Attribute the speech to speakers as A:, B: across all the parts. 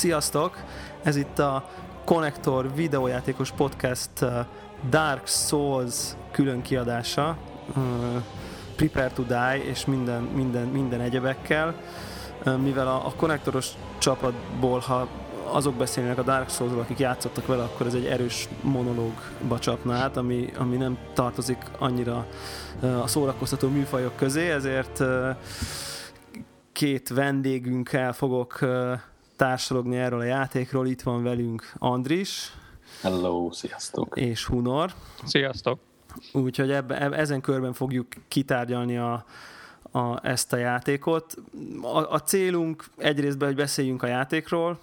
A: Sziasztok! Ez itt a Connector videójátékos podcast uh, Dark Souls külön kiadása, uh, Prepare to Die és minden, minden, minden egyebekkel, uh, mivel a, a konnektoros csapatból, ha azok beszélnek a Dark souls akik játszottak vele, akkor ez egy erős monológba csapna át, ami, ami nem tartozik annyira a szórakoztató műfajok közé, ezért két vendégünkkel fogok társalogni erről a játékról. Itt van velünk Andris.
B: Hello, sziasztok.
A: És Hunor.
C: Sziasztok.
A: Úgyhogy ebbe, ezen körben fogjuk kitárgyalni a, a, ezt a játékot. A, a célunk egyrészt, hogy beszéljünk a játékról,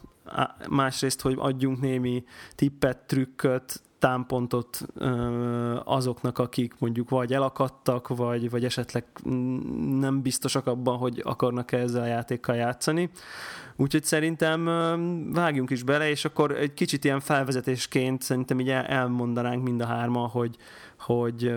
A: másrészt, hogy adjunk némi tippet, trükköt, támpontot azoknak, akik mondjuk vagy elakadtak, vagy, vagy esetleg nem biztosak abban, hogy akarnak -e ezzel a játékkal játszani. Úgyhogy szerintem vágjunk is bele, és akkor egy kicsit ilyen felvezetésként szerintem így elmondanánk mind a hárma, hogy, hogy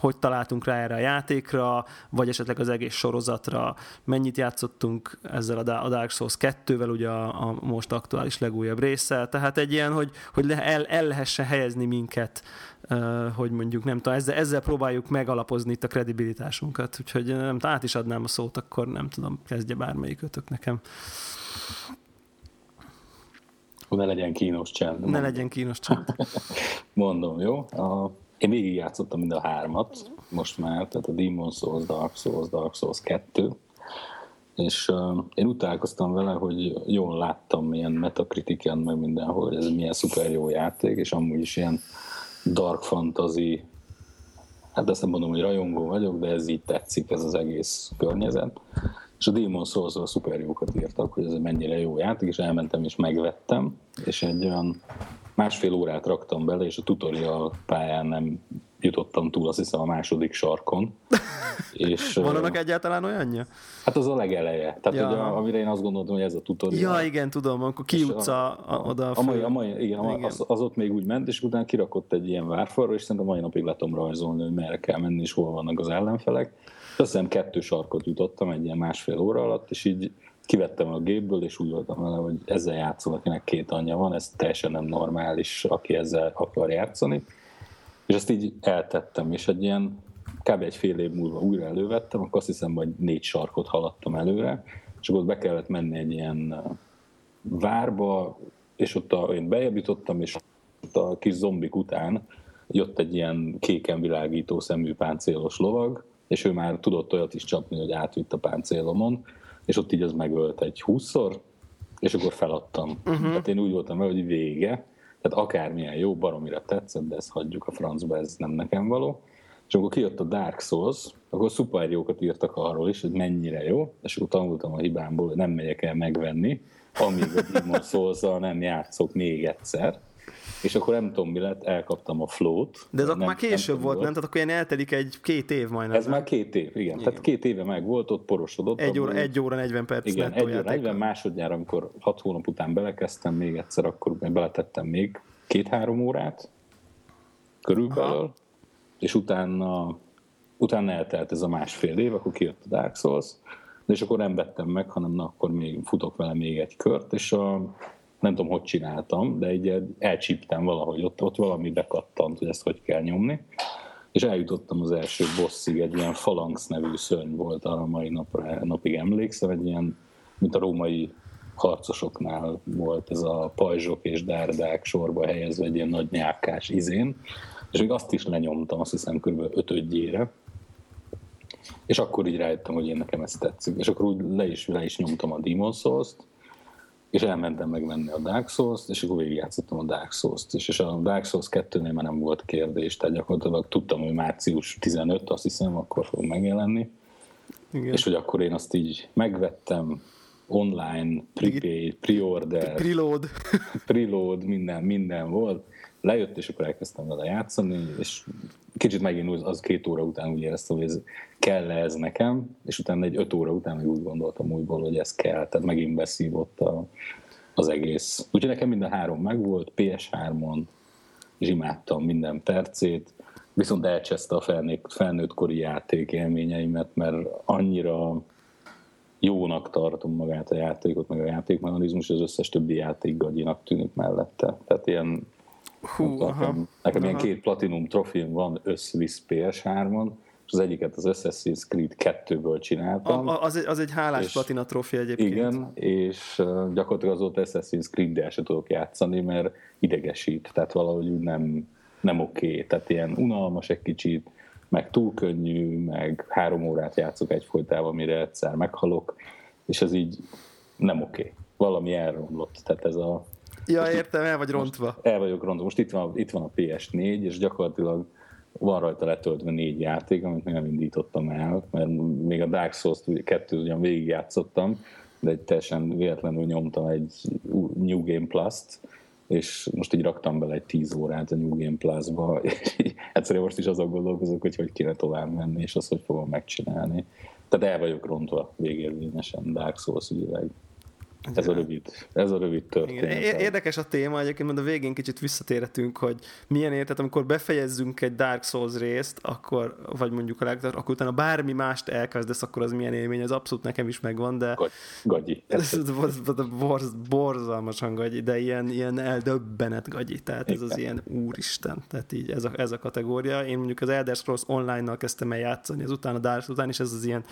A: hogy találtunk rá erre a játékra, vagy esetleg az egész sorozatra, mennyit játszottunk ezzel a Dark Souls 2-vel, ugye a, a most aktuális legújabb része, tehát egy ilyen, hogy, hogy el, el lehessen helyezni minket, hogy mondjuk nem tudom, ezzel, ezzel próbáljuk megalapozni itt a kredibilitásunkat, úgyhogy nem át is adnám a szót, akkor nem tudom, kezdje bármelyikötök nekem.
B: Ne legyen kínos csend.
A: Ne legyen kínos csend.
B: Mondom, jó? A én végig játszottam mind a hármat, most már, tehát a Demon Souls, Dark Souls, Dark Souls 2, és uh, én utálkoztam vele, hogy jól láttam milyen metakritiken, meg mindenhol, hogy ez milyen szuper jó játék, és amúgy is ilyen dark fantasy, hát ezt nem mondom, hogy rajongó vagyok, de ez így tetszik, ez az egész környezet. És a Demon souls szuper jókat írtak, hogy ez mennyire jó játék, és elmentem és megvettem, és egy olyan másfél órát raktam bele, és a tutorial pályán nem jutottam túl, azt hiszem a második sarkon.
A: és, Van annak egyáltalán olyanja?
B: Hát az a legeleje. Tehát, ja. hogy a, amire én azt gondoltam, hogy ez a tutorial.
A: Ja, igen, tudom, akkor kiutsz a, a, oda a,
B: a, mai, a mai, igen, igen. Az, az, ott még úgy ment, és utána kirakott egy ilyen várfalra, és szerintem a mai napig letom rajzolni, hogy merre kell menni, és hol vannak az ellenfelek. Azt hiszem kettő sarkot jutottam egy ilyen másfél óra alatt, és így kivettem a gépből, és úgy voltam vele, hogy ezzel játszol, akinek két anyja van, ez teljesen nem normális, aki ezzel akar játszani. És ezt így eltettem, és egy ilyen kb. egy fél év múlva újra elővettem, akkor azt hiszem, hogy négy sarkot haladtam előre, és akkor be kellett menni egy ilyen várba, és ott a, én bejebb jutottam, és ott a kis zombik után jött egy ilyen kéken világító szemű páncélos lovag, és ő már tudott olyat is csapni, hogy átvitt a páncélomon, és ott így az megölt egy húszszor, és akkor feladtam. Uh-huh. Tehát én úgy voltam hogy vége, tehát akármilyen jó, baromira tetszett, de ezt hagyjuk a francba, ez nem nekem való. És akkor kijött a Dark Souls, akkor szuper jókat írtak arról is, hogy mennyire jó, és akkor tanultam a hibámból, hogy nem megyek el megvenni, amíg a Demon souls nem játszok még egyszer és akkor nem tudom mi lett, elkaptam a flót.
A: De ez akkor már később nem volt, volt, nem? Tehát akkor ilyen eltelik egy két év majdnem.
B: Ez nem? már két év, igen. igen. Tehát két éve meg volt, ott porosodott.
A: Egy óra, egy óra 40 perc.
B: Igen, egy óra 40 másodjára, amikor hat hónap után belekezdtem még egyszer, akkor beletettem még két-három órát körülbelül, Aha. és utána, utána eltelt ez a másfél év, akkor kijött a Dark Souls, és akkor nem vettem meg, hanem na, akkor még futok vele még egy kört, és a, nem tudom, hogy csináltam, de egy elcsíptem valahogy, ott, ott valami bekattant, hogy ezt hogy kell nyomni. És eljutottam az első bosszig, egy ilyen falanx nevű szörny volt a mai napra, napig emlékszem, egy ilyen, mint a római harcosoknál volt ez a pajzsok és dárdák sorba helyezve egy ilyen nagy nyákás izén, és még azt is lenyomtam, azt hiszem kb. ötödjére, és akkor így rájöttem, hogy én nekem ez tetszik. És akkor úgy le is, le is nyomtam a Demon Souls-t, és elmentem megvenni a Dark Souls-t, és akkor végigjátszottam a Dark Souls-t is, és a Dark Souls 2-nél már nem volt kérdés, tehát gyakorlatilag tudtam, hogy március 15, azt hiszem, akkor fog megjelenni, Igen. és hogy akkor én azt így megvettem, online, prepaid, pre-order,
A: preload,
B: preload, minden, minden volt, lejött, és akkor elkezdtem vele játszani, és kicsit megint az két óra után úgy éreztem, hogy ez kell -e ez nekem, és utána egy öt óra után úgy gondoltam újból, hogy ez kell, tehát megint beszívott a, az egész. Úgyhogy nekem minden három megvolt, PS3-on, és imádtam minden percét, viszont elcseszte a felnőtt, felnőtt kori játék élményeimet, mert annyira jónak tartom magát a játékot, meg a játékmechanizmus, az összes többi játék gagyinak tűnik mellette. Tehát ilyen, Hú, nekem, nekem ilyen két platinum trofim van összvisz PS3-on, és az egyiket az Assassin's Creed 2-ből csináltam.
A: A, az, egy, az egy hálás és, platina trofi egyébként.
B: Igen, és gyakorlatilag azóta Assassin's Creed-del se tudok játszani, mert idegesít, tehát valahogy úgy nem, nem oké. Okay. Tehát ilyen unalmas egy kicsit, meg túl könnyű, meg három órát játszok egyfolytában, mire egyszer meghalok, és ez így nem oké. Okay. Valami elromlott, tehát ez a...
A: Ja, értem, el vagy rontva.
B: El vagyok rontva. Most itt van, itt van a PS4, és gyakorlatilag van rajta letöltve négy játék, amit még nem indítottam el, mert még a Dark Souls 2 ugyan végigjátszottam, de egy teljesen véletlenül nyomtam egy New Game Plus-t, és most így raktam bele egy 10 órát a New Game Plus-ba, egyszerűen most is azon gondolkozok, hogy hogy kéne tovább menni, és azt, hogy fogom megcsinálni. Tehát el vagyok rontva végérvényesen Dark Souls ügyileg. Ez a rövid, ez a rövid történet.
A: Igen. Érdekes a téma, egyébként mert a végén kicsit visszatérhetünk, hogy milyen értet, amikor befejezzünk egy Dark Souls részt, akkor, vagy mondjuk a legtöbb, akkor utána bármi mást elkezdesz, akkor az milyen élmény, ez abszolút nekem is megvan, de...
B: Gagyi.
A: Ez borz, borzalmasan gagyi, de ilyen, ilyen eldöbbenet gagyi, tehát ez az ilyen úristen, tehát így ez a, ez a kategória. Én mondjuk az Elder Scrolls online-nal kezdtem el játszani, az utána a Dark Souls után, és ez az ilyen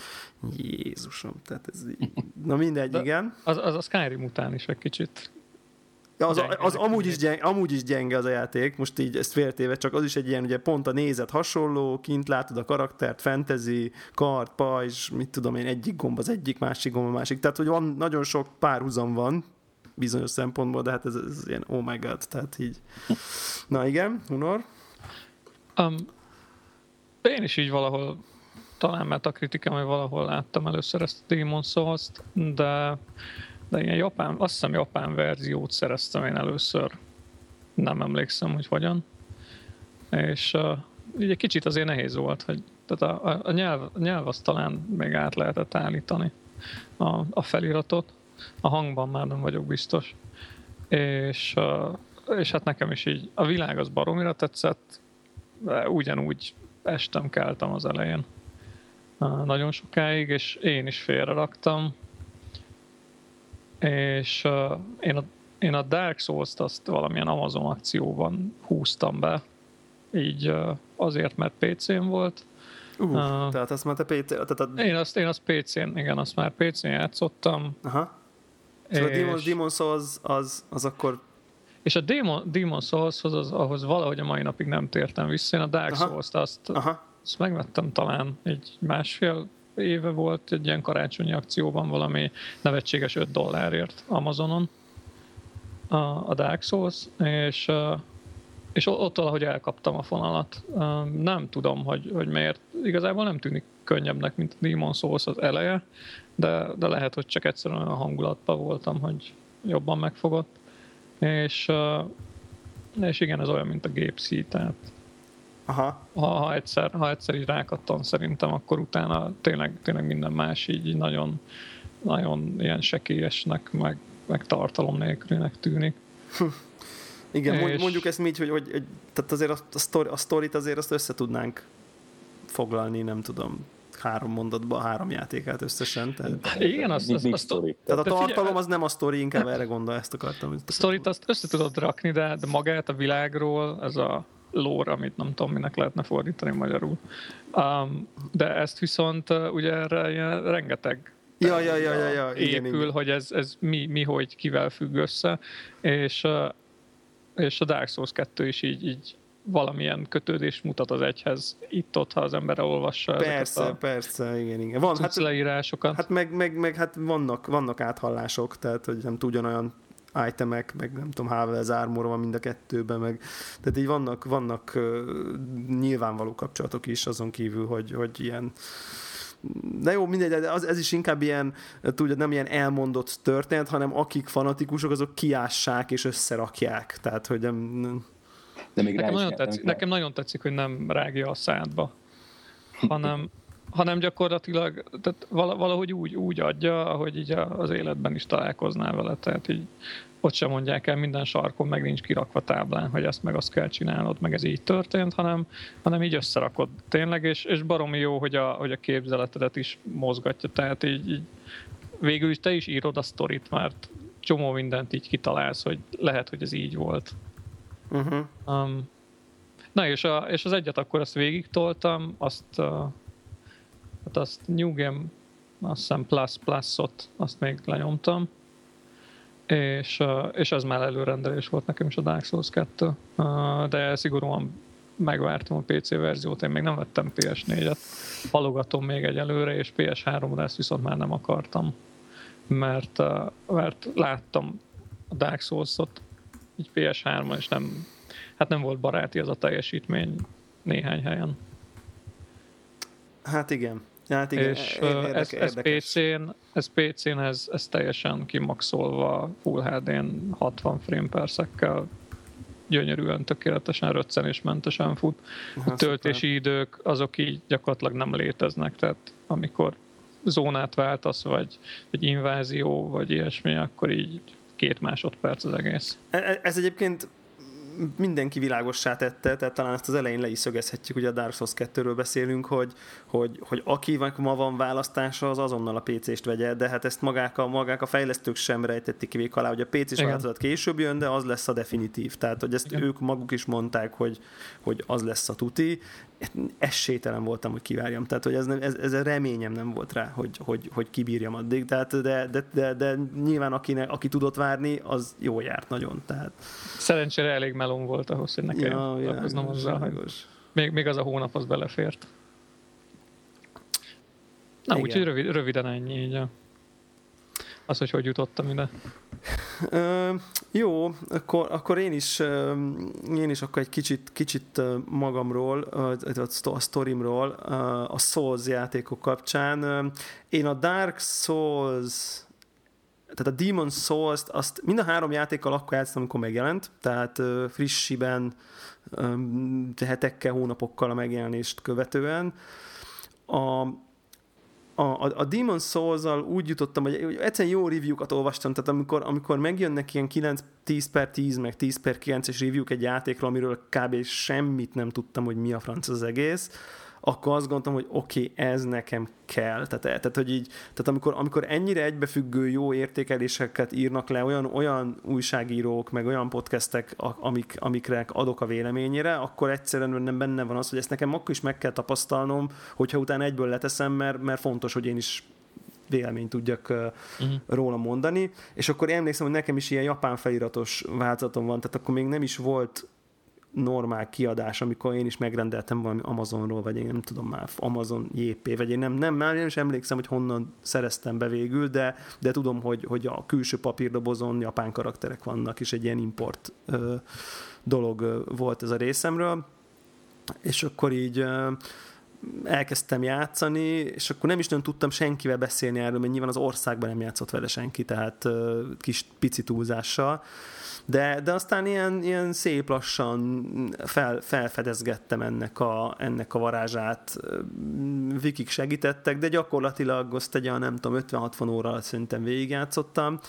A: Jézusom, tehát ez így, na mindegy, de igen.
C: Az, az a Skyrim után is egy kicsit
A: Ja, az, az, az amúgy, is gyenge, amúgy is gyenge az a játék, most így ezt féltéve, csak az is egy ilyen, ugye pont a nézet hasonló, kint látod a karaktert, fantasy, kart, pajzs, mit tudom én, egyik gomb az egyik, másik gomb a másik. Tehát, hogy van, nagyon sok párhuzam van bizonyos szempontból, de hát ez, ez ilyen oh my god, tehát így. Na igen, Hunor?
C: Um, én is így valahol talán mert a kritikám, hogy valahol láttam először ezt a Demon Souls-t, de de ilyen japán, azt hiszem japán verziót szereztem én először. Nem emlékszem, hogy hogyan. És uh, így egy kicsit azért nehéz volt, hogy tehát a, a, a, nyelv, a nyelv azt talán még át lehetett állítani a, a feliratot. A hangban már nem vagyok biztos. És, uh, és hát nekem is így, a világ az baromira tetszett, de ugyanúgy estem, keltem az elején. Uh, nagyon sokáig, és én is félre raktam, és uh, én, a, én a Dark Souls-t azt valamilyen Amazon akcióban húztam be, így uh, azért, mert PC-n volt.
A: Uh, uh, tehát azt már te PC... Tehát a...
C: én, azt, én azt PC-n, igen, azt már PC-n játszottam.
A: Aha. És, és a Demon, Demon Souls az, az akkor
C: és a Demon, Demon Souls-hoz az, ahhoz valahogy a mai napig nem tértem vissza. Én a Dark Souls-t azt, Aha. azt megvettem talán egy másfél éve volt egy ilyen karácsonyi akcióban valami nevetséges 5 dollárért Amazonon a, a Dark Souls, és, és ott valahogy elkaptam a fonalat. Nem tudom, hogy, hogy miért. Igazából nem tűnik könnyebbnek, mint a Demon Souls az eleje, de, de lehet, hogy csak egyszerűen a hangulatban voltam, hogy jobban megfogott. És, és igen, ez olyan, mint a Gapesy, tehát
A: Aha.
C: Ha, ha, egyszer, ha egyszer így rákattam szerintem, akkor utána tényleg, tényleg minden más így, nagyon, nagyon ilyen sekélyesnek, meg, meg tartalom nélkülnek tűnik.
A: Hm. Igen, és... mondjuk ezt így, hogy, hogy, hogy tehát azért a, a, sztori, a sztorit azért azt össze tudnánk foglalni, nem tudom, három mondatba, három játékát összesen. Tehát,
C: Igen, azt, azt,
A: azt, azt, tehát a tartalom az nem a sztori, inkább erre gondol, ezt akartam.
C: A sztorit azt össze tudod rakni, de, de magát a világról, ez a lore, amit nem tudom, minek lehetne fordítani magyarul. Um, de ezt viszont uh, ugye erre ilyen rengeteg
A: ja, ja, ja, ja, ja.
C: Igen, épül, igen. hogy ez, ez mi, mi, hogy kivel függ össze, és, uh, és a Dark Souls 2 is így, így valamilyen kötődés mutat az egyhez itt-ott, ha az ember olvassa
A: persze, a
C: persze,
A: igen, igen. Van,
C: hát, leírásokat.
A: Hát meg, meg, meg hát vannak, vannak áthallások, tehát hogy nem tudjon olyan itemek, meg nem tudom, Havel's Armor van mind a kettőben, meg, tehát így vannak, vannak nyilvánvaló kapcsolatok is azon kívül, hogy, hogy ilyen de jó, mindegy, de az, ez is inkább ilyen, tudja, nem ilyen elmondott történet, hanem akik fanatikusok, azok kiássák és összerakják. Tehát, hogy nem...
C: De még nekem, nagyon tetszik, nekem nagyon tetszik, hogy nem rágja a szádba, hanem, hanem gyakorlatilag tehát valahogy úgy, úgy adja, ahogy így az életben is találkoznál vele. Tehát így ott sem mondják el minden sarkon, meg nincs kirakva táblán, hogy ezt meg azt kell csinálnod, meg ez így történt, hanem, hanem így összerakod tényleg, és, és baromi jó, hogy a, hogy a képzeletedet is mozgatja, tehát így, így végül is te is írod a sztorit, mert csomó mindent így kitalálsz, hogy lehet, hogy ez így volt. Uh-huh. Um, na és, a, és az egyet akkor azt végig toltam, azt, uh, hát azt New Game, azt hiszem Plus Plus-ot, azt még lenyomtam, és, és ez már előrendelés volt nekem is a Dark Souls 2, uh, de szigorúan megvártam a PC verziót, én még nem vettem PS4-et, halogatom még egyelőre, és PS3-ra ezt viszont már nem akartam, mert, mert láttam a Dark Souls-ot így PS3-on, és nem, hát nem volt baráti az a teljesítmény néhány helyen.
A: Hát igen. Hát igen,
C: és érdeke, ez, ez PC-n, ez PC-n ez, ez teljesen kimaxolva Full HD-n 60 frame per szekkel gyönyörűen, tökéletesen, röccenésmentesen fut. A töltési idők azok így gyakorlatilag nem léteznek, tehát amikor zónát váltasz, vagy egy invázió, vagy ilyesmi, akkor így két másodperc az egész.
A: E, e, ez egyébként mindenki világossá tette, tehát talán ezt az elején le is szögezhetjük, ugye a Dark Souls 2-ről beszélünk, hogy, hogy, hogy akinek ma van választása, az azonnal a PC-st vegye, de hát ezt magák a, magák a fejlesztők sem rejtették ki alá, hogy a PC-s változat később jön, de az lesz a definitív. Tehát, hogy ezt Igen. ők maguk is mondták, hogy, hogy az lesz a tuti, esélytelen voltam, hogy kivárjam. Tehát, hogy ez, nem, ez, ez a reményem nem volt rá, hogy, hogy, hogy kibírjam addig. Tehát, de, de, de, de nyilván akinek, aki tudott várni, az jó járt nagyon. Tehát...
C: Szerencsére elég melón volt ahhoz, hogy nekem ja, ja, azzal, hogy még, még az a hónap az belefért. Na, úgyhogy rövid, röviden ennyi így az, hogy hogy jutottam ide.
A: Ö, jó, akkor, akkor én is én is akkor egy kicsit, kicsit magamról, a sztorimról, a Souls játékok kapcsán. Én a Dark Souls tehát a Demon souls azt mind a három játékkal akkor játszottam, amikor megjelent, tehát frissiben, hetekkel, hónapokkal a megjelenést követően. A, a, a, a Demon souls úgy jutottam, hogy, hogy egyszerűen jó review-kat olvastam, tehát amikor, amikor megjönnek ilyen 9, 10 per 10, meg 10 per 9-es review egy játékról, amiről kb. semmit nem tudtam, hogy mi a franc az egész, akkor azt gondoltam, hogy oké, okay, ez nekem kell. Tehát, tehát, hogy így, tehát amikor, amikor ennyire egybefüggő jó értékeléseket írnak le olyan, olyan újságírók, meg olyan podcastek, amik, amikre adok a véleményére, akkor egyszerűen nem benne van az, hogy ezt nekem akkor is meg kell tapasztalnom, hogyha utána egyből leteszem, mert, mert fontos, hogy én is véleményt tudjak uh-huh. róla mondani, és akkor emlékszem, hogy nekem is ilyen japán feliratos változatom van, tehát akkor még nem is volt normál kiadás, amikor én is megrendeltem valami Amazonról, vagy én nem tudom már, Amazon JP, vagy én nem, nem, már én is emlékszem, hogy honnan szereztem be végül, de, de tudom, hogy, hogy a külső papírdobozon japán karakterek vannak, és egy ilyen import ö, dolog volt ez a részemről, és akkor így ö, elkezdtem játszani, és akkor nem is nagyon tudtam senkivel beszélni erről, mert nyilván az országban nem játszott vele senki, tehát ö, kis pici túlzással, de, de aztán ilyen, ilyen szép lassan fel, felfedezgettem ennek a, ennek a varázsát. Vikik segítettek, de gyakorlatilag azt egy nem tudom, 50-60 óra alatt szerintem végigjátszottam.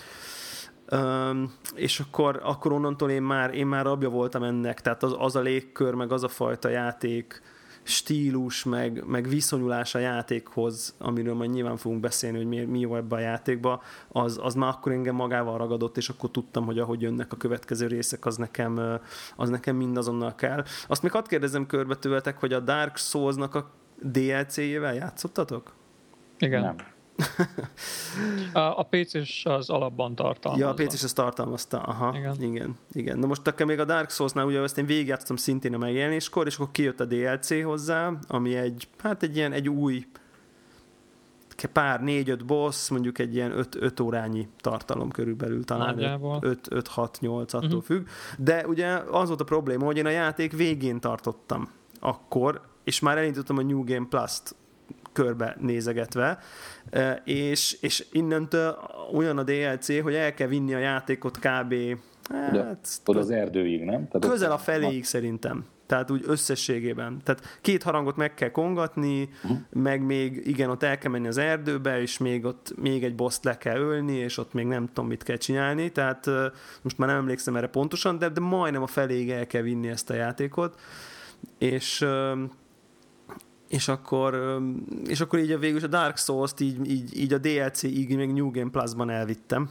A: Um, és akkor, akkor onnantól én már, én már rabja voltam ennek, tehát az, az a légkör, meg az a fajta játék, stílus, meg, meg viszonyulás a játékhoz, amiről majd nyilván fogunk beszélni, hogy mi, mi jó ebbe a játékba, az, az már akkor engem magával ragadott, és akkor tudtam, hogy ahogy jönnek a következő részek, az nekem, az nekem mindazonnal kell. Azt még hadd kérdezem körbe tőletek, hogy a Dark Souls-nak a DLC-jével játszottatok?
C: Igen. Nem. A, a PC-s az alapban tartalmazta.
A: Ja, a PC-s az tartalmazta, aha. Igen. igen. igen. Na most akkor még a Dark Souls-nál ugye ezt én végigjátszottam szintén a megjelenéskor, és akkor kijött a DLC hozzá, ami egy, hát egy ilyen, egy új pár, négy-öt boss, mondjuk egy ilyen öt, öt órányi tartalom körülbelül talán, 5-6-8 attól uh-huh. függ. De ugye az volt a probléma, hogy én a játék végén tartottam akkor, és már elindítottam a New Game Plus-t körbe nézegetve, és, és innentől olyan a DLC, hogy el kell vinni a játékot kb.
B: Hát, oda az erdőig, nem?
A: Tehát közel a feléig szerintem. Tehát úgy összességében. Tehát két harangot meg kell kongatni, uh-huh. meg még, igen, ott el kell menni az erdőbe, és még ott még egy boszt le kell ölni, és ott még nem tudom, mit kell csinálni. Tehát most már nem emlékszem erre pontosan, de, de majdnem a feléig el kell vinni ezt a játékot. És és akkor, és akkor így a végül a Dark Souls-t így, így, így a DLC-ig még New Game Plus-ban elvittem.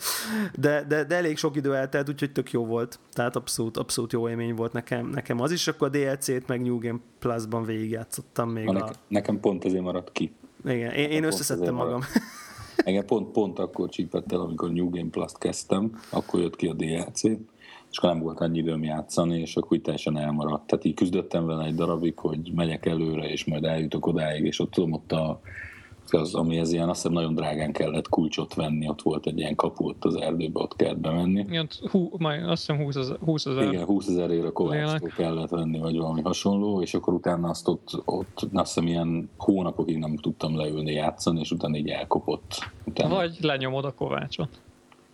A: de, de, de, elég sok idő eltelt, úgyhogy tök jó volt. Tehát abszolút, abszolút jó élmény volt nekem, nekem az is, akkor a DLC-t meg New Game Plus-ban végigjátszottam még. A,
B: a... Nekem pont ezért maradt ki.
A: Igen, én, én összeszedtem magam.
B: Engem pont, pont akkor csípett el, amikor New Game Plus-t kezdtem, akkor jött ki a DLC, és akkor nem volt annyi időm játszani, és akkor úgy teljesen elmaradt. Tehát így küzdöttem vele egy darabig, hogy megyek előre, és majd eljutok odáig, és ott tudom, ott a, az, ami ez ilyen, azt hiszem nagyon drágán kellett kulcsot venni, ott volt egy ilyen kapu ott az erdőbe, ott kellett bemenni.
C: Igen, hú, majd azt hiszem 20 ezer. 20 ezer.
B: Igen, 20 ezerére kovácstól kellett venni, vagy valami hasonló, és akkor utána azt ott, ott azt hiszem ilyen hónapokig nem tudtam leülni játszani, és utána így elkopott. Utána...
C: Vagy lenyomod a kovácsot.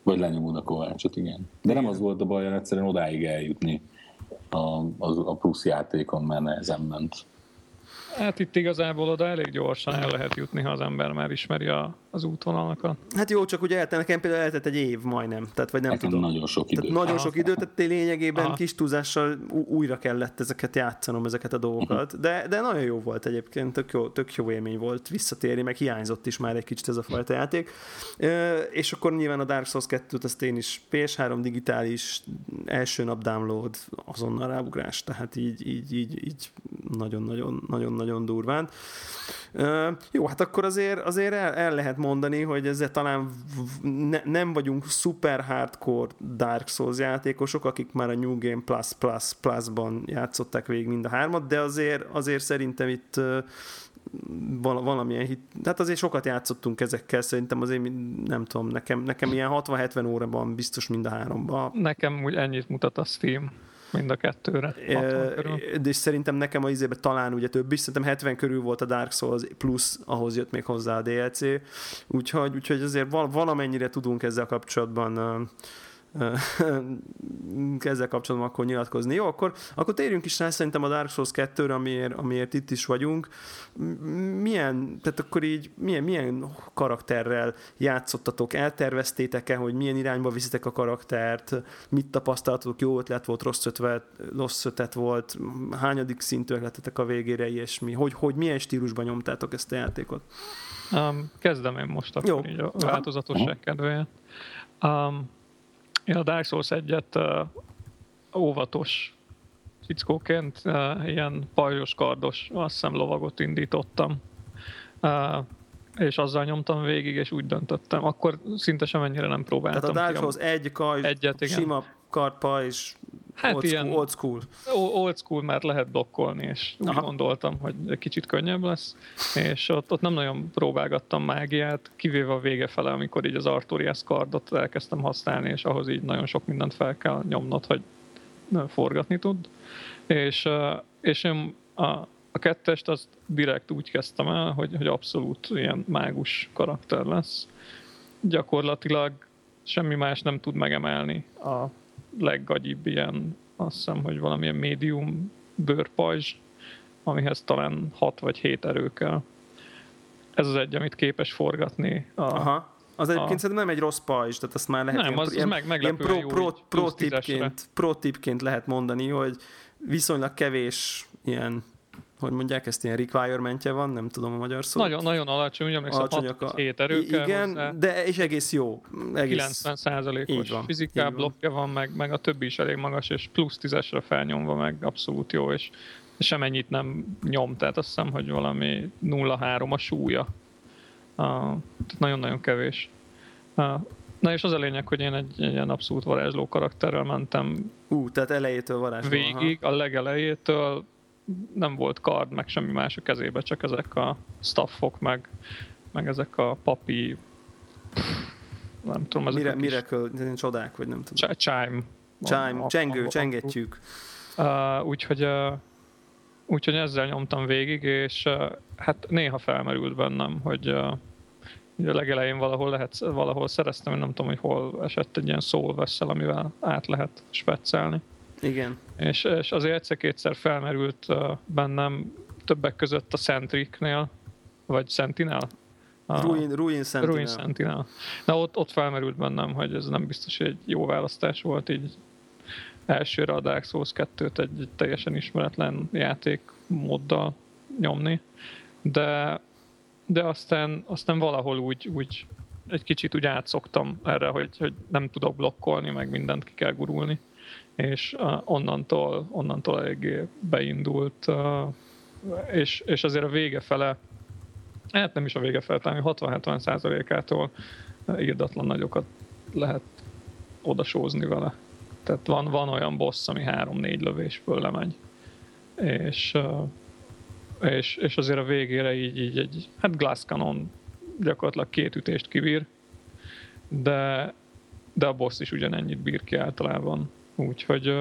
B: Vagy lenyomod a kovácsot, igen. De nem az volt a baj, egyszerűen odáig eljutni a, a, a plusz játékon, mert nehezen ment.
C: Hát itt igazából oda elég gyorsan el lehet jutni, ha az ember már ismeri a, az útvonalakat.
A: Hát jó, csak ugye eltelt, nekem például eltelt egy év majdnem, tehát vagy nem
B: nekem
A: tudom.
B: nagyon sok idő.
A: Tehát nagyon Aha. sok idő, tehát lényegében Aha. kis túlzással újra kellett ezeket játszanom, ezeket a dolgokat, de, de nagyon jó volt egyébként, tök jó, tök jó élmény volt visszatérni, meg hiányzott is már egy kicsit ez a fajta játék. És akkor nyilván a Dark Souls 2-t azt én is PS3 digitális első nap download, azonnal ráugrás, tehát így, így, így, így nagyon-nagyon nagyon-nagyon durván. Jó, hát akkor azért, azért el, el lehet mondani, hogy ezzel talán ne, nem vagyunk super hardcore Dark Souls játékosok, akik már a New Game Plus Plus Plus-ban játszották végig mind a hármat, de azért, azért szerintem itt valamilyen hit. Hát azért sokat játszottunk ezekkel, szerintem azért nem tudom, nekem, nekem ilyen 60-70 óraban biztos mind a háromban.
C: Nekem úgy ennyit mutat a Steam. Mind a kettőre.
A: E, de szerintem nekem a izébe talán ugye több is, szerintem 70 körül volt a Dark Souls, plusz ahhoz jött még hozzá a DLC, úgyhogy, úgyhogy azért valamennyire tudunk ezzel kapcsolatban ezzel kapcsolatban akkor nyilatkozni. Jó, akkor, akkor térjünk is rá szerintem a Dark Souls 2-re, amiért, amiért itt is vagyunk. Milyen, tehát akkor így milyen, milyen karakterrel játszottatok? Elterveztétek-e, hogy milyen irányba viszitek a karaktert? Mit tapasztaltatok? Jó ötlet volt, rossz ötlet, rossz ötlet volt? Hányadik szintű ötletetek a végére, és mi? Hogy, hogy milyen stílusban nyomtátok ezt a játékot?
C: Um, kezdem én most akkor Jó. így a változatosság kedvéért. Um, én a Dark Souls egyet uh, óvatos fickóként uh, ilyen pajzsos kardos, azt hiszem lovagot indítottam. Uh, és azzal nyomtam végig, és úgy döntöttem. Akkor szinte sem ennyire nem próbáltam.
A: Tehát a Dark Souls egy kaj, Egyet, igen. sima kartpa, és Hát old ilyen school, old school.
C: Old school, mert lehet blokkolni, és úgy Aha. gondoltam, hogy kicsit könnyebb lesz, és ott, ott nem nagyon próbálgattam mágiát, kivéve a vége fele, amikor így az Arturias kardot elkezdtem használni, és ahhoz így nagyon sok mindent fel kell nyomnod, hogy forgatni tud. És, és én a, a kettest azt direkt úgy kezdtem el, hogy, hogy abszolút ilyen mágus karakter lesz. Gyakorlatilag semmi más nem tud megemelni a leggagyibb ilyen, azt hiszem, hogy valamilyen médium bőrpajzs, amihez talán 6 vagy 7 erő kell. Ez az egy, amit képes forgatni.
A: A, Aha. Az egyébként a... szerintem nem egy rossz pajzs, tehát azt már lehet
C: nem,
A: ilyen,
C: az, az ilyen, meg, ilyen
A: pro, pro, pro, tipként, pro tipként lehet mondani, hogy viszonylag kevés ilyen hogy mondják, ezt ilyen requirementje van, nem tudom a magyar szót.
C: Nagyon, nagyon alacsony, ugye emlékszem, 7 erő
A: Igen, hozzá. de és egész jó. Egész
C: 90 százalékos fiziká blokkja van, meg, meg a többi is elég magas, és plusz tízesre felnyomva meg abszolút jó, és semennyit nem nyom, tehát azt hiszem, hogy valami 0,3 a súlya. Uh, nagyon-nagyon kevés. Uh, Na és az a lényeg, hogy én egy, egy ilyen abszolút varázsló karakterrel mentem.
A: Ú, uh, tehát elejétől varázsló.
C: Végig, aha. a legelejétől nem volt kard, meg semmi más a kezébe, csak ezek a staffok, meg, meg ezek a papi nem tudom, ezek
A: Mire, Miracle, csodák, vagy nem tudom.
C: Chime.
A: Chime, csengő, csengetjük.
C: Uh, úgyhogy, uh, úgyhogy ezzel nyomtam végig, és uh, hát néha felmerült bennem, hogy uh, ugye a legelején valahol lehet, valahol szereztem, nem tudom, hogy hol esett egy ilyen soul amivel át lehet speccelni.
A: Igen.
C: És, és azért egyszer-kétszer felmerült bennem többek között a Centricnél, vagy Sentinel?
A: A Ruin, Ruin Sentinel.
C: Ruin Sentinel. Na ott, ott felmerült bennem, hogy ez nem biztos, hogy egy jó választás volt, így elsőre a Dark Souls 2-t egy, egy teljesen ismeretlen játék móddal nyomni, de, de aztán, aztán valahol úgy, úgy egy kicsit úgy átszoktam erre, hogy, hogy nem tudok blokkolni, meg mindent ki kell gurulni, és uh, onnantól, onnantól eléggé beindult, uh, és, és azért a vége fele, hát nem is a vége fele, talán 60-70 százalékától írdatlan nagyokat lehet odasózni vele. Tehát van, van olyan boss, ami három-négy lövésből lemegy. És, és, és azért a végére így, így egy, hát Glass Cannon gyakorlatilag két ütést kibír, de, de a boss is ugyanennyit bír ki általában. Úgyhogy,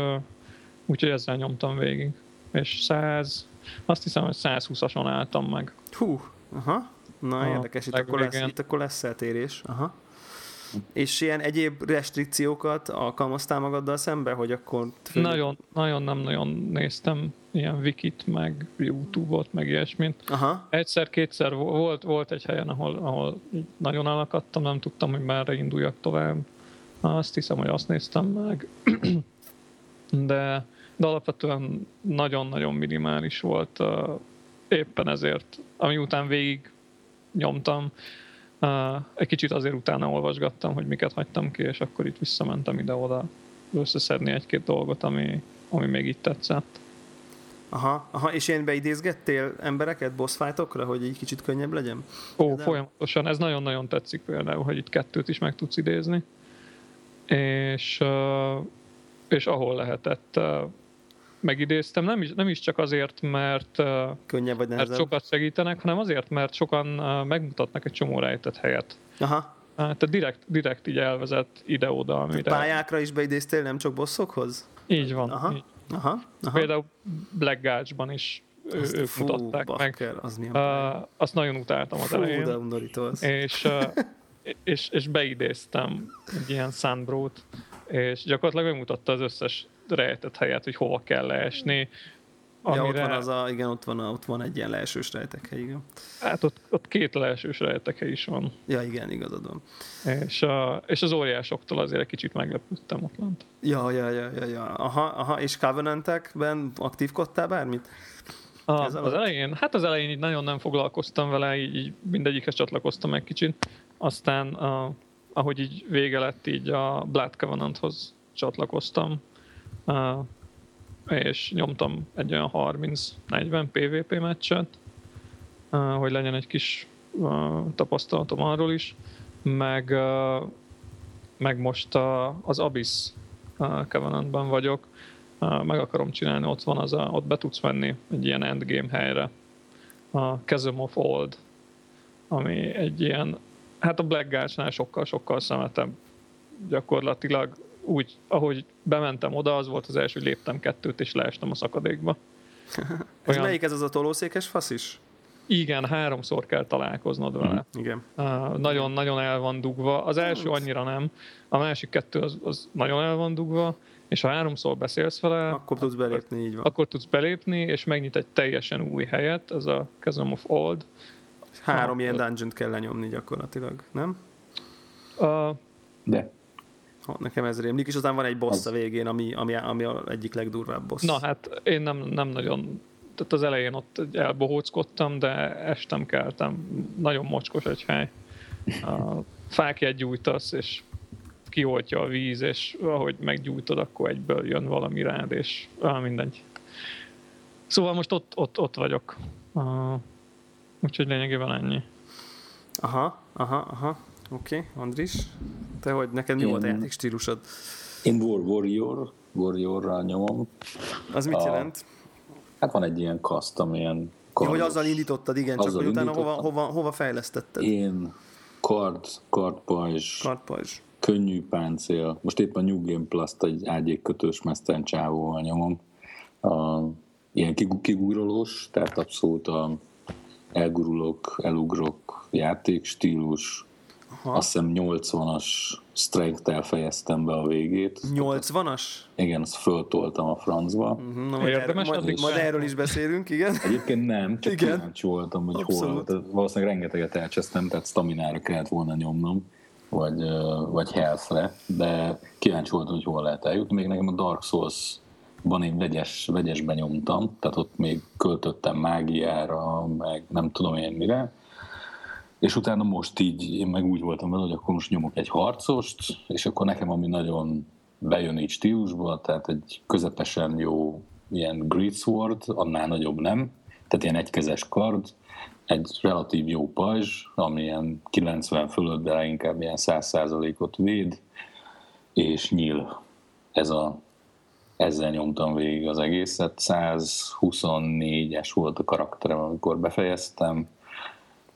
C: úgyhogy ezzel nyomtam végig. És 100, azt hiszem, hogy 120-ason álltam meg.
A: Hú, aha. Na, a érdekes, itt akkor, lesz, itt akkor lesz eltérés. Aha. És ilyen egyéb restrikciókat alkalmaztál magaddal szembe, hogy akkor...
C: Fő... Nagyon, nagyon nem nagyon néztem ilyen wikit, meg Youtube-ot, meg ilyesmit. Aha. Egyszer-kétszer volt, volt egy helyen, ahol, ahol nagyon elakadtam, nem tudtam, hogy merre induljak tovább. Azt hiszem, hogy azt néztem meg. de, de alapvetően nagyon-nagyon minimális volt. Éppen ezért, ami után végig nyomtam, egy kicsit azért utána olvasgattam, hogy miket hagytam ki, és akkor itt visszamentem ide-oda összeszedni egy-két dolgot, ami, ami még itt tetszett.
A: Aha, aha, és én beidézgettél embereket boss fightokra, hogy egy kicsit könnyebb legyen?
C: Ó, De folyamatosan, ez nagyon-nagyon tetszik például, hogy itt kettőt is meg tudsz idézni. És, és ahol lehetett megidéztem, nem is, nem is csak azért, mert,
A: Könnyebb vagy
C: mert sokat segítenek, hanem azért, mert sokan megmutatnak egy csomó rejtett helyet.
A: Aha.
C: Tehát direkt, direkt így elvezet ide-oda.
A: Amire... Pályákra is beidéztél, nem csak bosszokhoz?
C: Így van.
A: Aha.
C: Így.
A: Aha, aha.
C: Például Black Gulch-ban is azt, ők fú, mutatták bakker, meg. Az uh, azt nagyon utáltam az fú, elején.
A: De undorító az.
C: És, uh, és, és beidéztem egy ilyen sunbro és gyakorlatilag megmutatta az összes rejtett helyet, hogy hova kell leesni.
A: Amire... Ja, ott van, az a, igen, ott van, a, ott van egy ilyen leesős rejtekhely, igen.
C: Hát ott, ott két leesős rejtekhely is van.
A: Ja, igen, igazad van.
C: És, a, és az óriásoktól azért egy kicsit meglepődtem ott lent.
A: Ja, ja, ja, ja, ja. Aha, aha, és Covenantekben aktívkodtál bármit?
C: A, az elején, hát az elején így nagyon nem foglalkoztam vele, így, így mindegyikhez csatlakoztam egy kicsit. Aztán a, ahogy így vége lett, így a Blood Covenanthoz csatlakoztam, a, és nyomtam egy olyan 30-40 PvP meccset, a, hogy legyen egy kis a, tapasztalatom arról is, meg, a, meg most a, az Abyss Covenantben vagyok, meg akarom csinálni, ott van az a, ott be tudsz menni egy ilyen endgame helyre, a Chasm of Old, ami egy ilyen Hát a Black Guards-nál sokkal-sokkal szemetebb. Gyakorlatilag úgy, ahogy bementem oda, az volt az első, hogy léptem kettőt, és leestem a szakadékba.
A: ez Olyan... melyik ez az a tolószékes fasz is?
C: Igen, háromszor kell találkoznod vele.
A: Mm, igen.
C: Uh, nagyon, nagyon el van dugva. Az első annyira nem, a másik kettő az, az nagyon el van dugva, és ha háromszor beszélsz vele,
A: akkor tudsz belépni, így van.
C: Akkor tudsz belépni, és megnyit egy teljesen új helyet, ez a Chasm of Old,
A: Három ha, ilyen dungeon kell lenyomni gyakorlatilag, nem?
C: Uh,
B: De.
A: Ha, nekem ez rémlik, és aztán van egy boss az... a végén, ami, ami, ami a egyik legdurvább boss.
C: Na hát én nem, nem nagyon tehát az elején ott elbohóckodtam, de estem keltem. Nagyon mocskos egy hely. A fákját gyújtasz, és kioltja a víz, és ahogy meggyújtod, akkor egyből jön valami rád, és ah, mindegy. Szóval most ott, ott, ott vagyok. Uh, Úgyhogy lényegében ennyi.
A: Aha, aha, aha. Oké, okay. Andris, te hogy neked mi Én... volt a játék stílusod?
B: Én War Warrior, Warriorral nyomom.
A: Az mit a... jelent?
B: Hát van egy ilyen custom, ilyen
A: kardos. Ja, hogy azzal indítottad, igen, azzal csak hogy utána hova, hova, hova fejlesztetted?
B: Én kard, kardpajzs,
A: kardpajzs,
B: könnyű páncél. Most éppen New Game Plus-t egy ágyékkötős mesztelen csávóval nyomom. A, ilyen kigúrolós, tehát abszolút a elgurulok, elugrok játékstílus. Aha. Azt hiszem 80-as strength-tel fejeztem be a végét.
A: 80-as?
B: Igen, azt föltoltam a francba.
A: Uh-huh, na, majd, erről, majd, majd erről is beszélünk, igen.
B: Egyébként nem, csak igen. kíváncsi voltam, hogy Abszolút. hol. Valószínűleg rengeteget elcsesztem, tehát staminára kellett volna nyomnom, vagy, vagy health de kíváncsi voltam, hogy hol lehet eljutni. Még nekem a Dark Souls van én vegyes, vegyesbe nyomtam, tehát ott még költöttem mágiára, meg nem tudom én mire, és utána most így, én meg úgy voltam vele, hogy akkor most nyomok egy harcost, és akkor nekem ami nagyon bejön így stílusba, tehát egy közepesen jó ilyen Greatsword, annál nagyobb nem, tehát ilyen egykezes kard, egy relatív jó pajzs, ami ilyen 90 fölött, de inkább ilyen 100%-ot véd, és nyíl. Ez a, ezzel nyomtam végig az egészet. 124-es volt a karakterem, amikor befejeztem,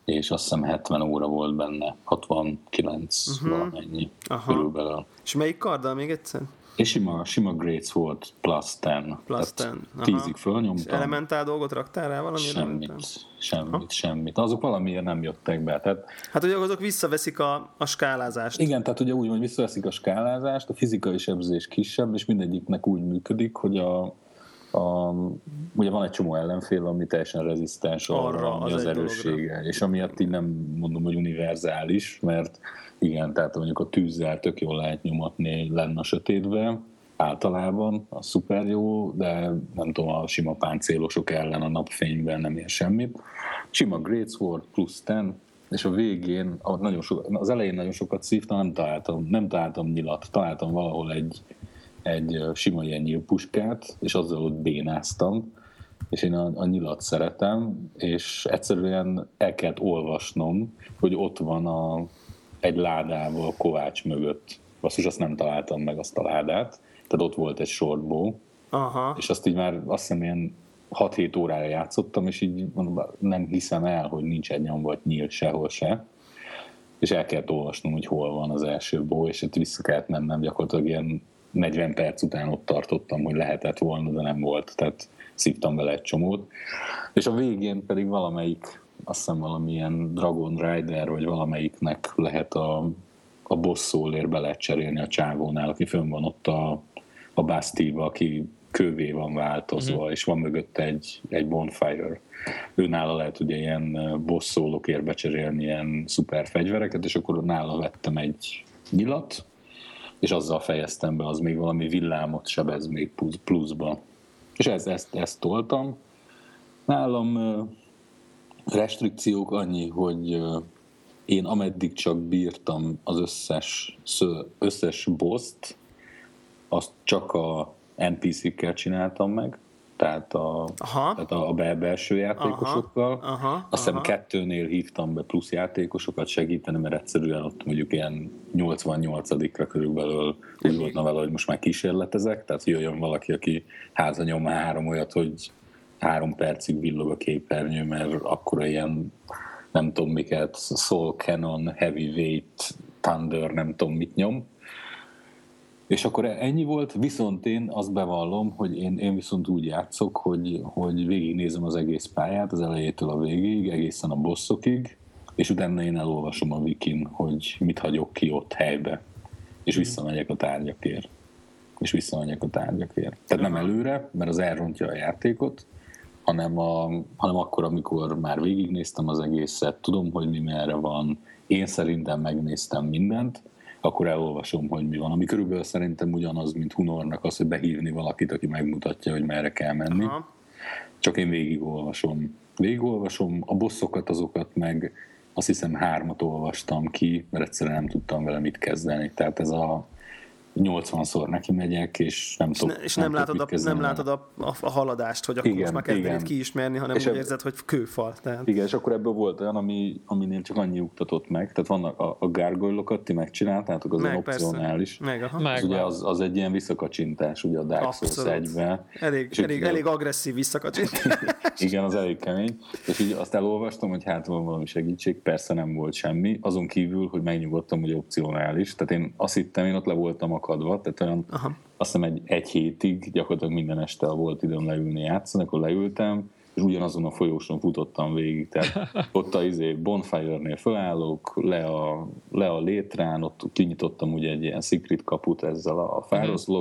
B: és azt hiszem 70 óra volt benne, 69 uh-huh. Mhm. valamennyi Aha. körülbelül.
A: És melyik karddal még egyszer?
B: És sima, sima Greats volt plus 10.
A: Plus 10.
B: Tízig fölnyomtam.
A: Elementál dolgot raktál rá valami?
B: Semmit, elementál? semmit, Aha. semmit. Azok valamiért nem jöttek be. Tehát,
A: hát ugye azok visszaveszik a, a skálázást.
B: Igen, tehát ugye úgy, hogy visszaveszik a skálázást, a fizikai sebzés kisebb, és mindegyiknek úgy működik, hogy a, a, ugye van egy csomó ellenfél, ami teljesen rezisztens arra, arra ami az, az erőssége, dologra. és amiatt így nem mondom, hogy univerzális, mert igen, tehát mondjuk a tűzzel tök jól lehet nyomatni lenne a sötétbe, általában, az szuper jó, de nem tudom, a sima páncélosok ellen a napfényben nem ér semmit. Sima Great Sword plusz 10, és a végén, nagyon so, az elején nagyon sokat szívtam, nem találtam, nem találtam nyilat, találtam valahol egy, egy sima ilyen nyílpuskát, és azzal ott bénáztam, és én a, a nyilat szeretem, és egyszerűen el kellett olvasnom, hogy ott van a, egy ládával kovács mögött. Basszus, azt nem találtam meg azt a ládát, tehát ott volt egy shortbow, Aha. és azt így már azt hiszem ilyen 6-7 órára játszottam, és így mondom, nem hiszem el, hogy nincs egy nyom vagy nyíl sehol se. És el kellett olvasnom, hogy hol van az első bó, és itt vissza kellett mennem, gyakorlatilag ilyen 40 perc után ott tartottam, hogy lehetett volna, de nem volt, tehát szívtam vele egy csomót. És a végén pedig valamelyik, azt hiszem valamilyen Dragon Rider, vagy valamelyiknek lehet a, a boss szólér be lehet cserélni a csávónál, aki fönn van ott a, a Bastille, aki kővé van változva, uh-huh. és van mögött egy, egy bonfire. Ő nála lehet ugye ilyen boss szólókért becserélni ilyen szuper fegyvereket, és akkor nála vettem egy nyilat, és azzal fejeztem be, az még valami villámot sebez még pluszba. És ezt, ezt, ezt toltam. Nálam restrikciók annyi, hogy én ameddig csak bírtam az összes, összes boszt, azt csak a NPC-kkel csináltam meg, tehát a, aha. Tehát a belső játékosokkal. Aha, aha, Azt hiszem aha. kettőnél hívtam be plusz játékosokat segíteni, mert egyszerűen ott mondjuk ilyen 88-ra körülbelül úgy volt vele, hogy most már kísérletezek, tehát jöjjön valaki, aki háza nyom három olyat, hogy három percig villog a képernyő, mert akkor ilyen nem tudom miket, Soul Canon, Heavyweight, Thunder, nem tudom mit nyom, és akkor ennyi volt, viszont én azt bevallom, hogy én, én viszont úgy játszok, hogy, hogy végignézem az egész pályát, az elejétől a végéig, egészen a bosszokig, és utána én elolvasom a wikin, hogy mit hagyok ki ott helybe, és visszamegyek a tárgyakért. És visszamegyek a tárgyakért. Tehát nem előre, mert az elrontja a játékot, hanem, a, hanem akkor, amikor már végignéztem az egészet, tudom, hogy mi merre van, én szerintem megnéztem mindent, akkor elolvasom, hogy mi van. Ami körülbelül szerintem ugyanaz, mint Hunornak az, hogy behívni valakit, aki megmutatja, hogy merre kell menni. Aha. Csak én végigolvasom. Végigolvasom, a bosszokat, azokat meg azt hiszem hármat olvastam ki, mert egyszerűen nem tudtam vele mit kezdeni. Tehát ez a 80-szor neki megyek, és nem tudom.
A: És nem, nem, látod, a, nem látod a, a, a, haladást, hogy akkor igen, most már kezdenéd kiismerni, hanem és úgy érzed, hogy kőfal. Tehát.
B: Igen, és akkor ebből volt olyan, ami, aminél csak annyi uktatott meg. Tehát vannak a, a gárgolyokat, ti megcsináltátok, az meg, opcionális.
A: Meg, aha.
B: Meg, ugye az, az, egy ilyen visszakacsintás, ugye a Dark Souls 1-ben.
A: Elég, elég, elég agresszív visszakacsintás.
B: igen, az elég kemény. És így azt elolvastam, hogy hát van valami segítség, persze nem volt semmi. Azon kívül, hogy megnyugodtam, hogy opcionális. Tehát én azt hittem, én ott le voltam akadva, tehát olyan, Aha. azt hiszem egy, egy hétig gyakorlatilag minden este volt időm leülni játszani, akkor leültem, és ugyanazon a folyóson futottam végig. Tehát ott a izé Bonfire-nél fölállok, le a, le a létrán, ott kinyitottam ugye egy ilyen secret kaput ezzel a Fáros mm.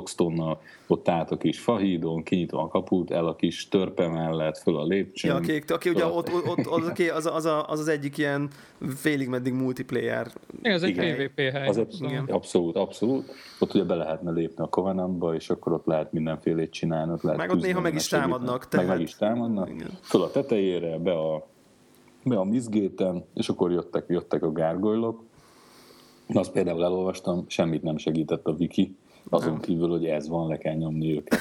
B: Ott át a kis fahídon, kinyitom a kaput, el a kis törpe mellett, föl a lépcsőn.
A: Ja, aki, aki ugye ott, ott, ott az, az, az, az, az, az egyik ilyen félig meddig multiplayer.
C: Igen, ez egy PvP hely. Az
B: egy, igen. Abszolút, abszolút. Ott ugye be lehetne lépni a Covenantba, és akkor ott lehet mindenfélét csinálni. Ott lehet
A: meg ott néha meg is támadnak.
B: Tehát... Meg meg is támadnak. Igen. Föl a tetejére, be a, be a mizgéten, és akkor jöttek, jöttek a gárgolylok. Azt például elolvastam, semmit nem segített a wiki azon nem. kívül, hogy ez van, le kell nyomni őket.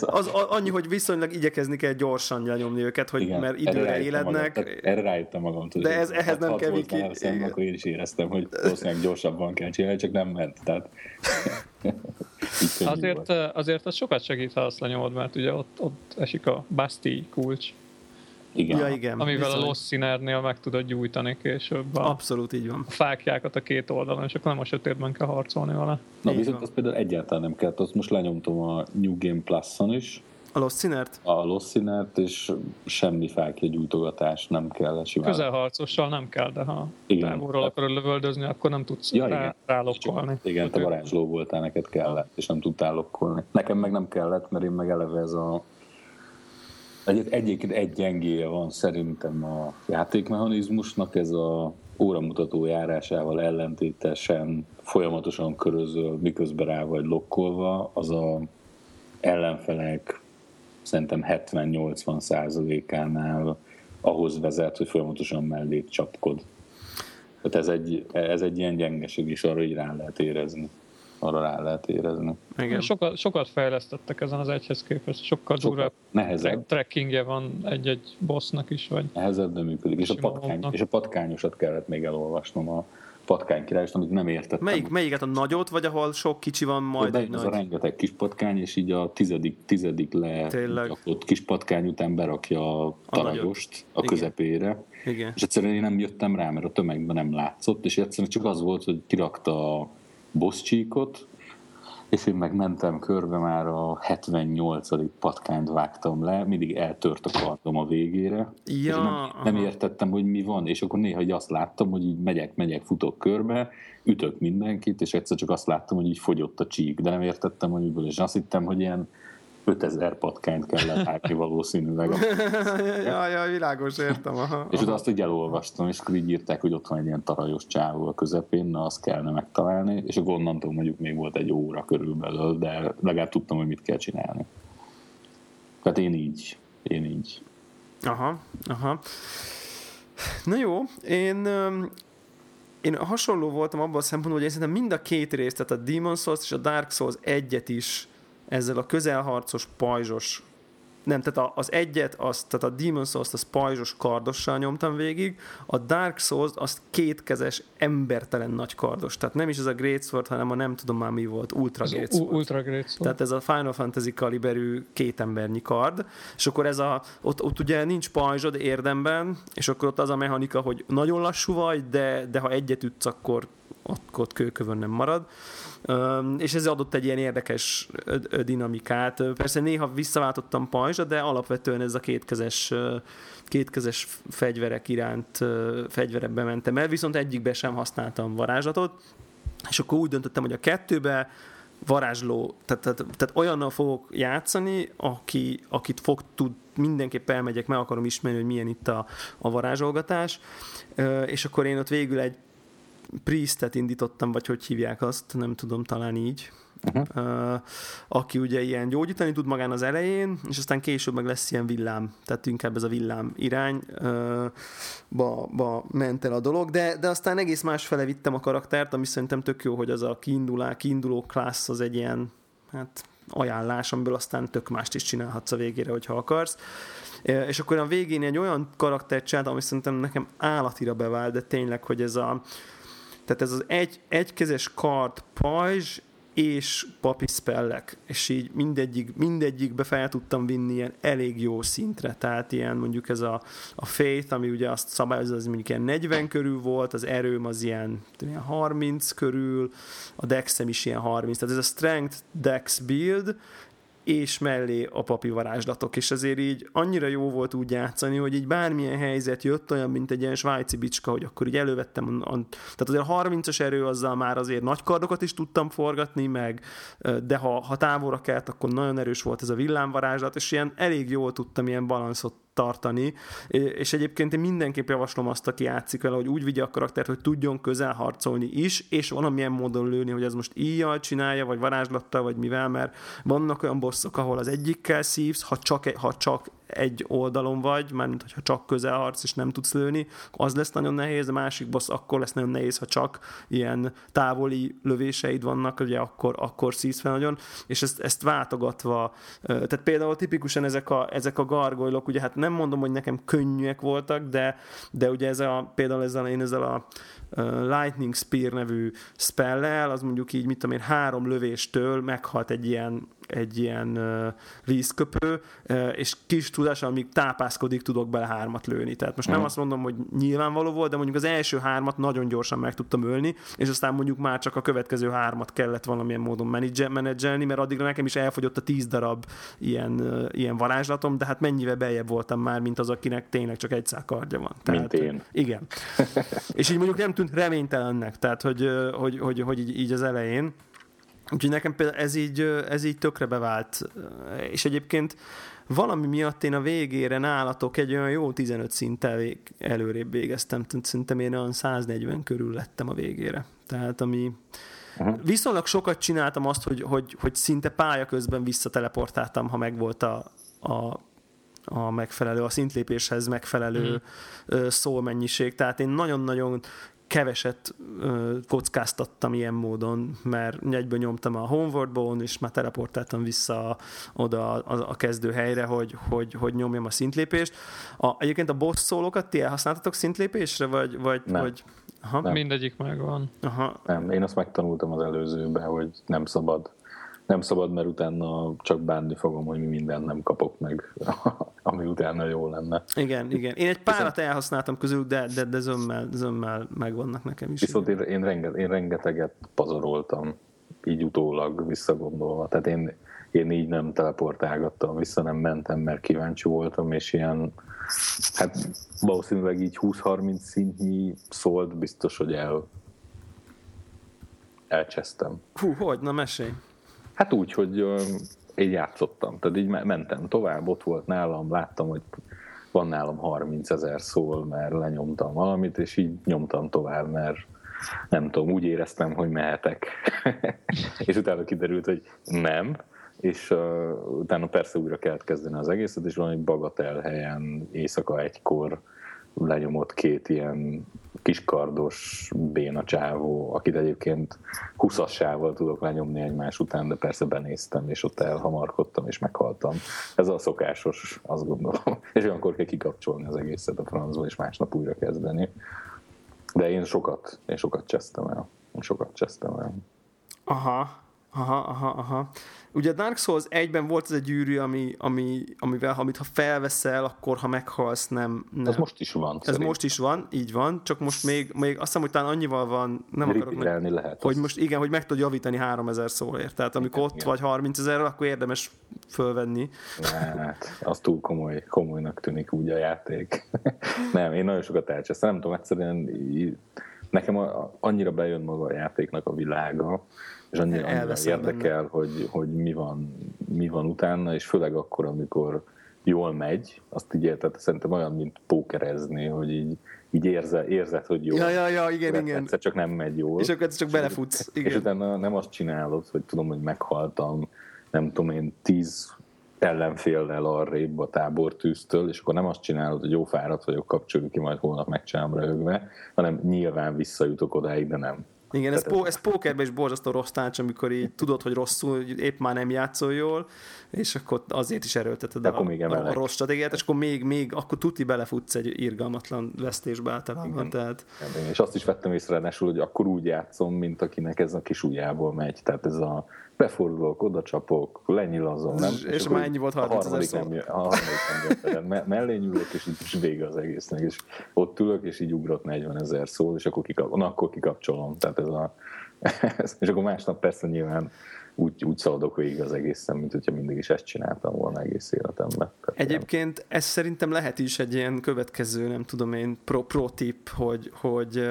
A: az, az, annyi, hogy viszonylag igyekezni kell gyorsan lenyomni őket, hogy Igen, mert időre élednek.
B: Magam, erre rájöttem magam.
A: Tudod, de ez, ehhez nem kell
B: viki. Szem, akkor én is éreztem, hogy valószínűleg gyorsabban kell csinálni, csak nem ment. Tehát
C: azért, azért az sokat segít, ha azt lenyomod, mert ugye ott, ott esik a Basti kulcs.
A: Igen. Ja, igen.
C: Amivel Viszont. a Lost Sinnernél meg tudod gyújtani később a,
A: Abszolút így van.
C: a fákjákat a két oldalon, és akkor nem a sötétben kell harcolni vele.
B: Na így viszont van. az például egyáltalán nem kell, azt most lenyomtam a New Game Plus-on is.
A: A Lost Sinnert?
B: A Lost Sinnert, és semmi fákja gyújtogatás nem kell
C: simán. Közelharcossal nem kell, de ha távolról akarod lövöldözni, akkor nem tudsz
B: ja,
C: rá, igen. rálokkolni.
B: Igen, te varázsló voltál, neked kellett, és nem tudtál lokkolni. Nekem meg nem kellett, mert én meg eleve ez a Egyébként egy gyengéje van szerintem a játékmechanizmusnak, ez a óramutató járásával ellentétesen folyamatosan körözöl, miközben rá vagy lokkolva, az a ellenfelek szerintem 70-80 százalékánál ahhoz vezet, hogy folyamatosan mellét csapkod. Tehát ez egy, ez egy ilyen gyengeség, és arra így rá lehet érezni arra rá lehet érezni.
C: Igen. Sokat, sokat fejlesztettek ezen az egyhez képest, sokkal durvább
B: nehezebb.
C: trekkingje van egy-egy bossnak is. Vagy
B: nehezebb, de működik. És a, patkány, és a patkányosat kellett még elolvasnom a patkány király, amit nem értettem.
A: Melyik, melyiket a nagyot, vagy ahol sok kicsi van, majd
B: egy nagy? a rengeteg kis patkány, és így a tizedik, tizedik le ott kis patkány után berakja a tarajost a, a közepére. Igen. És egyszerűen én nem jöttem rá, mert a tömegben nem látszott, és egyszerűen csak az volt, hogy kirakta boszcsíkot, és én meg mentem körbe, már a 78. patkányt vágtam le, mindig eltört a kardom a végére,
A: ja,
B: és nem, nem értettem, hogy mi van, és akkor néha így azt láttam, hogy így megyek, megyek, futok körbe, ütök mindenkit, és egyszer csak azt láttam, hogy így fogyott a csík, de nem értettem, hogy miből, és azt hittem, hogy ilyen 5000 patkányt kellett hágni valószínűleg.
A: jaj, jaj, világos, értem. Aha,
B: és utána azt így elolvastam, és akkor így írták, hogy ott van egy ilyen tarajos csávó a közepén, na azt kellene megtalálni, és akkor onnantól mondjuk még volt egy óra körülbelül, de legalább tudtam, hogy mit kell csinálni. Tehát én így, én így.
A: Aha, aha. Na jó, én én hasonló voltam abban a szempontból, hogy én szerintem mind a két részt, tehát a Demon's Souls és a Dark Souls egyet is ezzel a közelharcos, pajzsos nem, tehát az egyet, az, tehát a Demon's Souls-t az pajzsos kardossal nyomtam végig, a Dark Souls azt kétkezes, embertelen nagy kardos. Tehát nem is ez a Great Sword, hanem a nem tudom már mi volt, Ultra Great Sword.
C: Ultra Great Sword.
A: Tehát ez a Final Fantasy kaliberű két embernyi kard, és akkor ez a, ott, ott ugye nincs pajzsod érdemben, és akkor ott az a mechanika, hogy nagyon lassú vagy, de, de ha egyet ütsz, akkor ott, ott kőkövön nem marad. És ez adott egy ilyen érdekes dinamikát. Persze néha visszaváltottam pajzsra, de alapvetően ez a kétkezes, kétkezes fegyverek iránt fegyverekbe mentem el, viszont egyikbe sem használtam varázslatot, és akkor úgy döntöttem, hogy a kettőbe varázsló, tehát, tehát, tehát olyannal fogok játszani, aki, akit fog tud, mindenképp elmegyek, meg akarom ismerni, hogy milyen itt a, a varázsolgatás, és akkor én ott végül egy Priestet indítottam, vagy hogy hívják azt, nem tudom, talán így. Uh-huh. Uh, aki ugye ilyen gyógyítani tud magán az elején, és aztán később meg lesz ilyen villám, tehát inkább ez a villám irányba ba ment el a dolog, de, de aztán egész másfele vittem a karaktert, ami szerintem tök jó, hogy az a kiindulá, kiinduló klassz az egy ilyen hát ajánlás, amiből aztán tök mást is csinálhatsz a végére, hogyha akarsz. És akkor a végén egy olyan karaktert csinált, ami szerintem nekem állatira bevált, de tényleg, hogy ez a tehát ez az egy, egykezes kard pajzs és papiszpellek, és így mindegyik, mindegyikbe fel tudtam vinni ilyen elég jó szintre, tehát ilyen mondjuk ez a, a faith, ami ugye azt szabályozza, az mondjuk ilyen 40 körül volt, az erőm az ilyen, ilyen 30 körül, a dexem is ilyen 30, tehát ez a strength dex build, és mellé a papi varázslatok, és azért így annyira jó volt úgy játszani, hogy így bármilyen helyzet jött, olyan, mint egy ilyen svájci bicska, hogy akkor így elővettem, a, a, tehát azért a 30-as erő azzal már azért nagy kardokat is tudtam forgatni, meg, de ha, ha távolra kelt, akkor nagyon erős volt ez a villámvarázslat, és ilyen elég jól tudtam ilyen balanszot tartani, és egyébként én mindenképp javaslom azt, aki játszik vele, hogy úgy vigye a karaktert, hogy tudjon közel harcolni is, és valamilyen módon lőni, hogy ez most íjjal csinálja, vagy varázslattal, vagy mivel, mert vannak olyan bosszok, ahol az egyikkel szívsz, ha csak, ha csak egy oldalon vagy, mármint hogyha csak közelharc és nem tudsz lőni, az lesz nagyon nehéz, a másik boss akkor lesz nagyon nehéz, ha csak ilyen távoli lövéseid vannak, ugye akkor, akkor szísz fel nagyon, és ezt, ezt váltogatva, tehát például tipikusan ezek a, ezek a gargoylok, ugye hát nem mondom, hogy nekem könnyűek voltak, de, de ugye ez a, például ezzel, én ezzel a Lightning Spear nevű spellel, az mondjuk így, mit tudom én, három lövéstől meghalt egy ilyen egy ilyen uh, vízköpő, uh, és kis tudása, amíg tápászkodik, tudok bele hármat lőni. Tehát most nem mm. azt mondom, hogy nyilvánvaló volt, de mondjuk az első hármat nagyon gyorsan meg tudtam ölni, és aztán mondjuk már csak a következő hármat kellett valamilyen módon menedzselni, mert addigra nekem is elfogyott a tíz darab ilyen, uh, ilyen varázslatom, de hát mennyivel beljebb voltam már, mint az, akinek tényleg csak egy kardja van.
B: Tehát, mint én.
A: Igen. és így mondjuk nem tűnt reménytelennek, tehát hogy, hogy, hogy, hogy így, így az elején. Úgyhogy nekem például ez így, ez így tökre bevált. És egyébként valami miatt én a végére nálatok egy olyan jó 15 szinttel előrébb végeztem. Szerintem én olyan 140 körül lettem a végére. Tehát ami... Aha. Viszonylag sokat csináltam azt, hogy, hogy, hogy szinte pálya közben visszateleportáltam, ha megvolt a, a a megfelelő, a szintlépéshez megfelelő mm. szómennyiség. Tehát én nagyon-nagyon keveset ö, kockáztattam ilyen módon, mert egyből nyomtam a Homeward és már teleportáltam vissza oda a, a kezdő helyre, hogy, hogy, hogy nyomjam a szintlépést. A, egyébként a boss szólókat ti elhasználtatok szintlépésre, vagy, vagy,
B: nem.
A: vagy
C: Aha. Nem. Mindegyik megvan.
B: Aha. Nem, én azt megtanultam az előzőben, hogy nem szabad nem szabad, mert utána csak bánni fogom, hogy mi mindent nem kapok meg, ami utána jó lenne.
A: Igen, igen. Én egy párat Viszont... elhasználtam közülük, de, de, de zömmel, zömmel megvannak nekem is.
B: Viszont én, én, renget, én rengeteget pazaroltam, így utólag visszagondolva. Tehát én, én így nem teleportálgattam, vissza nem mentem, mert kíváncsi voltam, és ilyen, hát valószínűleg így 20-30 szintnyi szólt, biztos, hogy el elcsesztem.
A: Hú, hogy? Na mesélj.
B: Hát úgy, hogy én játszottam, tehát így mentem tovább, ott volt nálam, láttam, hogy van nálam 30 ezer szól, mert lenyomtam valamit, és így nyomtam tovább, mert nem tudom, úgy éreztem, hogy mehetek. és utána kiderült, hogy nem, és uh, utána persze újra kellett kezdeni az egészet, és valami bagatel helyen éjszaka egykor lenyomott két ilyen kiskardos béna csávó, akit egyébként huszassával tudok lenyomni egymás után, de persze benéztem, és ott elhamarkodtam, és meghaltam. Ez a szokásos, azt gondolom. És olyankor kell kikapcsolni az egészet a francba, és másnap újra kezdeni. De én sokat, én sokat csesztem el. Én sokat csesztem el.
A: Aha, aha, aha, aha. Ugye a Dark Souls egyben volt ez egy gyűrű, ami, ami, amivel, amit ha felveszel, akkor ha meghalsz, nem... nem.
B: Ez most is van.
A: Ez szerintem. most is van, így van, csak most még, még azt hiszem, hogy talán annyival van, nem akarok
B: meg, lehet.
A: Hogy most igen, hogy meg tud javítani 3000 szóért. Tehát amikor igen, ott igen. vagy 30 ezerrel, akkor érdemes fölvenni.
B: Hát, az túl komoly, komolynak tűnik úgy a játék. nem, én nagyon sokat elcsesztem, nem tudom, egyszerűen nekem annyira bejön maga a játéknak a világa, és annyira, annyira érdekel, hogy, hogy mi, van, mi van utána, és főleg akkor, amikor jól megy, azt így érted, szerintem olyan, mint pókerezni, hogy így, így érze, érzed, hogy jó.
A: Ja, ja, ja, igen, igen.
B: Egyszer csak nem megy jól.
A: És akkor csak belefutsz.
B: Igen. És utána nem azt csinálod, hogy tudom, hogy meghaltam, nem tudom én, tíz ellenféllel arrébb a tábortűztől, és akkor nem azt csinálod, hogy jó fáradt vagyok, kapcsoljuk ki, majd holnap megcsinálom röhögve, hanem nyilván visszajutok odáig, de nem.
A: Igen, ez, pó, ez pókerben is borzasztó rossz táncs, amikor így tudod, hogy rosszul, épp már nem játszol jól, és akkor azért is erőlteted a, még a, a rossz stratégiát, és akkor még, még, akkor tuti belefutsz egy irgalmatlan vesztésbe általában. Igen. Tehát...
B: Igen, és azt is vettem észre, hogy akkor úgy játszom, mint akinek ez a kis ujjából megy. Tehát ez a befordulok, oda csapok, lenyilazom, nem?
A: És, és már ennyi volt 30
B: a harmadik nem, a harmadik nem jött, mellé nyúlok, és így is vége az egésznek, és ott ülök, és így ugrott 40 ezer szó, és akkor, kikap, na, akkor kikapcsolom. Tehát ez a, és akkor másnap persze nyilván úgy, úgy szaladok végig az egészen, mint hogyha mindig is ezt csináltam volna egész életemben.
A: Egyébként ez szerintem lehet is egy ilyen következő, nem tudom én, pro, pro tip, hogy, hogy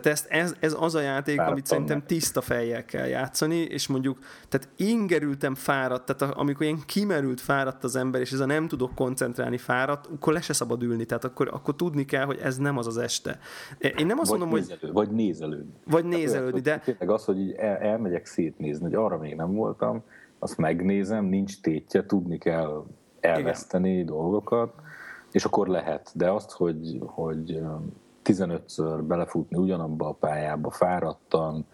A: tehát ezt, ez, ez az a játék, Fáradtam amit szerintem tiszta fejjel kell játszani, és mondjuk, tehát ingerültem fáradt, tehát amikor ilyen kimerült fáradt az ember, és ez a nem tudok koncentrálni fáradt, akkor le se szabad ülni, tehát akkor, akkor tudni kell, hogy ez nem az az este. Én nem azt vagy mondom, nézelő,
B: hogy... Vagy nézelődni.
A: Vagy nézelődni, de...
B: Tényleg az, hogy így el, elmegyek szétnézni, hogy arra még nem voltam, azt megnézem, nincs tétje, tudni kell elveszteni Igen. dolgokat, és akkor lehet. De azt, hogy, hogy 15-ször belefutni ugyanabba a pályába fáradtan,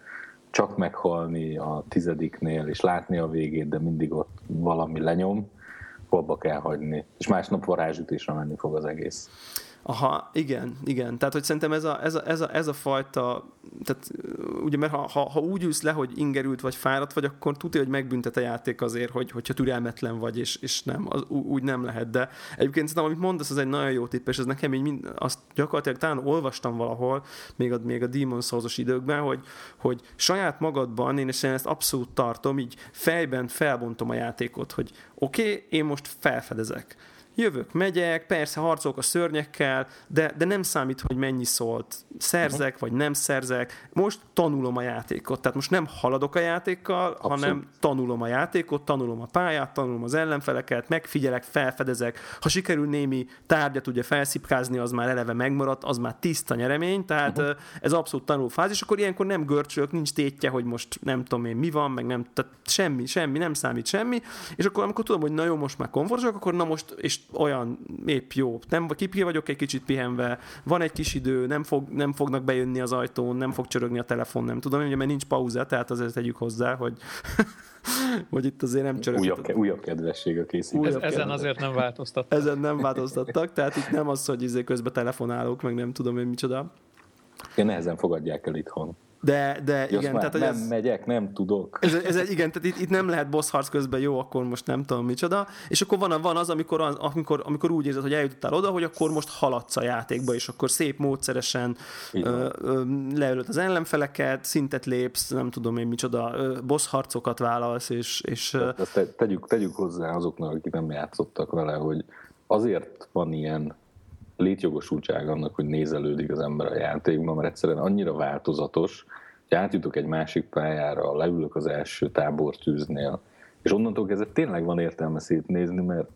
B: csak meghalni a tizediknél, és látni a végét, de mindig ott valami lenyom, abba kell hagyni. És másnap varázsütésre menni fog az egész.
A: Aha, igen, igen. Tehát, hogy szerintem ez a, ez a, ez a, ez a fajta, tehát ugye, mert ha, ha, ha úgy ülsz le, hogy ingerült vagy fáradt vagy, akkor tudja, hogy megbüntet a játék azért, hogy, hogyha türelmetlen vagy, és, és nem, az, úgy nem lehet. De egyébként szerintem, amit mondasz, az egy nagyon jó tipp, és ez nekem így mind, azt gyakorlatilag talán olvastam valahol, még a, még a Demon souls időkben, hogy, hogy saját magadban, én én ezt abszolút tartom, így fejben felbontom a játékot, hogy oké, okay, én most felfedezek jövök, megyek, persze harcolok a szörnyekkel, de, de nem számít, hogy mennyi szólt szerzek, vagy nem szerzek. Most tanulom a játékot. Tehát most nem haladok a játékkal, Abszolút. hanem tanulom a játékot, tanulom a pályát, tanulom az ellenfeleket, megfigyelek, felfedezek. Ha sikerül némi tárgyat ugye felszipkázni, az már eleve megmaradt, az már tiszta nyeremény, tehát uh-huh. ez abszolút tanulfázis, akkor ilyenkor nem görcsölök, nincs tétje, hogy most nem tudom én mi van, meg nem, tehát semmi, semmi, nem számít semmi, és akkor amikor tudom, hogy na jó, most már komfortosak, akkor na most, és olyan épp jó. Nem, ki vagyok egy kicsit pihenve, van egy kis idő, nem, fog, nem fognak bejönni az ajtón, nem fog csörögni a telefon, nem tudom, ugye, mert nincs pauza, tehát azért tegyük hozzá, hogy hogy itt azért nem csörög.
B: Újabb, ke- újabb kedvesség a készítés.
C: Ez, ezen azért nem változtattak.
A: Ezen nem változtattak, tehát itt nem az, hogy izé közben telefonálok, meg nem tudom én micsoda.
B: Én nehezen fogadják el itthon.
A: De, de
B: Jössz igen, tehát, hogy nem ez, megyek, nem tudok.
A: Ez, ez, ez, igen, tehát itt, itt, nem lehet boss harc közben, jó, akkor most nem tudom micsoda. És akkor van, van az, amikor, az, amikor, amikor úgy érzed, hogy eljutottál oda, hogy akkor most haladsz a játékba, és akkor szép módszeresen ö, ö, leölöd az ellenfeleket, szintet lépsz, nem tudom én micsoda, ö, boss harcokat vállalsz, és... és
B: ezt te, tegyük, tegyük hozzá azoknak, akik nem játszottak vele, hogy azért van ilyen létjogosultság annak, hogy nézelődik az ember a játékban, mert egyszerűen annyira változatos, hogy átjutok egy másik pályára, leülök az első tábortűznél, és onnantól kezdve tényleg van értelme szétnézni, mert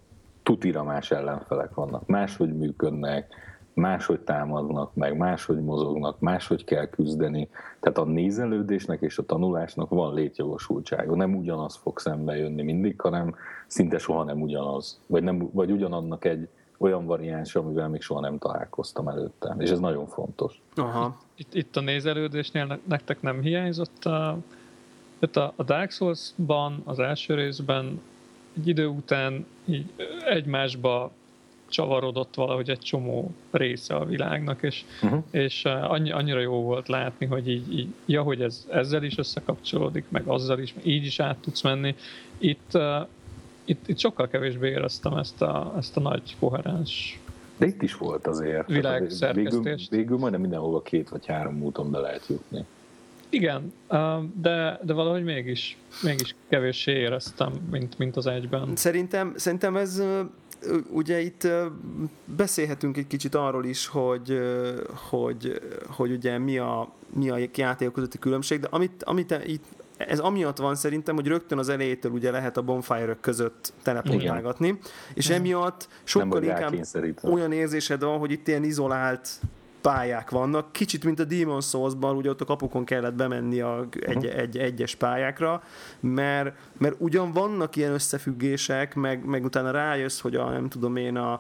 B: tutira más ellenfelek vannak, máshogy működnek, máshogy támadnak meg, máshogy mozognak, máshogy kell küzdeni. Tehát a nézelődésnek és a tanulásnak van létjogosultsága. Nem ugyanaz fog szembe jönni mindig, hanem szinte soha nem ugyanaz. Vagy, nem, vagy ugyanannak egy olyan variáns, amivel még soha nem találkoztam előtte, és ez nagyon fontos.
A: Aha.
C: Itt, itt a nézelődésnél nektek nem hiányzott a, a Dark Souls-ban, az első részben egy idő után így egymásba csavarodott valahogy egy csomó része a világnak, és, uh-huh. és annyi, annyira jó volt látni, hogy így, így ja, hogy ez ezzel is összekapcsolódik, meg azzal is, így is át tudsz menni. Itt itt, itt sokkal kevésbé éreztem ezt a, ezt a nagy koherens
B: de itt is volt azért.
C: Világ
B: végül, végül majdnem mindenhova két vagy három úton be lehet jutni.
C: Igen, de, de valahogy mégis, mégis kevéssé éreztem, mint, mint az egyben.
A: Szerintem, szerintem ez ugye itt beszélhetünk egy kicsit arról is, hogy, hogy, hogy ugye mi a, mi a játékok közötti különbség, de amit, amit itt ez amiatt van szerintem, hogy rögtön az elejétől ugye lehet a bonfire között teleportálgatni, és emiatt sokkal inkább olyan érzésed van, hogy itt ilyen izolált pályák vannak, kicsit mint a Demon Souls-ban, ugye ott a kapukon kellett bemenni a egy, uh-huh. egy, egyes pályákra, mert, mert ugyan vannak ilyen összefüggések, meg, meg utána rájössz, hogy a, nem tudom én, a,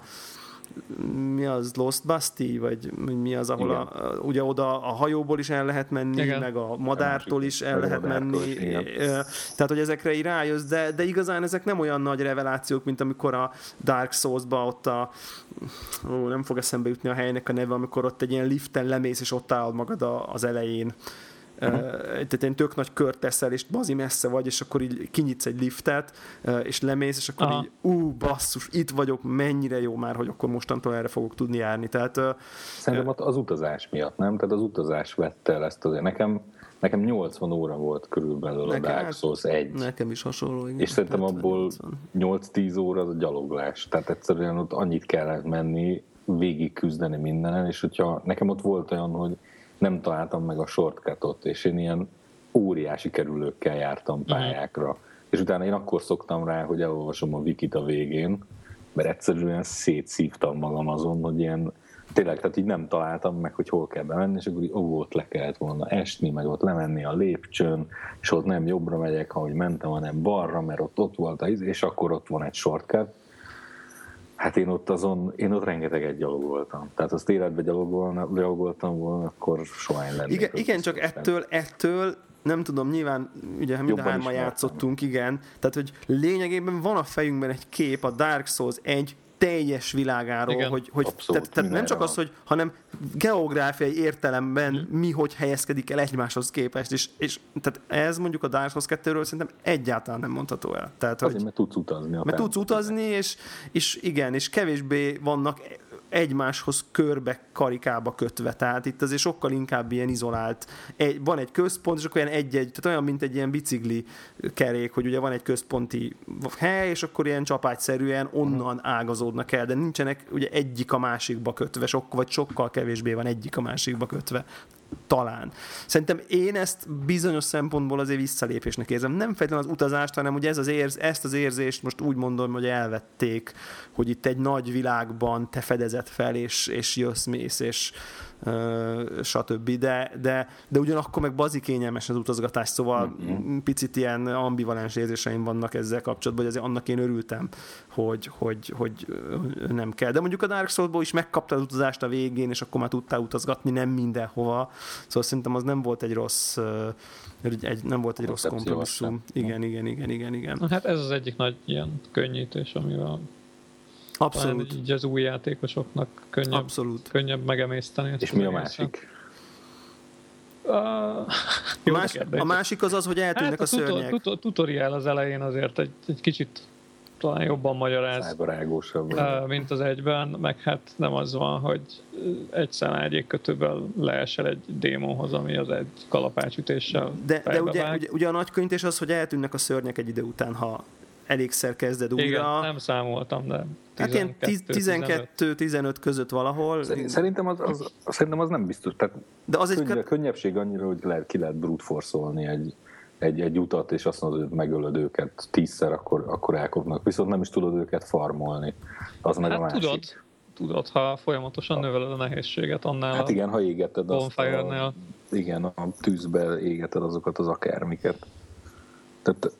A: mi az, Lost Basti, vagy mi az, ahol a, ugye oda a hajóból is el lehet menni, igen. meg a madártól is el lehet menni. Is, Tehát, hogy ezekre így rájössz, de, de igazán ezek nem olyan nagy revelációk, mint amikor a Dark Souls-ba ott a ó, nem fog eszembe jutni a helynek a neve, amikor ott egy ilyen liften lemész, és ott állod magad a, az elején Uh-huh. Tehát egy tök nagy kört teszel, és bazi messze vagy, és akkor így kinyitsz egy liftet, és lemész, és akkor Aha. így, ú, basszus, itt vagyok, mennyire jó már, hogy akkor mostantól erre fogok tudni járni. Tehát,
B: Szerintem ott az utazás miatt, nem? Tehát az utazás vette el ezt azért. Nekem, Nekem 80 óra volt körülbelül nekem, a Dark Souls 1.
A: Nekem is hasonló, igen.
B: És szerintem abból 8-10 óra az a gyaloglás. Tehát egyszerűen ott annyit kellett menni, végig küzdeni mindenen, és hogyha nekem ott volt olyan, hogy nem találtam meg a shortcutot, és én ilyen óriási kerülőkkel jártam mhm. pályákra. Uh-huh. És utána én akkor szoktam rá, hogy elolvasom a wikit a végén, mert egyszerűen szétszívtam magam azon, hogy ilyen tényleg, tehát így nem találtam meg, hogy hol kell bemenni, és akkor így, ó, ott le kellett volna esni, meg ott lemenni a lépcsőn, és ott nem jobbra megyek, ahogy mentem, hanem balra, mert ott, ott volt a és akkor ott van egy shortcut. Hát én ott azon, én ott rengeteget gyalogoltam. Tehát azt életbe gyalogoltam volna, akkor soha én lennék.
A: Igen, igen csak ettől, ettől nem tudom, nyilván ugye mind a hárman játszottunk, igen, tehát hogy lényegében van a fejünkben egy kép a Dark Souls egy teljes világáról, Igen. hogy, hogy Abszolút, tehát, nem csak az, hogy, hanem geográfiai értelemben mm. mi hogy helyezkedik el egymáshoz képest, és, és tehát ez mondjuk a Dark Souls 2-ről szerintem egyáltalán nem mondható el. Tehát,
B: Azért, hogy, mert tudsz utazni.
A: Mert tudsz utazni, és, és igen, és kevésbé vannak egymáshoz körbe karikába kötve. Tehát itt azért sokkal inkább ilyen izolált. Egy, van egy központ, és akkor ilyen egy-egy, tehát olyan, mint egy ilyen bicikli kerék, hogy ugye van egy központi hely, és akkor ilyen csapágyszerűen onnan ágazódnak el, de nincsenek ugye egyik a másikba kötve, sok, vagy sokkal kevésbé van egyik a másikba kötve talán. Szerintem én ezt bizonyos szempontból azért visszalépésnek érzem. Nem feltétlenül az utazást, hanem ugye ez az érz, ezt az érzést most úgy mondom, hogy elvették, hogy itt egy nagy világban te fedezett fel, és, és jössz, mész, és stb. De, de, de ugyanakkor meg bazi kényelmes az utazgatás, szóval mm-hmm. picit ilyen ambivalens érzéseim vannak ezzel kapcsolatban, hogy azért annak én örültem, hogy, hogy, hogy nem kell. De mondjuk a Dark souls is megkaptad az utazást a végén, és akkor már tudtál utazgatni nem mindenhova. Szóval szerintem az nem volt egy rossz egy, nem volt egy rossz kompromisszum. Igen, igen, igen, igen, igen.
C: Hát ez az egyik nagy ilyen könnyítés, amivel Abszolút. Talán így az új játékosoknak könnyebb, Abszolút. könnyebb megemészteni.
B: És mi a másik?
A: A, más, a másik az az, hogy eltűnnek hát a, a szörnyek.
C: Tutor, tutoriál az elején azért egy, egy kicsit talán jobban magyaráz, uh, mint az egyben, meg hát nem az van, hogy egy szenágyék kötőből leesel egy démonhoz, ami az egy kalapácsütéssel
A: De, de ugye, ugye, ugye, a nagy könnyítés az, hogy eltűnnek a szörnyek egy idő után, ha elégszer kezded újra. Igen,
C: nem számoltam, de
A: Hát ilyen 12-15 között valahol.
B: Szerintem az, az, szerintem az nem biztos. Tehát de az könny- egy könnyebbség annyira, hogy lehet, ki lehet brute force egy, egy, egy utat, és azt mondod, hogy megölöd őket tízszer, akkor, akkor elkopnak. Viszont nem is tudod őket farmolni. Az meg hát a másik. Tudod,
C: tudod, ha folyamatosan növeled a nehézséget annál
B: Hát igen, ha égeted
C: azt a,
B: igen, a tűzbe égeted azokat az akármiket. Tehát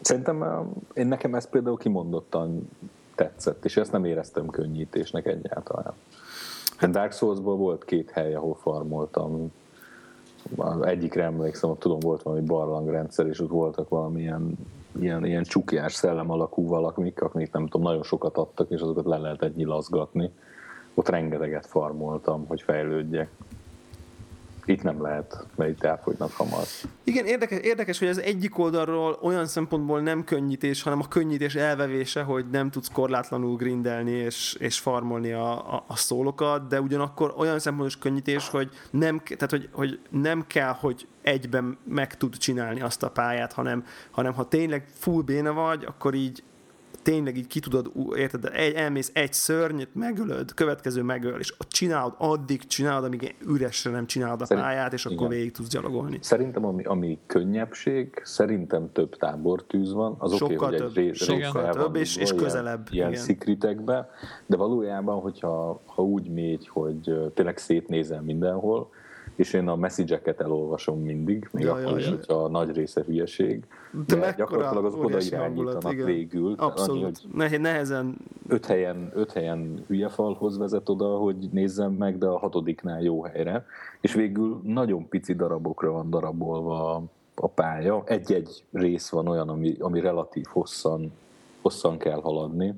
B: szerintem én nekem ez például kimondottan tetszett, és ezt nem éreztem könnyítésnek egyáltalán. Hát Dark Souls-ból volt két hely, ahol farmoltam. Az egyikre emlékszem, tudom, volt valami barlangrendszer, és ott voltak valamilyen ilyen, ilyen csukjás szellem alakú valamik, akik nem tudom, nagyon sokat adtak, és azokat le lehetett nyilazgatni. Ott rengeteget farmoltam, hogy fejlődjek. Itt nem lehet, mert itt elfogynak hamar.
A: Igen, érdekes, érdekes, hogy az egyik oldalról olyan szempontból nem könnyítés, hanem a könnyítés elvevése, hogy nem tudsz korlátlanul grindelni és, és farmolni a, a, a szólokat, de ugyanakkor olyan szempontból könnyítés, hogy nem, tehát, hogy, hogy nem kell, hogy egyben meg tud csinálni azt a pályát, hanem, hanem ha tényleg full béne vagy, akkor így tényleg így ki tudod, érted, egy, elmész egy szörnyet, megölöd, következő megöl, és csinálod, addig csinálod, amíg üresre nem csinálod a Szerint, pályát, és akkor igen. végig tudsz gyalogolni.
B: Szerintem, ami, ami könnyebbség, szerintem több tábortűz van, az oké, okay, hogy egy ré,
A: sokkal több, és, és közelebb.
B: Ilyen, ilyen szikritekbe, de valójában, hogyha ha úgy mégy, hogy tényleg szétnézel mindenhol, és én a message elolvasom mindig, még ja, akkor ja, is, ja. hogyha a nagy része hülyeség. De, de gyakorlatilag azok oda irányítanak igen. végül.
A: Abszolút. Annyi, Nehezen.
B: Öt helyen, öt helyen hülye falhoz vezet oda, hogy nézzem meg, de a hatodiknál jó helyre. És végül nagyon pici darabokra van darabolva a pálya. Egy-egy rész van olyan, ami, ami relatív hosszan, hosszan kell haladni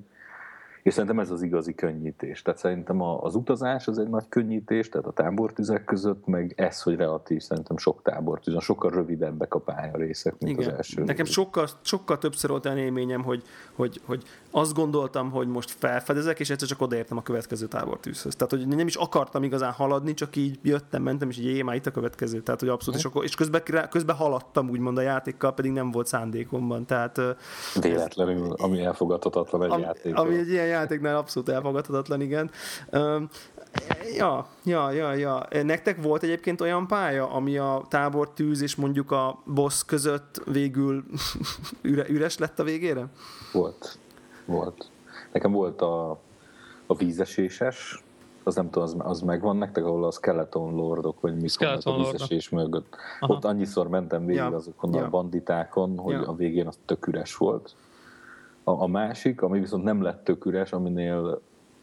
B: És szerintem ez az igazi könnyítés. Tehát szerintem az utazás az egy nagy könnyítés, tehát a tábortüzek között, meg ez, hogy relatív szerintem sok tábortűz, sokkal rövidebbek a pálya részek, mint Igen. az első.
A: Nekem sokkal, sokkal többször volt olyan élményem, hogy, hogy, hogy azt gondoltam, hogy most felfedezek, és egyszer csak odaértem a következő tábortűzhöz. Tehát, hogy nem is akartam igazán haladni, csak így jöttem, mentem, és így jé, már itt a következő. Tehát, hogy abszolút, és, akkor, és közben, közben haladtam úgymond a játékkal, pedig nem volt szándékomban. Tehát,
B: Véletlenül, ami elfogadhatatlan egy
A: ami,
B: játék.
A: Ami egy ilyen játéknál abszolút elfogadhatatlan, igen. Ja, ja, ja, ja. Nektek volt egyébként olyan pálya, ami a tábor tűz és mondjuk a boss között végül üre, üres lett a végére?
B: Volt. Volt. Nekem volt a, a vízeséses, az nem tudom, az, az megvan nektek, ahol a Skeleton Lordok, vagy mi
C: a
B: vízesés mögött. Aha. Ott annyiszor mentem végig ja. azokon ja. a banditákon, hogy ja. a végén az tök üres volt. A, a másik, ami viszont nem lett tök üres, aminél,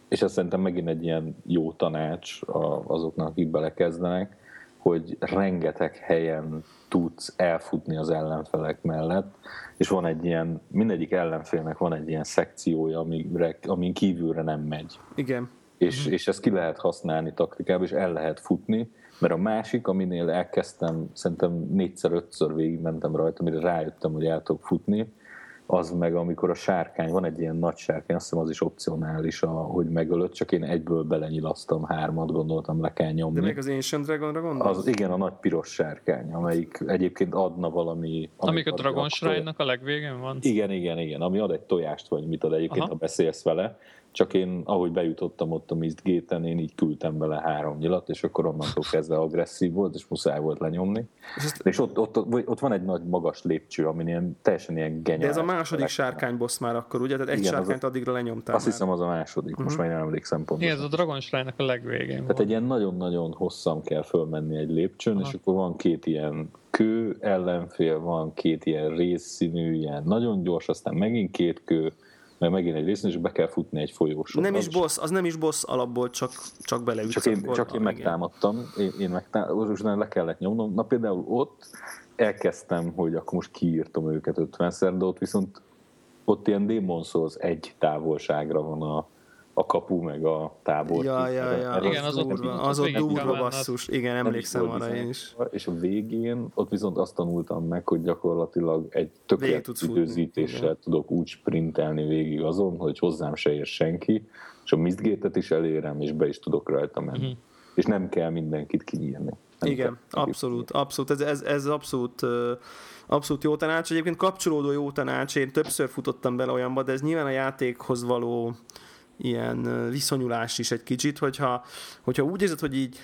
B: és ez szerintem megint egy ilyen jó tanács azoknak, akik belekezdenek, hogy rengeteg helyen tudsz elfutni az ellenfelek mellett, és van egy ilyen, mindegyik ellenfélnek van egy ilyen szekciója, amire, amin kívülre nem megy.
A: Igen.
B: És, és ezt ki lehet használni taktikában, és el lehet futni, mert a másik, aminél elkezdtem, szerintem négyszer-ötször végigmentem rajta, amire rájöttem, hogy el tudok futni, az meg amikor a sárkány, van egy ilyen nagy sárkány, azt hiszem az is opcionális, a, hogy megölött, csak én egyből belenyilasztam hármat, gondoltam le kell nyomni.
A: De még az Ancient Dragonra gondolsz?
B: Az, igen, a nagy piros sárkány, amelyik egyébként adna valami...
C: Amik a Dragon Shrine-nak a legvégén van?
B: Igen, igen, igen, ami ad egy tojást, vagy mit ad egyébként, Aha. ha beszélsz vele, csak én, ahogy bejutottam ott a Mistgate-en, én így küldtem bele három nyilat, és akkor onnantól kezdve agresszív volt, és muszáj volt lenyomni. És, ott, ott, ott, van egy nagy magas lépcső, ami ilyen, teljesen ilyen genyál.
A: De ez a második sárkány boss már akkor, ugye? Tehát egy Igen, sárkányt az, addigra lenyomtál
B: Azt már. hiszem az a második, uh-huh. most mhm. már nem emlékszem pontosan.
C: Igen, ez a Dragon shrine a legvégén Tehát
B: volt. egy ilyen nagyon-nagyon hosszan kell fölmenni egy lépcsőn, Aha. és akkor van két ilyen kő ellenfél, van két ilyen részszínű, ilyen nagyon gyors, aztán megint két kő, meg megint egy részén, és be kell futni egy folyósor.
A: Nem is boss, az nem is boss alapból, csak, csak beleütsz.
B: Csak én, csak én megtámadtam, én, én megtámadtam, le kellett nyomnom. Na például ott elkezdtem, hogy akkor most kiírtam őket 50-szer, de ott viszont ott ilyen Demon Souls egy távolságra van a, a kapu, meg a tábor.
A: Ja, ja, ja. Igen, az, ott, az ott durva basszus. Igen, emlékszem arra én is.
B: És a végén ott viszont azt tanultam meg, hogy gyakorlatilag egy tökéletes időzítéssel tudok úgy sprintelni végig azon, hogy hozzám se ér senki, és a mistgate is elérem, és be is tudok rajta menni. Uh-huh. És nem kell mindenkit kinyírni. Nem
A: Igen, abszolút, abszolút. Ez, ez, ez abszolút abszolút jó tanács. Egyébként kapcsolódó jó tanács, én többször futottam bele olyanba, de ez nyilván a játékhoz való ilyen viszonyulás is egy kicsit, hogyha, hogyha úgy érzed, hogy így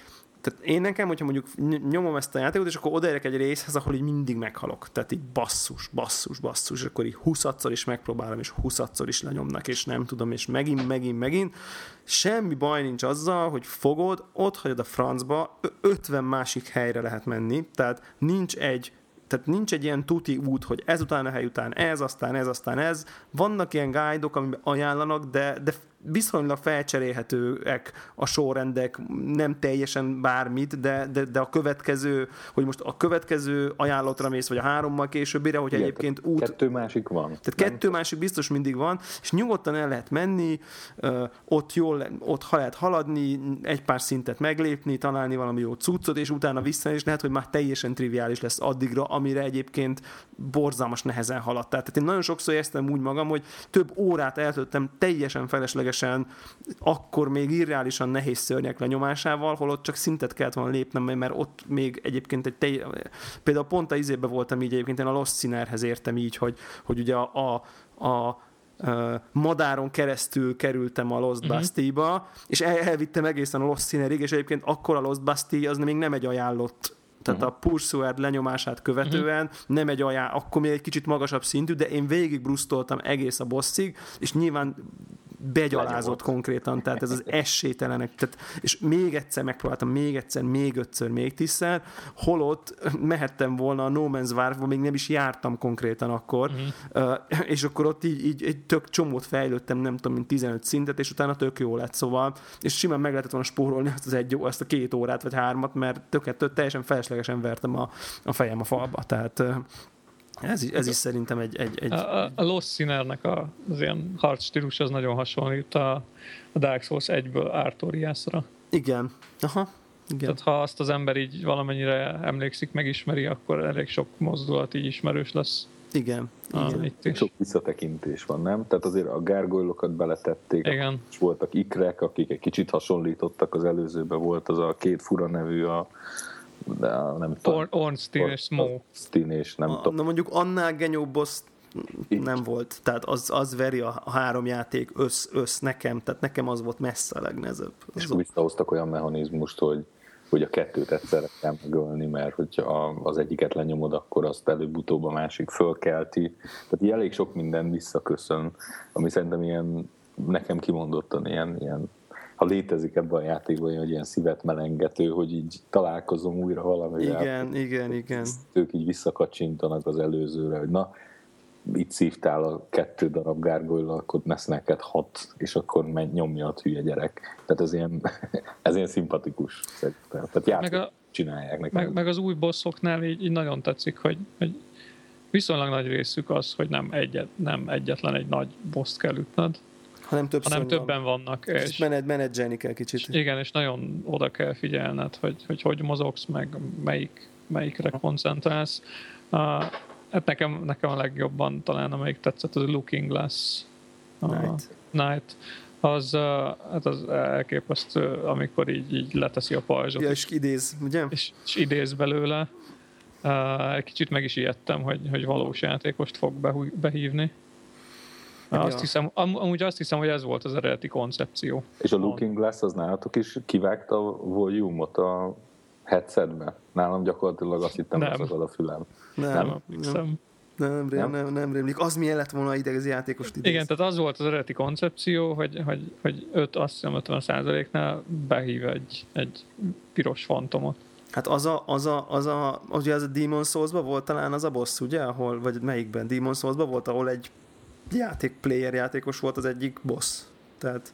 A: tehát én nekem, hogyha mondjuk nyomom ezt a játékot, és akkor odaérek egy részhez, ahol így mindig meghalok. Tehát így basszus, basszus, basszus, és akkor így huszadszor is megpróbálom, és huszadszor is lenyomnak, és nem tudom, és megint, megint, megint. Semmi baj nincs azzal, hogy fogod, ott hagyod a francba, 50 másik helyre lehet menni, tehát nincs egy tehát nincs egy ilyen tuti út, hogy ezután a hely után ez, aztán ez, aztán ez. Vannak ilyen guide-ok, amiben ajánlanak, de, de viszonylag felcserélhetőek a sorrendek, nem teljesen bármit, de, de, de a következő, hogy most a következő ajánlatra mész, vagy a hárommal későbbire, hogy Igen, egyébként út...
B: Kettő másik van.
A: Tehát nem? kettő másik biztos mindig van, és nyugodtan el lehet menni, ott jól, ott lehet haladni, egy pár szintet meglépni, találni valami jó cuccot, és utána vissza, és lehet, hogy már teljesen triviális lesz addigra, amire egyébként borzalmas nehezen haladt. Tehát én nagyon sokszor éreztem úgy magam, hogy több órát eltöltöttem teljesen felesleges ténylegesen akkor még irreálisan nehéz szörnyek lenyomásával, holott csak szintet kellett volna lépnem, mert ott még egyébként egy tej... például pont a izébe voltam így egyébként, én a Lost Sinnerhez értem így, hogy, hogy ugye a, a, a Uh, madáron keresztül kerültem a Lost uh-huh. Bastille-ba, és el, elvittem egészen a Lost Sinnerig, és egyébként akkor a Lost Bastille az még nem egy ajánlott tehát uh-huh. a Pursued lenyomását követően uh-huh. nem egy ajánl, akkor még egy kicsit magasabb szintű, de én végig brusztoltam egész a bosszig, és nyilván begyalázott konkrétan, tehát ez az esélytelenek, tehát, és még egyszer megpróbáltam, még egyszer, még ötször, még tízszer, holott mehettem volna a No Man's Warfba, még nem is jártam konkrétan akkor, uh-huh. uh, és akkor ott így, így egy tök csomót fejlődtem, nem tudom, mint 15 szintet, és utána tök jó lett, szóval, és simán meg lehetett volna spórolni azt az egy, azt a két órát, vagy hármat, mert tökéletesen teljesen feleslegesen vertem a, a fejem a falba, tehát Ez, is, ez is szerintem egy... egy, egy...
C: A, a Lost Sinnernek a, az ilyen harcstílus az nagyon hasonlít a, a Dark Souls 1-ből Artoriasra.
A: Igen. Aha.
C: Igen. Tehát ha azt az ember így valamennyire emlékszik, megismeri, akkor elég sok mozdulat így ismerős lesz.
A: Igen.
C: Ah, igen.
B: Itt is. Sok visszatekintés van, nem? Tehát azért a gárgolylokat beletették,
C: Igen.
B: és voltak ikrek, akik egy kicsit hasonlítottak az előzőben, volt az a két fura nevű a de nem
C: tudom. Ornstein és Smo.
B: Ornstein és nem tudom.
A: Na mondjuk annál genyó boss nem volt. Tehát az, az veri a, három játék össz, össz nekem, tehát nekem az volt messze a legnehezebb.
B: És visszahoztak olyan mechanizmust, hogy hogy a kettőt egyszerre kell megölni, mert hogyha az egyiket lenyomod, akkor azt előbb-utóbb a másik fölkelti. Tehát így elég sok minden visszaköszön, ami szerintem ilyen, nekem kimondottan ilyen, ilyen ha létezik ebben a játékban, hogy ilyen szívet melengető, hogy így találkozom újra valamivel.
A: Igen, igen, igen.
B: Ők így visszakacsintanak az előzőre, hogy na, itt szívtál a kettő darab gárgolyla, akkor lesz neked hat, és akkor megy, nyomja a hülye gyerek. Tehát ez ilyen, ez ilyen szimpatikus. Tehát meg a, csinálják nekem.
C: Meg, meg, az új bosszoknál így, így nagyon tetszik, hogy, hogy viszonylag nagy részük az, hogy nem, egyet, nem egyetlen egy nagy boss kell ütnöd,
A: hanem,
C: hanem többen van. vannak.
A: És, és mened, menedzselni kell kicsit.
C: És igen, és nagyon oda kell figyelned, hogy hogy, hogy mozogsz, meg melyik, melyikre koncentrálsz. Uh, Hát nekem, nekem a legjobban talán, amelyik tetszett, az a Looking Glass.
A: Night.
C: Night. Az, hát az elképesztő, amikor így, így leteszi a pajzsot.
A: Ja, és idéz, ugye?
C: És, és idéz belőle. Kicsit meg is ijedtem, hogy, hogy valós játékost fog behívni. Ja. Azt hiszem, am, amúgy azt hiszem, hogy ez volt az eredeti koncepció.
B: És a Looking Glass az nálatok is kivágta a volume-ot a headsetbe? Nálam gyakorlatilag azt hittem, hogy az a fülem.
A: Nem, nem, nem. Nem, nem, nem, nem rémlik. Az milyen lett volna ide az játékos idéz.
C: Igen, tehát az volt az eredeti koncepció, hogy, hogy, hogy 5, azt hiszem 50 százaléknál behív egy, egy piros fantomot.
A: Hát az a, az a, az a, ugye az a Demon souls volt talán az a boss, ugye, ahol, vagy melyikben Demon souls volt, ahol egy játék, player játékos volt az egyik boss. Tehát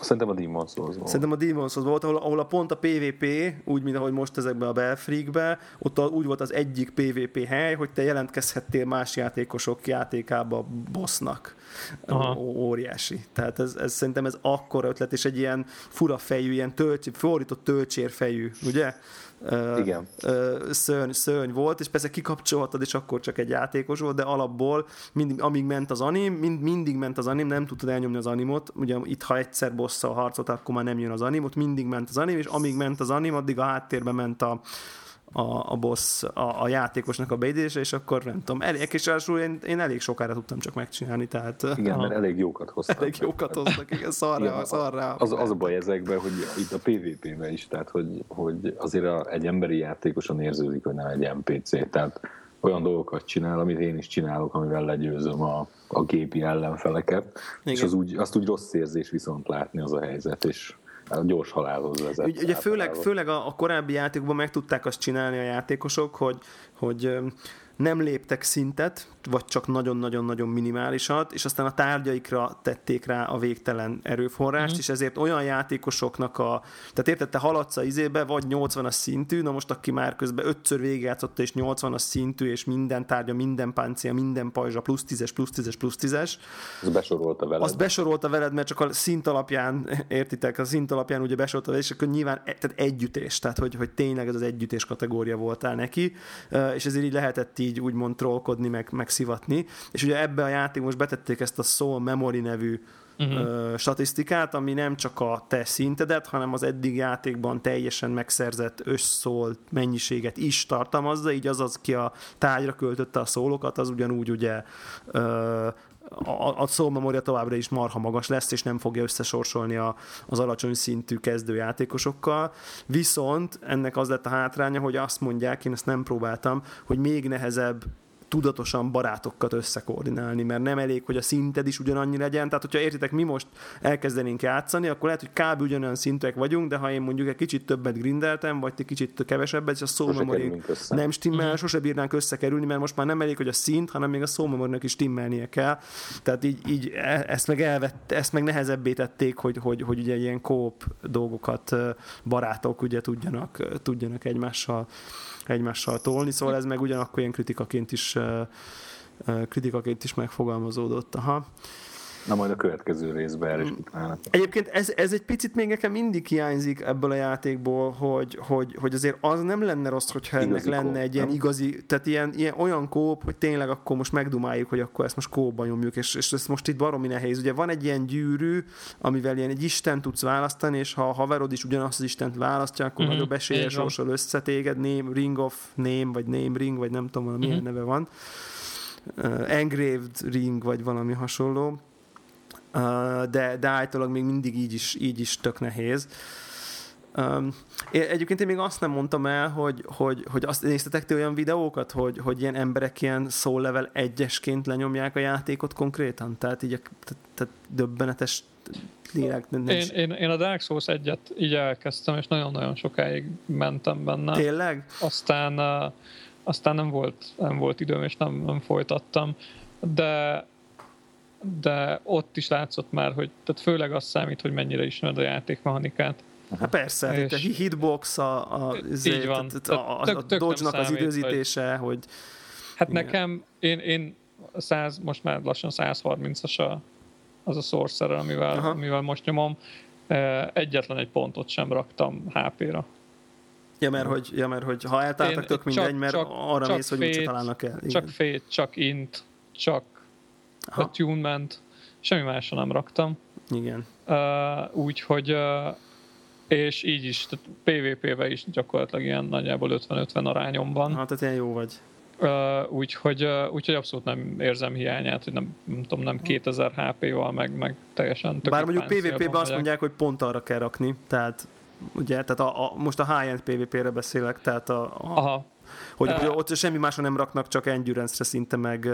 B: Szerintem a Demon's Souls volt.
A: Szerintem a Demon's Souls volt, ahol, ahol a pont a PvP, úgy, mint ahogy most ezekben a Belfreakben, ott a, úgy volt az egyik PvP hely, hogy te jelentkezhettél más játékosok játékába bossnak. Aha. Óriási. Tehát ez, ez, szerintem ez akkora ötlet, és egy ilyen fura fejű, ilyen tölcs, fordított töltsérfejű, ugye?
B: Igen.
A: szörny, szörny volt, és persze kikapcsolhatod, és akkor csak egy játékos volt, de alapból mindig, amíg ment az anim, mind, mindig ment az anim, nem tudtad elnyomni az animot, ugye itt ha egyszer bosszal harcot, akkor már nem jön az anim, ott mindig ment az anim, és amíg ment az anim, addig a háttérben ment a, a, a boss, a, a játékosnak a beidése, és akkor nem tudom, elég, és én, én elég sokára tudtam csak megcsinálni, tehát...
B: Igen, mert elég jókat hoztak.
A: Elég jókat hoztak, igen, szarra, igen, szarra.
B: Az, az a baj ezekben, hogy itt a PvP-ben is, tehát hogy, hogy azért a, egy emberi játékosan érződik, hogy nem egy NPC, tehát olyan dolgokat csinál, amit én is csinálok, amivel legyőzöm a, a gépi ellenfeleket, Igen. és az úgy, azt úgy rossz érzés viszont látni az a helyzet, és a gyors halálhoz vezet.
A: Ugye főleg, főleg a, a korábbi játékokban meg tudták azt csinálni a játékosok, hogy, hogy nem léptek szintet, vagy csak nagyon-nagyon-nagyon minimálisat, és aztán a tárgyaikra tették rá a végtelen erőforrást, mm. és ezért olyan játékosoknak a... Tehát érted, te haladsz a izébe, vagy 80-as szintű, na most aki már közben ötször végigjátszotta, és 80-as szintű, és minden tárgya, minden páncél, minden pajzsa, plusz 10-es, plusz 10-es, plusz 10-es.
B: Az besorolta veled.
A: Azt besorolta veled, mert csak a szint alapján, értitek, a szint alapján ugye besorolta veled, és akkor nyilván e- tehát együttés, tehát hogy, hogy tényleg ez az együttés kategória voltál neki, és ezért így lehetett így úgymond trollkodni, meg, meg megszivatni, és ugye ebbe a játék most betették ezt a Soul Memory nevű uh-huh. statisztikát, ami nem csak a te szintedet, hanem az eddig játékban teljesen megszerzett összszól mennyiséget is tartalmazza, így az, az ki a tárgyra költötte a szólokat, az ugyanúgy ugye a, a szómemória továbbra is marha magas lesz, és nem fogja összesorsolni a, az alacsony szintű kezdőjátékosokkal. Viszont ennek az lett a hátránya, hogy azt mondják, én ezt nem próbáltam, hogy még nehezebb tudatosan barátokat összekoordinálni, mert nem elég, hogy a szinted is ugyanannyi legyen. Tehát, hogyha értitek, mi most elkezdenénk játszani, akkor lehet, hogy kb. ugyanolyan szintűek vagyunk, de ha én mondjuk egy kicsit többet grindeltem, vagy ti kicsit kevesebbet, és a szómemorink nem stimmel, uh-huh. sose bírnánk összekerülni, mert most már nem elég, hogy a szint, hanem még a szómemorinak is stimmelnie kell. Tehát így, így e, ezt meg elvett, ezt meg nehezebbé tették, hogy, hogy, hogy ugye ilyen kóp dolgokat barátok ugye tudjanak, tudjanak egymással egymással tolni, szóval ez meg ugyanakkor ilyen kritikaként is kritikaként is megfogalmazódott. Aha.
B: Na majd a következő részben erre is
A: utána. Egyébként ez, ez egy picit még nekem mindig hiányzik ebből a játékból, hogy, hogy, hogy azért az nem lenne rossz, hogyha ennek igazi lenne kóp, egy ilyen nem? igazi, tehát ilyen, ilyen olyan kóp, hogy tényleg akkor most megdumáljuk, hogy akkor ezt most kóba nyomjuk, és, és ez most itt baromi nehéz. Ugye van egy ilyen gyűrű, amivel ilyen egy Isten tudsz választani, és ha a haverod is ugyanazt az Istent választja, akkor mm-hmm. nagyobb esélye sorsol össze téged, name, Ring of Name, vagy Name Ring, vagy nem tudom, milyen mm-hmm. neve van. Uh, engraved Ring, vagy valami hasonló de, de általában még mindig így is, így is tök nehéz. Um, én, egyébként én még azt nem mondtam el, hogy, hogy, hogy azt néztetek ti olyan videókat, hogy, hogy ilyen emberek ilyen soul level egyesként lenyomják a játékot konkrétan? Tehát így tehát, tehát döbbenetes lélek.
C: Én, én, én, a Dark Souls egyet így elkezdtem, és nagyon-nagyon sokáig mentem benne.
A: Tényleg?
C: Aztán, aztán nem, volt, nem volt időm, és nem, nem folytattam. De de ott is látszott már, hogy tehát főleg az számít, hogy mennyire ismered a játékmechanikát.
A: Hát persze, és a hitbox, a, a, így van. a, a, a, a dodge az időzítése, hogy... hogy
C: hát igen. nekem, én, én 100, most már lassan 130-as a, az a sorcerer, amivel, amivel most nyomom, egyetlen egy pontot sem raktam HP-ra.
A: Ja, mert hogy, ja, mert hogy ha eltáltak, tök mindegy, mert csak, arra csak mész, hogy mit találnak el.
C: Igen. Csak fét, csak int, csak Aha. attunement, semmi másra nem raktam.
A: Igen.
C: Uh, Úgyhogy uh, és így is, tehát PvP-be is gyakorlatilag ilyen nagyjából 50-50 arányom van.
A: Hát tehát ilyen jó vagy.
C: Uh, úgyhogy, uh, úgyhogy abszolút nem érzem hiányát, hogy nem, nem tudom, nem 2000 HP-val, meg, meg teljesen
A: Bár mondjuk PvP-ben azt mondják, hogy pont arra kell rakni, tehát ugye, tehát a, a, most a high-end PvP-re beszélek, tehát a, a Aha hogy, uh, hogy ott semmi másra nem raknak, csak endurance-re szinte, meg,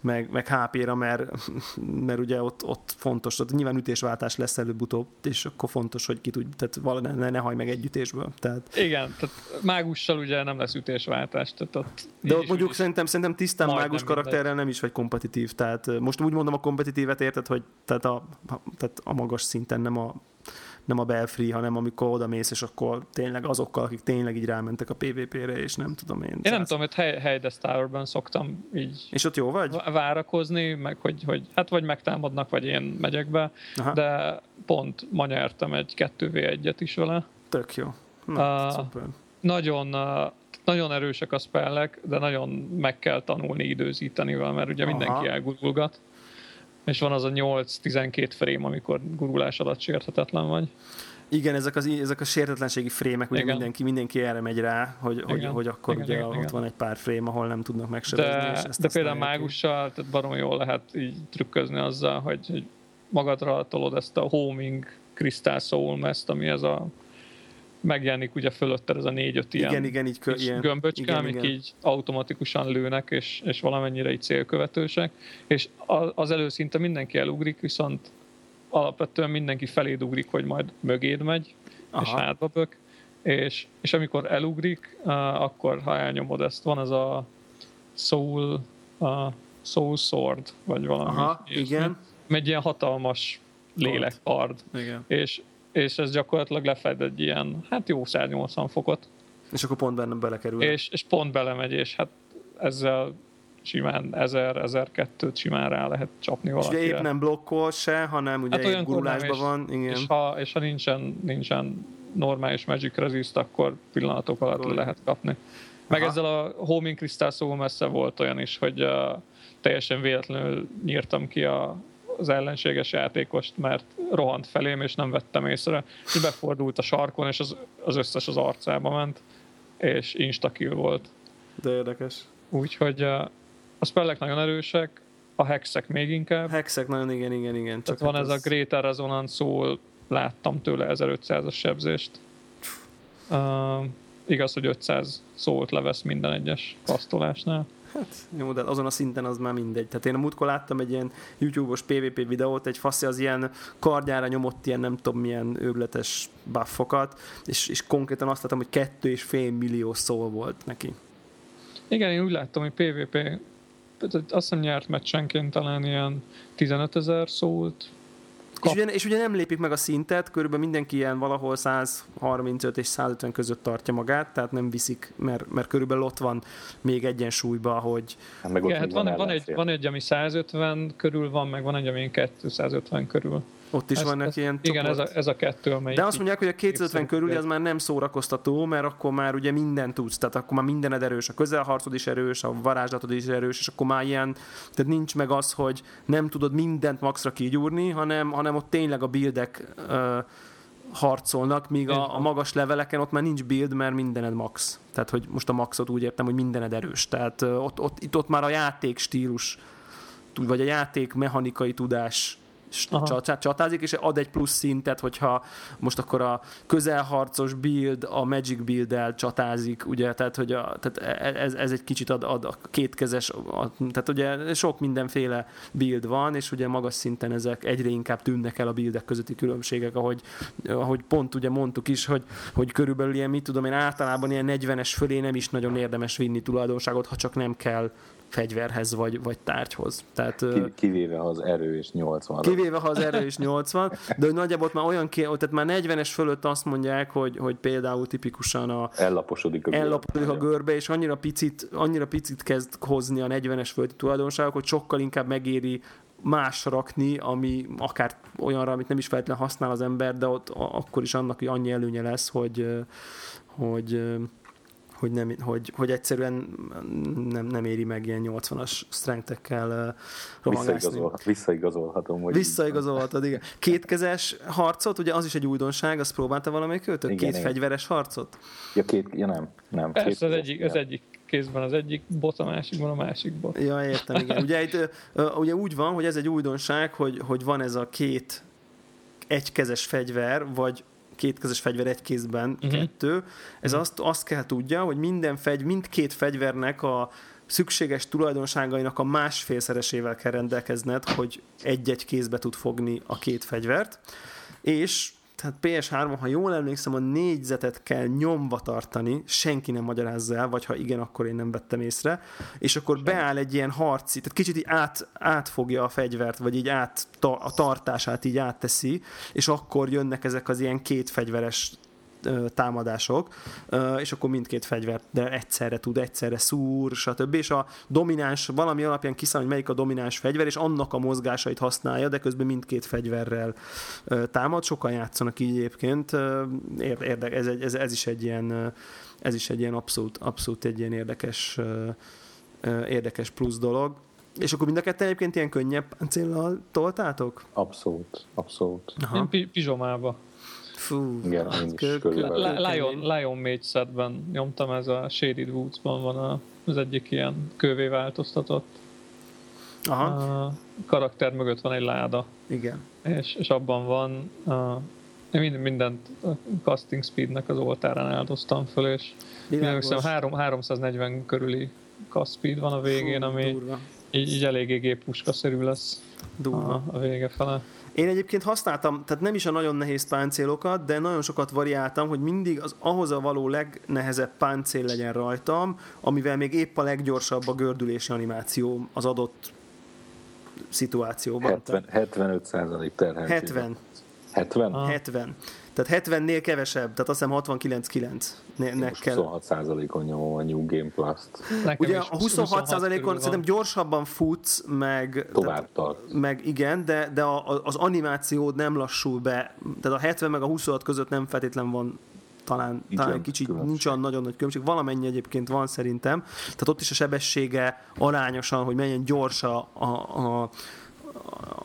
A: meg, meg HP-ra, mert, mert ugye ott, ott fontos, ott nyilván ütésváltás lesz előbb-utóbb, és akkor fontos, hogy ki tud, tehát ne, ne, ne hajj meg egy ütésből. Tehát...
C: Igen, tehát mágussal ugye nem lesz ütésváltás. Tehát ott
A: De ott mondjuk szerintem, szerintem tisztán mágus karakterrel mindegy. nem is vagy kompetitív, tehát most úgy mondom a kompetitívet érted, hogy tehát a, tehát a magas szinten nem a nem a belfree, hanem amikor oda mész, és akkor tényleg azokkal, akik tényleg így rámentek a PvP-re, és nem tudom én.
C: Én nem tudom, hogy hely, Hades Towerben szoktam így
A: és ott jó vagy?
C: várakozni, meg hogy, hogy hát vagy megtámadnak, vagy én megyek be, Aha. de pont ma nyertem egy 2v1-et is vele.
A: Tök jó. Na, uh,
C: nagyon, uh, nagyon erősek a spellek, de nagyon meg kell tanulni időzíteni vele, mert ugye Aha. mindenki elgurulgat és van az a 8-12 frame, amikor gurulás alatt sérthetetlen vagy.
A: Igen, ezek, az, ezek a sértetlenségi frémek, ugye mindenki, mindenki erre megy rá, hogy, igen. hogy, hogy akkor igen, ugye igen, ott igen. van egy pár frame, ahol nem tudnak megsebezni.
C: De, és ezt de például mágussal, tehát barom jól lehet így trükközni azzal, hogy, hogy magadra tolod ezt a homing Crystal Soul Mest, ami ez a megjelenik ugye fölötted ez a négy-öt ilyen,
A: igen, igen, így kö, ilyen,
C: gömböcske, igen, amik igen. így automatikusan lőnek, és, és valamennyire így célkövetősek, és az előszinte mindenki elugrik, viszont alapvetően mindenki feléd ugrik, hogy majd mögéd megy, Aha. és hátba bök, és, és amikor elugrik, uh, akkor ha elnyomod ezt, van ez a Soul, uh, soul Sword, vagy valami.
A: Aha, igen.
C: Egy ilyen hatalmas lélekkard.
A: Igen.
C: És és ez gyakorlatilag lefed egy ilyen, hát jó 180 fokot.
A: És akkor pont benne belekerül.
C: És, és pont belemegy, és hát ezzel simán 1000-1002-t simán rá lehet csapni valakire. És
A: ugye épp nem blokkol se, hanem ugye hát olyan gurulásban van. Igen.
C: És ha, és ha nincsen, nincsen normális Magic Resist, akkor pillanatok alatt le lehet kapni. Meg Aha. ezzel a Homing Crystal szó messze volt olyan is, hogy uh, teljesen véletlenül nyírtam ki a az ellenséges játékost, mert rohant felém, és nem vettem észre, és befordult a sarkon, és az, az összes az arcába ment, és instakill volt.
A: De érdekes.
C: Úgyhogy a spellek nagyon erősek, a hexek még inkább.
A: Hexek nagyon igen, igen, igen.
C: Csak Tehát van ez, ez a Greater Resonance szól, láttam tőle 1500-as sebzést. Uh, igaz, hogy 500 szólt levesz minden egyes kasztolásnál.
A: Hát jó, de azon a szinten az már mindegy. Tehát én a múltkor láttam egy ilyen YouTube-os PvP videót, egy faszi az ilyen kardjára nyomott ilyen nem tudom milyen őrületes buffokat, és, és konkrétan azt láttam, hogy kettő és fél millió szó volt neki.
C: Igen, én úgy láttam, hogy PvP azt hiszem nyert meccsenként talán ilyen 15 ezer szólt,
A: És ugye, és ugye nem lépik meg a szintet, körülbelül mindenki ilyen valahol 135 és 150 között tartja magát, tehát nem viszik, mert, mert körülbelül ott van még egyensúlyba, hogy...
C: Hát meg ott Igen, hát van, van, egy, van egy, ami 150 körül van, meg van egy, ami 250 körül.
A: Ott is ez, vannak ez, ilyen
C: Igen, ez a, ez a kettő, amelyik...
A: De azt mondják, hogy a 250 körül az már nem szórakoztató, mert akkor már ugye minden tudsz, tehát akkor már mindened erős, a közelharcod is erős, a varázslatod is erős, és akkor már ilyen, tehát nincs meg az, hogy nem tudod mindent maxra kigyúrni, hanem, hanem ott tényleg a buildek uh, harcolnak, míg a, a magas leveleken ott már nincs build, mert mindened max. Tehát, hogy most a maxot úgy értem, hogy mindened erős. Tehát uh, ott, ott, itt ott már a játék stílus, vagy a játék mechanikai tudás csatázik, és ad egy plusz szintet, hogyha most akkor a közelharcos build a Magic build-el csatázik, ugye, tehát, hogy a, tehát e, ez, ez egy kicsit ad, ad a kétkezes, a, tehát ugye sok mindenféle build van, és ugye magas szinten ezek egyre inkább tűnnek el a buildek közötti különbségek, ahogy, ahogy pont ugye mondtuk is, hogy, hogy körülbelül ilyen, mit tudom én, általában ilyen 40-es fölé nem is nagyon érdemes vinni tulajdonságot, ha csak nem kell fegyverhez vagy, vagy tárgyhoz. Tehát,
B: kivéve ha az erő is 80.
A: Kivéve ha az erő is 80, de hogy nagyjából már olyan, tehát már 40-es fölött azt mondják, hogy, hogy például tipikusan a
B: ellaposodik a,
A: ellaposodik a görbe, és annyira picit, annyira picit kezd hozni a 40-es fölötti tulajdonságok, hogy sokkal inkább megéri más rakni, ami akár olyanra, amit nem is feltétlenül használ az ember, de ott akkor is annak annyi előnye lesz, hogy, hogy hogy, nem, hogy, hogy egyszerűen nem, nem éri meg ilyen 80-as strength-ekkel
B: Visszaigazol, visszaigazolhatom.
A: Hogy Visszaigazolhatod, igen. Kétkezes harcot, ugye az is egy újdonság, azt próbálta valamelyik őtök? Két igen. fegyveres harcot?
B: Ja, két, ja nem. nem
C: Persze, az egyik, az egyik kézben az egyik bot, a másikban a másik bot.
A: Ja, értem, igen. Ugye, itt, ugye úgy van, hogy ez egy újdonság, hogy, hogy van ez a két egykezes fegyver, vagy kétkezes fegyver egy kézben, uh-huh. kettő. Ez uh-huh. azt, azt kell tudja, hogy minden fegy, mindkét fegyvernek a szükséges tulajdonságainak a másfélszeresével kell rendelkezned, hogy egy-egy kézbe tud fogni a két fegyvert. És tehát PS3, ha jól emlékszem, a négyzetet kell nyomva tartani, senki nem magyarázza el, vagy ha igen, akkor én nem vettem észre, és akkor Sem. beáll egy ilyen harci, tehát kicsit így át, átfogja a fegyvert, vagy így át, a tartását így átteszi, és akkor jönnek ezek az ilyen két fegyveres támadások, és akkor mindkét fegyvert de egyszerre tud, egyszerre szúr, stb. És a domináns, valami alapján kiszáll, hogy melyik a domináns fegyver, és annak a mozgásait használja, de közben mindkét fegyverrel támad. Sokan játszanak így egyébként. Érdek, ez, ez, ez, is egy ilyen ez is egy ilyen abszolút, abszolút egy ilyen érdekes, érdekes plusz dolog. És akkor mind a ketten egyébként ilyen könnyebb páncéllal toltátok?
B: Abszolút, abszolút.
C: Aha. Én pizsomába.
A: Fú,
B: Igen, hát, kö-
C: Lion, Lion Mage setben nyomtam, ez a Shaded Woods-ban van az egyik ilyen kövé változtatott. Aha. A karakter mögött van egy láda.
A: Igen.
C: És, és abban van a, minden, mindent a casting speednek az oltárán áldoztam föl, és hiszem 3, 340 körüli cast speed van a végén, Fú, ami így, így eléggé géppuskaszerű lesz durva. A, a vége fele.
A: Én egyébként használtam, tehát nem is a nagyon nehéz páncélokat, de nagyon sokat variáltam, hogy mindig az ahhoz a való legnehezebb páncél legyen rajtam, amivel még épp a leggyorsabb a gördülési animáció az adott szituációban.
B: 70, 75 százalék terhelség.
A: 70.
B: 70?
A: Ah. 70. Tehát 70-nél kevesebb, tehát azt hiszem 69-9 nek
B: kell. 26%-on nyomom a New Game Plus-t.
A: Ugye a 26%-on szerintem gyorsabban futsz, meg...
B: Tovább tart.
A: Meg igen, de, de a, az animációd nem lassul be. Tehát a 70 meg a 26 között nem feltétlen van talán, Igen, talán kicsit különbség. nincs olyan nagyon nagy különbség, valamennyi egyébként van szerintem, tehát ott is a sebessége arányosan, hogy menjen gyors a, a, a,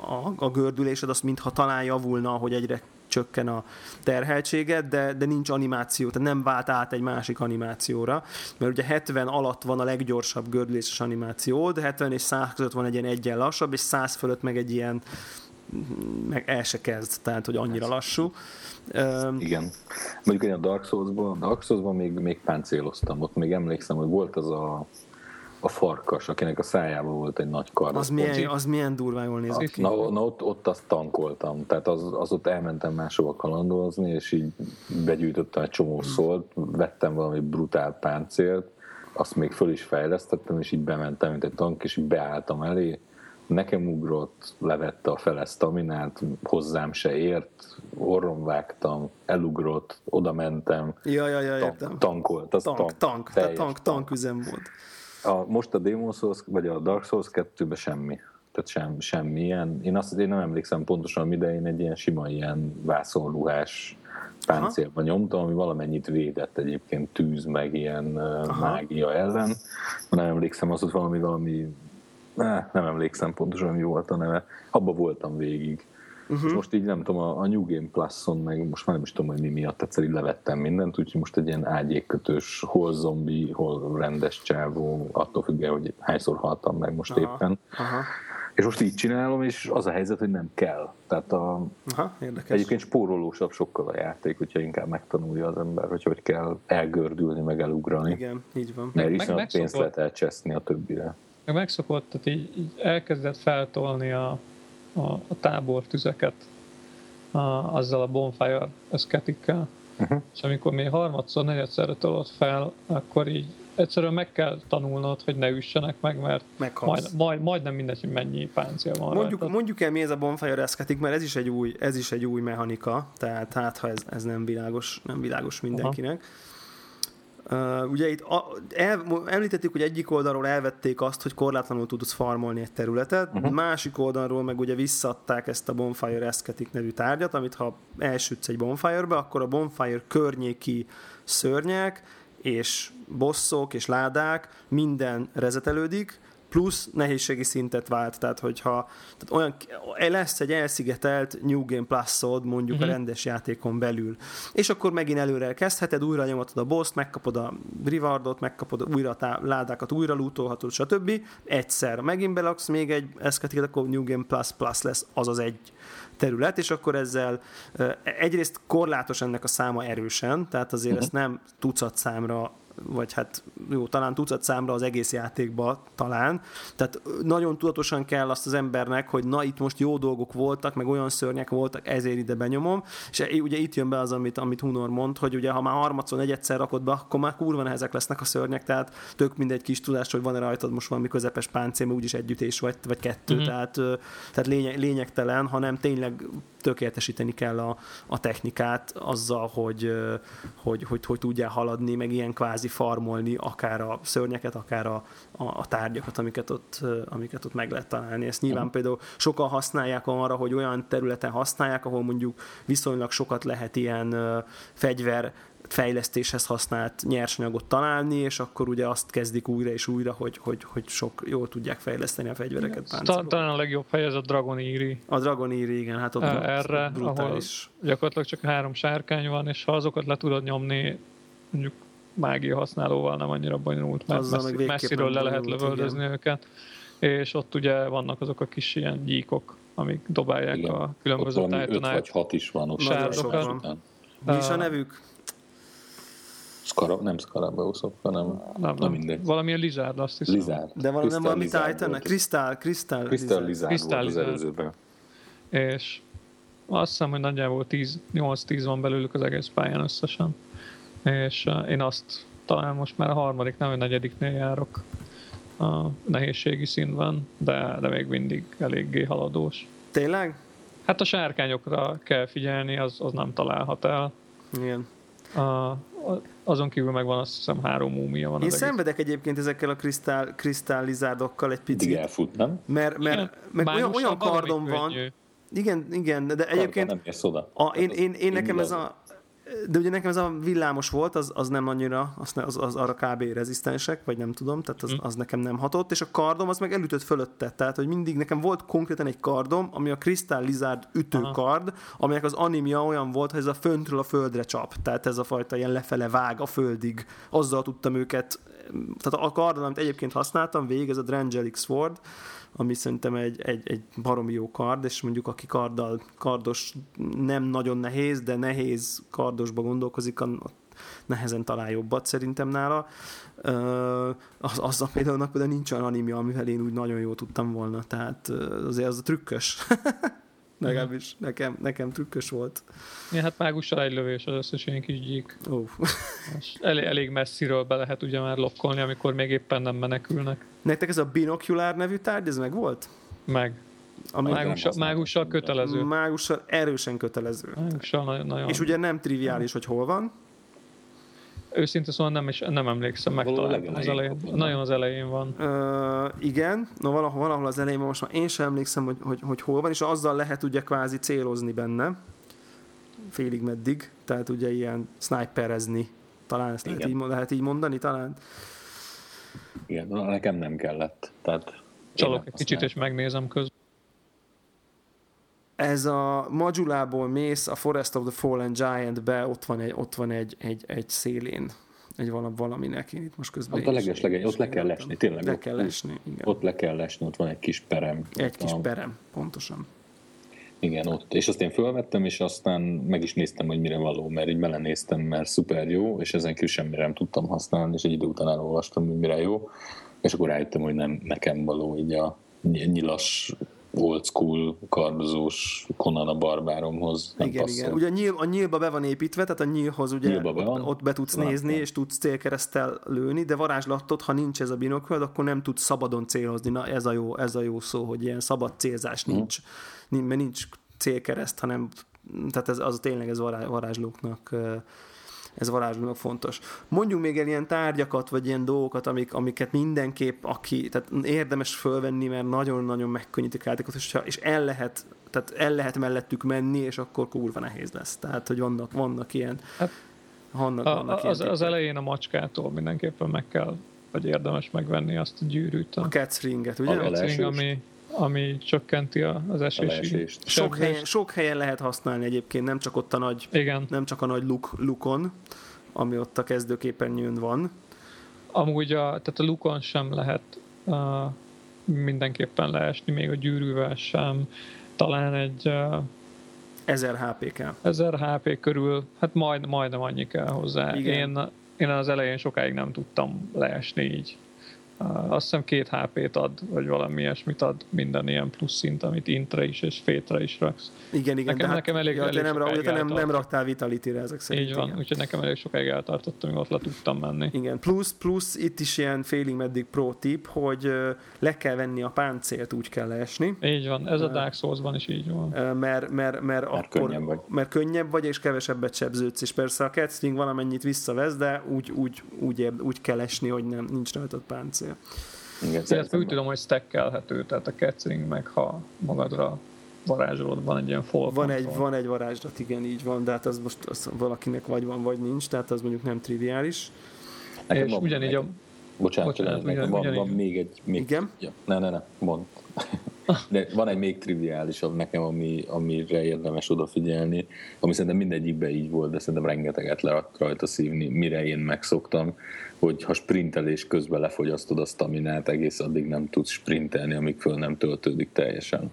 A: a, a gördülésed, azt mintha talán javulna, hogy egyre csökken a terheltséget, de, de nincs animáció, tehát nem vált át egy másik animációra, mert ugye 70 alatt van a leggyorsabb gördüléses animáció, de 70 és 100 között van egy ilyen egyen lassabb, és 100 fölött meg egy ilyen meg el se kezd, tehát hogy annyira lassú.
B: Igen. Mondjuk én a Dark Souls-ban, Dark Souls-ban még, még páncéloztam, ott még emlékszem, hogy volt az a a farkas, akinek a szájában volt egy nagy kar.
A: Az, milyen, az milyen durván jól nézett
B: ki. Na, na ott, ott azt tankoltam, tehát az, az ott elmentem máshova kalandozni, és így begyűjtöttem egy csomó szólt, vettem valami brutál páncélt, azt még föl is fejlesztettem, és így bementem, mint egy tank, és így beálltam elé, nekem ugrott, levette a fele sztaminát, hozzám se ért, orrom vágtam, elugrott, oda mentem.
A: Ja, ja, ja, értem.
B: Tankolt,
A: az tank, tank, tank, tank, tank, tank üzem volt.
B: A, most a Demon Souls, vagy a Dark Souls 2-ben semmi. Tehát sem, semmilyen. Én azt én nem emlékszem pontosan, de én egy ilyen sima ilyen vászonruhás páncélba nyomtam, ami valamennyit védett egyébként tűz, meg ilyen Aha. mágia ellen. Nem emlékszem, az ott valami, valami ne, nem emlékszem pontosan, mi volt a neve. Abba voltam végig. Uh-huh. És most így nem tudom, a, a New Game Plus-on meg most már nem is tudom, hogy mi miatt egyszer így levettem mindent, úgyhogy most egy ilyen ágyékkötős, hol zombi, hol rendes csávó, attól függően, hogy hányszor haltam meg most Aha. éppen. Aha. És most így csinálom, és az a helyzet, hogy nem kell. Tehát a,
A: Aha, érdekes.
B: egyébként spórolósabb sokkal a játék, hogyha inkább megtanulja az ember, hogy hogy kell elgördülni, meg elugrani.
A: Igen, így van.
B: Mert is meg, pénzt lehet elcseszni a többire.
C: Meg megszokott, tehát így, így elkezdett feltolni a, a, a tábortüzeket a, azzal a bonfire eszketikkel. Uh-huh. És amikor még harmadszor, negyedszerre tolott fel, akkor így egyszerűen meg kell tanulnod, hogy ne üssenek meg, mert majd, majd, majdnem mindegy, hogy mennyi páncél van
A: mondjuk, rajta. mondjuk el, mi ez a bonfire eszketik, mert ez is egy új, ez is egy új mechanika, tehát hát, ha ez, ez nem világos, nem világos mindenkinek. Aha Uh, ugye itt a, el, említettük, hogy egyik oldalról elvették azt, hogy korlátlanul tudsz farmolni egy területet, uh-huh. másik oldalról meg ugye visszadták ezt a Bonfire Esketik nevű tárgyat, amit ha elsütsz egy Bonfire-be, akkor a Bonfire környéki szörnyek és bosszok és ládák minden rezetelődik, plusz nehézségi szintet vált, tehát hogyha tehát olyan, lesz egy elszigetelt New Game Plus-od mondjuk uh-huh. a mhm. rendes játékon belül, és akkor megint előre kezdheted, újra nyomatod a boss megkapod a rewardot, megkapod újra a tá- ládákat, újra lootolhatod, stb. Egyszer megint belaksz még egy eszketiket, akkor New Game Plus Plus lesz az az egy terület, és akkor ezzel egyrészt korlátos ennek a száma erősen, tehát azért uh-huh. ezt nem tucat számra vagy hát jó, talán tucat számra az egész játékba talán. Tehát nagyon tudatosan kell azt az embernek, hogy na itt most jó dolgok voltak, meg olyan szörnyek voltak, ezért ide benyomom. És ugye itt jön be az, amit, amit Hunor mond, hogy ugye ha már harmadszor, negyedszer rakod be, akkor már kurva nehezek lesznek a szörnyek, tehát tök mindegy kis tudás, hogy van-e rajtad most valami közepes páncél, mert úgyis együttés vagy, vagy kettő, mm-hmm. tehát, tehát lényeg, lényegtelen, hanem tényleg tökéletesíteni kell a, a technikát azzal, hogy, hogy, hogy, hogy tudjál haladni, meg ilyen kvázi farmolni akár a szörnyeket, akár a, a, a tárgyakat, amiket ott, amiket ott meg lehet találni. Ezt nyilván például sokan használják arra, hogy olyan területen használják, ahol mondjuk viszonylag sokat lehet ilyen fegyver fejlesztéshez használt nyersanyagot találni, és akkor ugye azt kezdik újra és újra, hogy, hogy, hogy sok jól tudják fejleszteni a fegyvereket.
C: Ta, talán a legjobb hely ez a Dragon Eerie.
A: A Dragon Eerie, igen, hát ott
C: Erre, brutális. ahol gyakorlatilag csak három sárkány van, és ha azokat le tudod nyomni, mondjuk mágia használóval nem annyira bonyolult, mert messzi, messziről le lehet lövöldözni igen. őket. És ott ugye vannak azok a kis ilyen gyíkok, amik dobálják igen. a különböző
B: Titanite. vagy hat is van ott.
A: Mi is a nevük?
B: Skara, nem Scarabeusok, hanem nem,
C: nem, mindegy. Valamilyen Lizard, azt hiszem.
B: Lizard.
A: De valami, nem valami Titan? Crystal, Crystal,
B: Crystal Lizard, Crystal volt Lizard. az előzőben.
C: És azt hiszem, hogy nagyjából 8-10 van belőlük az egész pályán összesen. És uh, én azt talán most már a harmadik, nem a negyediknél járok a nehézségi színben, de, de még mindig eléggé haladós.
A: Tényleg?
C: Hát a sárkányokra kell figyelni, az, az nem találhat el.
A: Igen.
C: A, azon kívül meg van azt hiszem három múmia van.
A: Én szenvedek egész. egyébként ezekkel a krisztál, kristálizárdokkal egy picit.
B: Igen, elfut, nem?
A: Mert, mert, Igen, meg olyan, olyan kardom van. Igen, igen, de egyébként... Nem
B: oda.
A: A, én, én, én, nekem ez a de ugye nekem ez a villámos volt, az, az nem annyira, az, az, az arra kb. rezisztensek, vagy nem tudom, tehát az, hm. az nekem nem hatott, és a kardom az meg elütött fölötte, tehát hogy mindig nekem volt konkrétan egy kardom, ami a Crystal Lizard ütőkard, aminek az animia olyan volt, hogy ez a föntről a földre csap, tehát ez a fajta ilyen lefele vág a földig, azzal tudtam őket, tehát a kardon, amit egyébként használtam végig, ez a Drangelic Sword, ami szerintem egy, egy, egy baromi jó kard, és mondjuk aki karddal, kardos nem nagyon nehéz, de nehéz kardosba gondolkozik, nehezen talál jobbat szerintem nála. Az, az a például például nincs olyan animia, amivel én úgy nagyon jól tudtam volna, tehát azért az a trükkös. Legalábbis nekem, nekem trükkös volt.
C: Ja, hát mágussal egy lövés az összes ilyen kis gyík. Elég, elég messziről be lehet ugye már lokkolni, amikor még éppen nem menekülnek.
A: Nektek ez a binokulár nevű tárgy, ez meg volt?
C: meg. A mágussal, mágussal kötelező.
A: Mágussal erősen kötelező.
C: Mágussal nagyon, nagyon.
A: És ugye nem triviális, hogy hol van.
C: Őszintén szóval nem, is, nem emlékszem meg talán az elején. Nagyon az elején van.
A: Uh, igen, no, valahol, valahol az elején van, most már én sem emlékszem, hogy, hogy, hogy hol van, és azzal lehet ugye kvázi célozni benne. Félig meddig, tehát ugye ilyen sniperezni. Talán ezt lehet így, lehet így mondani, talán.
B: Igen, nekem nem kellett. Tehát
C: Csalok egy kicsit, és megnézem közben.
A: Ez a Majulából mész a Forest of the Fallen Giant-be, ott van egy, ott van egy, egy, egy szélén egy valaminek, én itt most közben...
B: Ott a legeslegej, ott le kell lesni, tényleg.
A: Le kell lesni, igen.
B: Ott le kell lesni, ott van egy kis perem.
A: Egy kis a... perem, pontosan.
B: Igen, ott. És azt én fölvettem, és aztán meg is néztem, hogy mire való, mert így belenéztem, mert szuper jó, és ezen kívül semmire nem tudtam használni, és egy idő után elolvastam, hogy mire jó, és akkor rájöttem, hogy nem nekem való így a nyilas old school kardozós Conan a barbáromhoz
A: nem igen, passzol. igen. Ugye a, nyíl, a nyílba be van építve, tehát a nyílhoz ugye nyílba be van. ott be tudsz Látom. nézni, és tudsz célkeresztel lőni, de varázslatot, ha nincs ez a binokkel, akkor nem tudsz szabadon célozni. Na ez a jó, ez a jó szó, hogy ilyen szabad célzás hm. nincs. Hmm. Mert nincs célkereszt, hanem tehát ez, az tényleg ez varázslóknak ez varázslónak fontos. Mondjunk még el ilyen tárgyakat, vagy ilyen dolgokat, amik, amiket mindenképp, aki, tehát érdemes fölvenni, mert nagyon-nagyon megkönnyítik a és, és el lehet tehát el lehet mellettük menni, és akkor kurva nehéz lesz. Tehát, hogy vannak, vannak ilyen hát,
C: vannak, a, vannak az, ilyen az elején a macskától mindenképpen meg kell, vagy érdemes megvenni azt a gyűrűt.
A: A, a Cats Ringet, ugye?
C: A Cats Ring, ami, ami csökkenti az esési.
A: Sok helyen, sok helyen lehet használni egyébként, nem csak ott a nagy,
C: Igen.
A: nem csak a nagy luk, lukon, ami ott a kezdőképernyőn van.
C: Amúgy a, tehát a lukon sem lehet uh, mindenképpen leesni, még a gyűrűvel sem. Talán egy uh,
A: 1000 HP kell.
C: 1000 HP körül, hát majd, majdnem annyi kell hozzá. Igen. Én, én az elején sokáig nem tudtam leesni így azt hiszem két HP-t ad, vagy valami ilyesmit ad minden ilyen plusz szint, amit intre is és fétre is raksz.
A: Igen, igen.
C: Nekem, nekem elég, ja, elég
A: nem, ra, nem, nem raktál Vitality-re ezek szerint.
C: Így van, igen. úgyhogy nekem elég sokáig eltartottam, hogy ott le tudtam menni.
A: Igen, plusz, plusz itt is ilyen félig meddig pro tip, hogy le kell venni a páncélt, úgy kell leesni.
C: Így van, ez a Dark Souls-ban is így van.
A: Mert, mert, mert, mert akkor, könnyebb vagy. mert könnyebb vagy, és kevesebbet sebződsz, és persze a Catstring valamennyit visszavesz, de úgy, úgy, úgy, úgy kell esni, hogy nem, nincs rajtad páncél beszél.
C: Igen, Illetve úgy tudom, hogy stackelhető, tehát a catching meg ha magadra varázsolod, van egy ilyen fall
A: van egy, van egy varázslat, igen, így van, de hát az most az valakinek vagy van, vagy nincs, tehát az mondjuk nem triviális.
C: Nekem és van, ugyanígy nekem,
B: a... Bocsánat, bocsánat ugyan, van, ugyanígy. van még egy... Még,
A: igen?
B: Ja, ne, ne, ne, mond. De van egy még triviálisabb nekem, ami, amire érdemes odafigyelni, ami szerintem mindegyikben így volt, de szerintem rengeteget le rajta szívni, mire én megszoktam, hogy ha sprintelés közben lefogyasztod a staminát, egész addig nem tudsz sprintelni, amíg föl nem töltődik teljesen.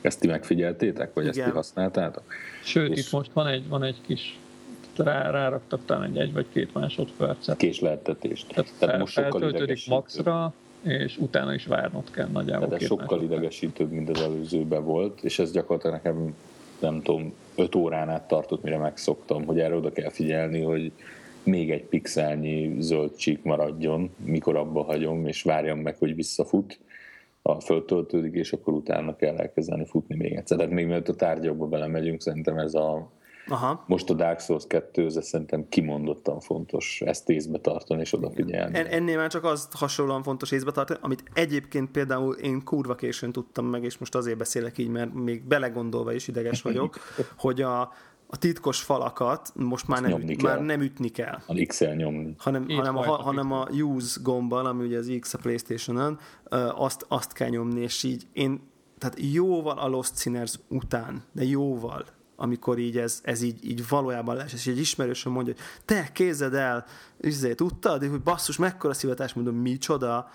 B: Ezt ti megfigyeltétek, vagy Igen. ezt ti használtátok?
C: Sőt, És itt most van egy, van egy kis rá, ráraktak talán egy egy vagy két másodpercet.
B: Késleltetést.
C: Tehát, Tehát most sokkal feltöltődik maxra, és utána is várnod kell nagyjából.
B: De sokkal idegesítőbb, mint az előzőben volt, és ez gyakorlatilag nekem nem tudom, öt órán át tartott, mire megszoktam, hogy erre oda kell figyelni, hogy még egy pixelnyi zöld csík maradjon, mikor abba hagyom, és várjam meg, hogy visszafut, a föltöltődik, és akkor utána kell elkezdeni futni még egyszer. Tehát még mielőtt a tárgyakba belemegyünk, szerintem ez a Aha. Most a Dark Souls 2, ez szerintem kimondottan fontos ezt észbe tartani és odafigyelni.
A: En, ennél már csak az hasonlóan fontos észbe tartani, amit egyébként például én kurva későn tudtam meg, és most azért beszélek így, mert még belegondolva is ideges vagyok, hogy a, a titkos falakat most már nem, üt, már nem ütni kell.
B: A X-el nyomni.
A: Hanem, hanem, a, hanem a use gombbal, ami ugye az X a Playstation-on, azt, azt kell nyomni, és így én, tehát jóval a Lost Sinners után, de jóval amikor így ez, ez így, így valójában lesz, és egy ismerősöm mondja, hogy te kézed el, izé, tudtad, hogy basszus, mekkora szivatás, mondom, micsoda,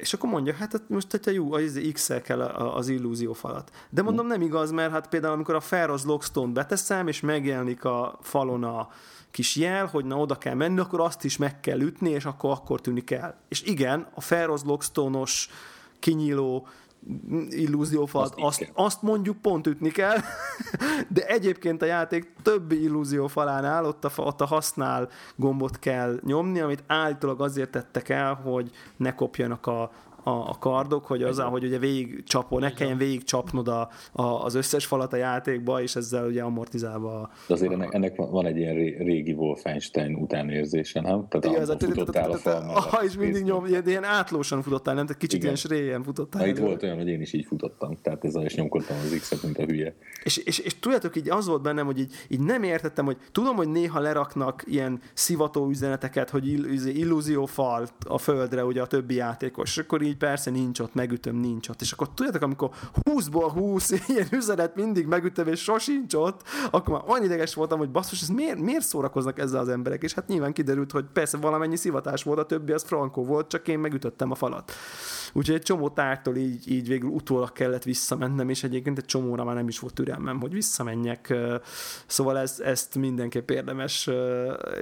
A: és akkor mondja, hát most hogyha jó, az x kell az illúzió falat. De mondom, nem igaz, mert hát például amikor a Ferroz Lockstone beteszem, és megjelenik a falon a kis jel, hogy na oda kell menni, akkor azt is meg kell ütni, és akkor akkor tűnik el. És igen, a Ferroz Lockstone-os kinyíló illúziófalat, azt, azt, azt mondjuk pont ütni kell, de egyébként a játék többi illúziófalánál ott a, ott a használ gombot kell nyomni, amit állítólag azért tettek el, hogy ne kopjanak a, a, a kardok, hogy az, hogy ugye végig csapó, ne kelljen végig csapnod a, a, az összes falat a játékba, és ezzel ugye amortizálva.
B: De azért ennek, ennek van egy ilyen régi Wolfenstein utánérzése, nem? Tehát Igen, az futottál a fal
A: és mindig nyom, ilyen átlósan futottál, nem? Tehát kicsit ilyen sréjen futottál.
B: Itt volt olyan, hogy én is így futottam, tehát ezzel is nyomkodtam az X-et, mint a hülye.
A: És, és, és tudjátok, így az volt bennem, hogy így, így nem értettem, hogy tudom, hogy néha leraknak ilyen szivató üzeneteket, hogy illúziófal a földre ugye a többi játékos, és akkor így persze nincs ott, megütöm, nincs ott. És akkor tudjátok, amikor 20-ból 20 ilyen üzenet mindig megütöm, és sosincs ott, akkor már olyan ideges voltam, hogy basszus, ez miért, miért szórakoznak ezzel az emberek? És hát nyilván kiderült, hogy persze valamennyi szivatás volt, a többi az frankó volt, csak én megütöttem a falat. Úgyhogy egy csomó tártól így, így végül utólag kellett visszamennem, és egyébként egy csomóra már nem is volt türelmem, hogy visszamenjek. Szóval ez, ezt mindenképp érdemes,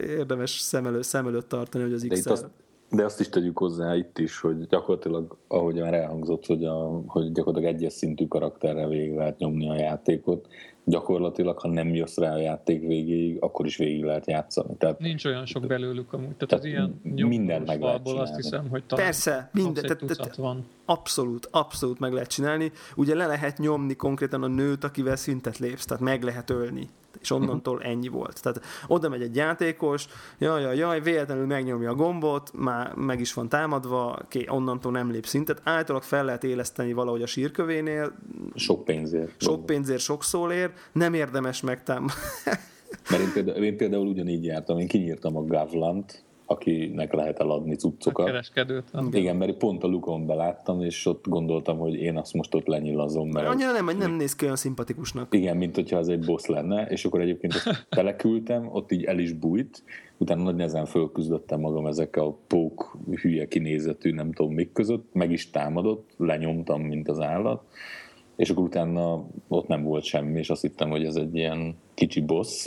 A: érdemes szem, elő, szem előtt tartani, hogy az x
B: de azt is tegyük hozzá itt is, hogy gyakorlatilag, ahogy már elhangzott, hogy, a, hogy gyakorlatilag egyes szintű karakterrel végig lehet nyomni a játékot, gyakorlatilag, ha nem jössz rá a játék végéig, akkor is végig lehet játszani. Tehát,
C: Nincs olyan sok belőlük amúgy, tehát, tehát az ilyen
B: mindent meg lehet
C: azt hiszem, hogy talán
A: Persze, minden, tehát, tehát, van. Abszolút, abszolút meg lehet csinálni. Ugye le lehet nyomni konkrétan a nőt, akivel szintet lépsz, tehát meg lehet ölni és onnantól ennyi volt. Tehát oda megy egy játékos, jaj, jaj, jaj, véletlenül megnyomja a gombot, már meg is van támadva, ké, onnantól nem lép szintet. Általában fel lehet éleszteni valahogy a sírkövénél.
B: Sok pénzért.
A: Sok pénzért, sok szólér. Nem érdemes megtámadni.
B: Mert én például, én például ugyanígy jártam, én kinyírtam a Gavlant, akinek lehet eladni cuccokat. A
C: kereskedőt.
B: Igen, mert pont a lukon beláttam, és ott gondoltam, hogy én azt most ott lenyilazom. Mert
A: Annyira nem, nem néz ki olyan szimpatikusnak.
B: Igen, mint hogyha az egy boss lenne, és akkor egyébként azt teleküldtem, ott így el is bújt, utána nagy nehezen fölküzdöttem magam ezekkel a pók hülye kinézetű, nem tudom mik között, meg is támadott, lenyomtam, mint az állat, és akkor utána ott nem volt semmi, és azt hittem, hogy ez egy ilyen kicsi boss,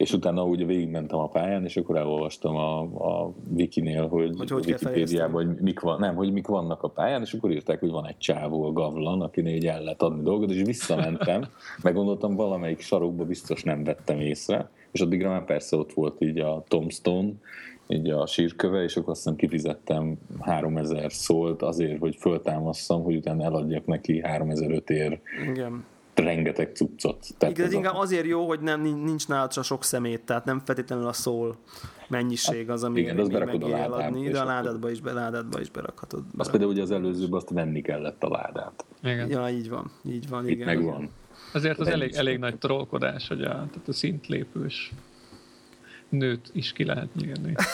B: és utána úgy végigmentem a pályán, és akkor elolvastam a, a Wikinél, hogy, hogy, hogy Wikipédiában, hogy mik, van, nem, hogy mik vannak a pályán, és akkor írták, hogy van egy csávó, a Gavlan, akinél így el lehet adni dolgot, és visszamentem, meg gondoltam, valamelyik sarokba biztos nem vettem észre, és addigra már persze ott volt így a Tombstone, így a sírköve, és akkor azt hiszem kifizettem 3000 szólt azért, hogy föltámasszam, hogy utána eladjak neki 3005 ér
A: Igen
B: rengeteg cuccot.
A: Tehát Igen, ez inkább a... azért jó, hogy nem, nincs nálad csak sok szemét, tehát nem feltétlenül a szól mennyiség az, ami
B: Igen, az berakod a ládába.
A: de a ládádba is, be, ládádba is berakhatod. Be.
B: Azt például ugye az előzőben azt venni kellett a ládát.
A: Igen. Ja, így van, így van.
B: Itt
A: igen,
B: megvan.
C: Azért az elég, elég nagy trollkodás, hogy a, tehát a szintlépős nőt is ki lehet nyírni. De,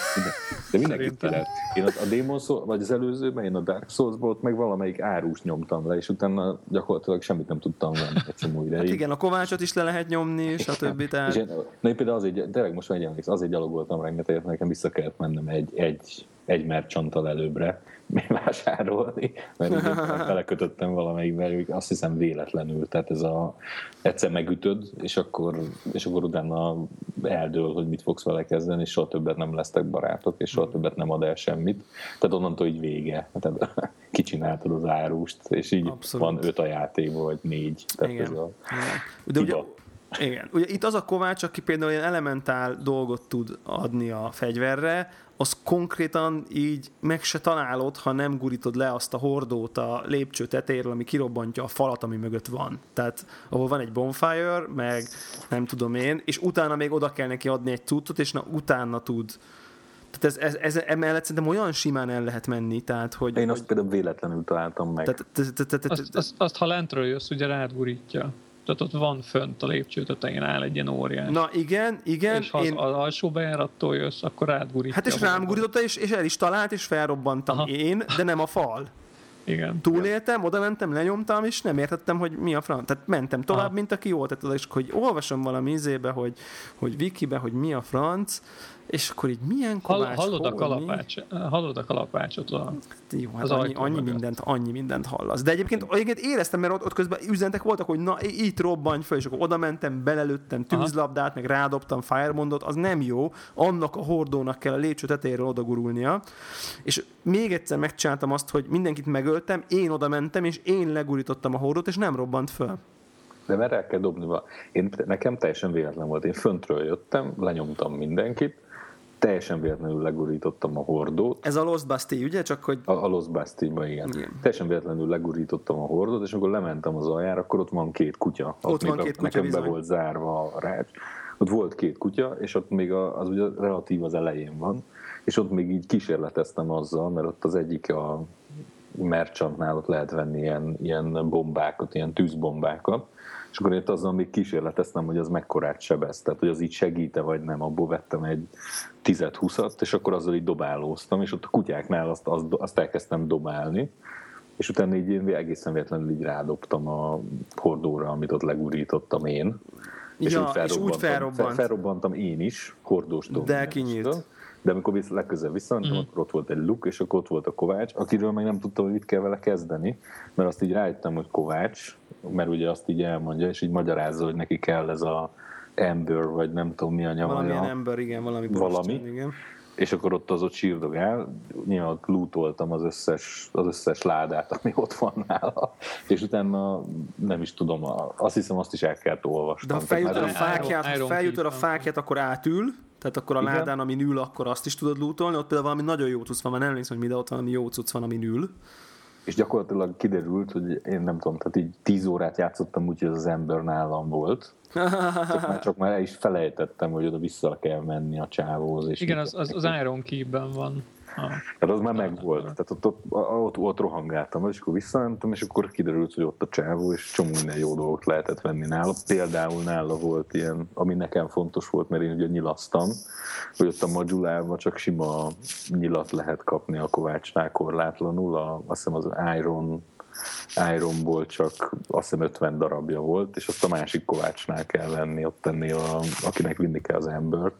B: de mindenki ki lehet. Én a, a Demon Souls, vagy az előzőben, én a Dark Souls-ból ott meg valamelyik árust nyomtam le, és utána gyakorlatilag semmit nem tudtam venni egy csomó ideig. Hát
A: igen, a kovácsot is le lehet nyomni, és a többi. Tehát... És én,
B: na én például azért, tényleg most már azért gyalogoltam rengeteget, nekem vissza kellett mennem egy, egy, egy mercsanttal előbbre, vásárolni, mert belekötöttem valamelyikben, azt hiszem véletlenül, tehát ez a egyszer megütöd, és akkor, és akkor utána eldől, hogy mit fogsz vele kezdeni, és soha többet nem lesztek barátok, és soha többet nem ad el semmit. Tehát onnantól így vége. Tehát kicsináltad az árust, és így Abszolút. van öt a játékban, vagy négy. Tehát
A: Igen. ez a De ugye, igen. Ugye itt az a Kovács, aki például ilyen elementál dolgot tud adni a fegyverre, az konkrétan így meg se találod, ha nem gurítod le azt a hordót a lépcső tetejéről, ami kirobbantja a falat, ami mögött van. Tehát ahol van egy bonfire, meg nem tudom én, és utána még oda kell neki adni egy cuccot, és na, utána tud tehát ez, ez, ez emellett szerintem olyan simán el lehet menni, tehát hogy...
B: Én azt hogy, például véletlenül találtam meg. Tehát, tehát,
C: tehát, tehát, azt, azt, azt, ha lentről jössz, ugye rád gurítja. Tehát ott van fönt a lépcső tetején áll egy ilyen óriás.
A: Na igen, igen.
C: És ha én... az alsó bejárattól jössz, akkor rátgurítja.
A: Hát és rám gurította, és, és el is talált, és felrobbantam Aha. én, de nem a fal.
C: Igen.
A: Túléltem, oda mentem, lenyomtam, és nem értettem, hogy mi a franc. Tehát mentem tovább, Aha. mint aki volt. Tehát, és hogy olvasom valami izébe, hogy, hogy wikibe, hogy mi a franc, és akkor így milyen kovács,
C: hallod, a kalapács, hallod a kalapácsot a,
A: hát jó, hát az annyi, annyi, mindent, annyi mindent hallasz. De egyébként, egyébként éreztem, mert ott, ott közben üzentek voltak, hogy na, itt robbanj föl, és akkor oda mentem, belelőttem tűzlabdát, meg rádobtam Firemondot, az nem jó, annak a hordónak kell a lépcső tetejéről odagurulnia. És még egyszer megcsináltam azt, hogy mindenkit megöltem, én oda mentem, és én legurítottam a hordót, és nem robbant föl.
B: De mert el kell dobni. Én, nekem teljesen véletlen volt. Én föntről jöttem, lenyomtam mindenkit, teljesen véletlenül legurítottam a hordót.
A: Ez a Lost Bastille, ugye? Csak hogy...
B: A, a Lost Bastille-ba, igen. igen. Teljesen véletlenül legurítottam a hordót, és akkor lementem az aljára, akkor ott van két kutya.
A: Ott, ott van két kutya,
B: Nekem be volt zárva a rács. Ott volt két kutya, és ott még az ugye relatív az elején van, és ott még így kísérleteztem azzal, mert ott az egyik a merchantnál ott lehet venni ilyen, ilyen bombákat, ilyen tűzbombákat, és akkor itt azzal még kísérleteztem, hogy az mekkorát sebez, tehát hogy az így segíte vagy nem, abból vettem egy 10-20-at, és akkor azzal így dobálóztam, és ott a kutyáknál azt, azt, azt elkezdtem dobálni, és utána így én egészen véletlenül így rádobtam a hordóra, amit ott legurítottam én.
A: És ja, úgy felrobbantam, és úgy felrobbant.
B: felrobbantam én is, hordós
A: De kinyílt.
B: De amikor visz, legközelebb visszamentem, mm. akkor ott volt egy luk, és akkor ott volt a Kovács, akiről meg nem tudtam, hogy mit kell vele kezdeni, mert azt így rájöttem, hogy Kovács, mert ugye azt így elmondja, és így magyarázza, hogy neki kell ez a ember, vagy nem tudom mi a nyelv.
A: Valamilyen ember, igen, valami.
B: Valami. igen. És akkor ott az ott sírdogál, nyilván ott lootoltam az összes, az összes ládát, ami ott van nála, és utána nem is tudom, azt hiszem azt is el kellett olvasni.
A: De ha feljutod a fákját, feljutod a fákját, akkor átül, tehát akkor a Igen. ládán, ami ül, akkor azt is tudod lootolni, ott például valami nagyon jó cucc van, mert nem emlékszem, hogy mi, de ott valami jó cucc van, ami ül
B: és gyakorlatilag kiderült, hogy én nem tudom, tehát így tíz órát játszottam úgy, hogy az ember nálam volt. Csak már, csak már el is felejtettem, hogy oda vissza kell menni a csávóhoz. És
C: Igen, az, az, az Iron Key-ben van.
B: Tehát az már megvolt. Tehát ott, ott, ott, ott rohangáltam, és akkor visszamentem, és akkor kiderült, hogy ott a csávó, és csomó minden jó dolgot lehetett venni nála. Például nála volt ilyen, ami nekem fontos volt, mert én ugye nyilasztam, hogy ott a Majulában csak sima nyilat lehet kapni a Kovácsnál korlátlanul, a, azt hiszem az Iron Ironból csak azt hiszem 50 darabja volt, és azt a másik Kovácsnál kell venni, ott tenni, a, akinek vinni kell az embert.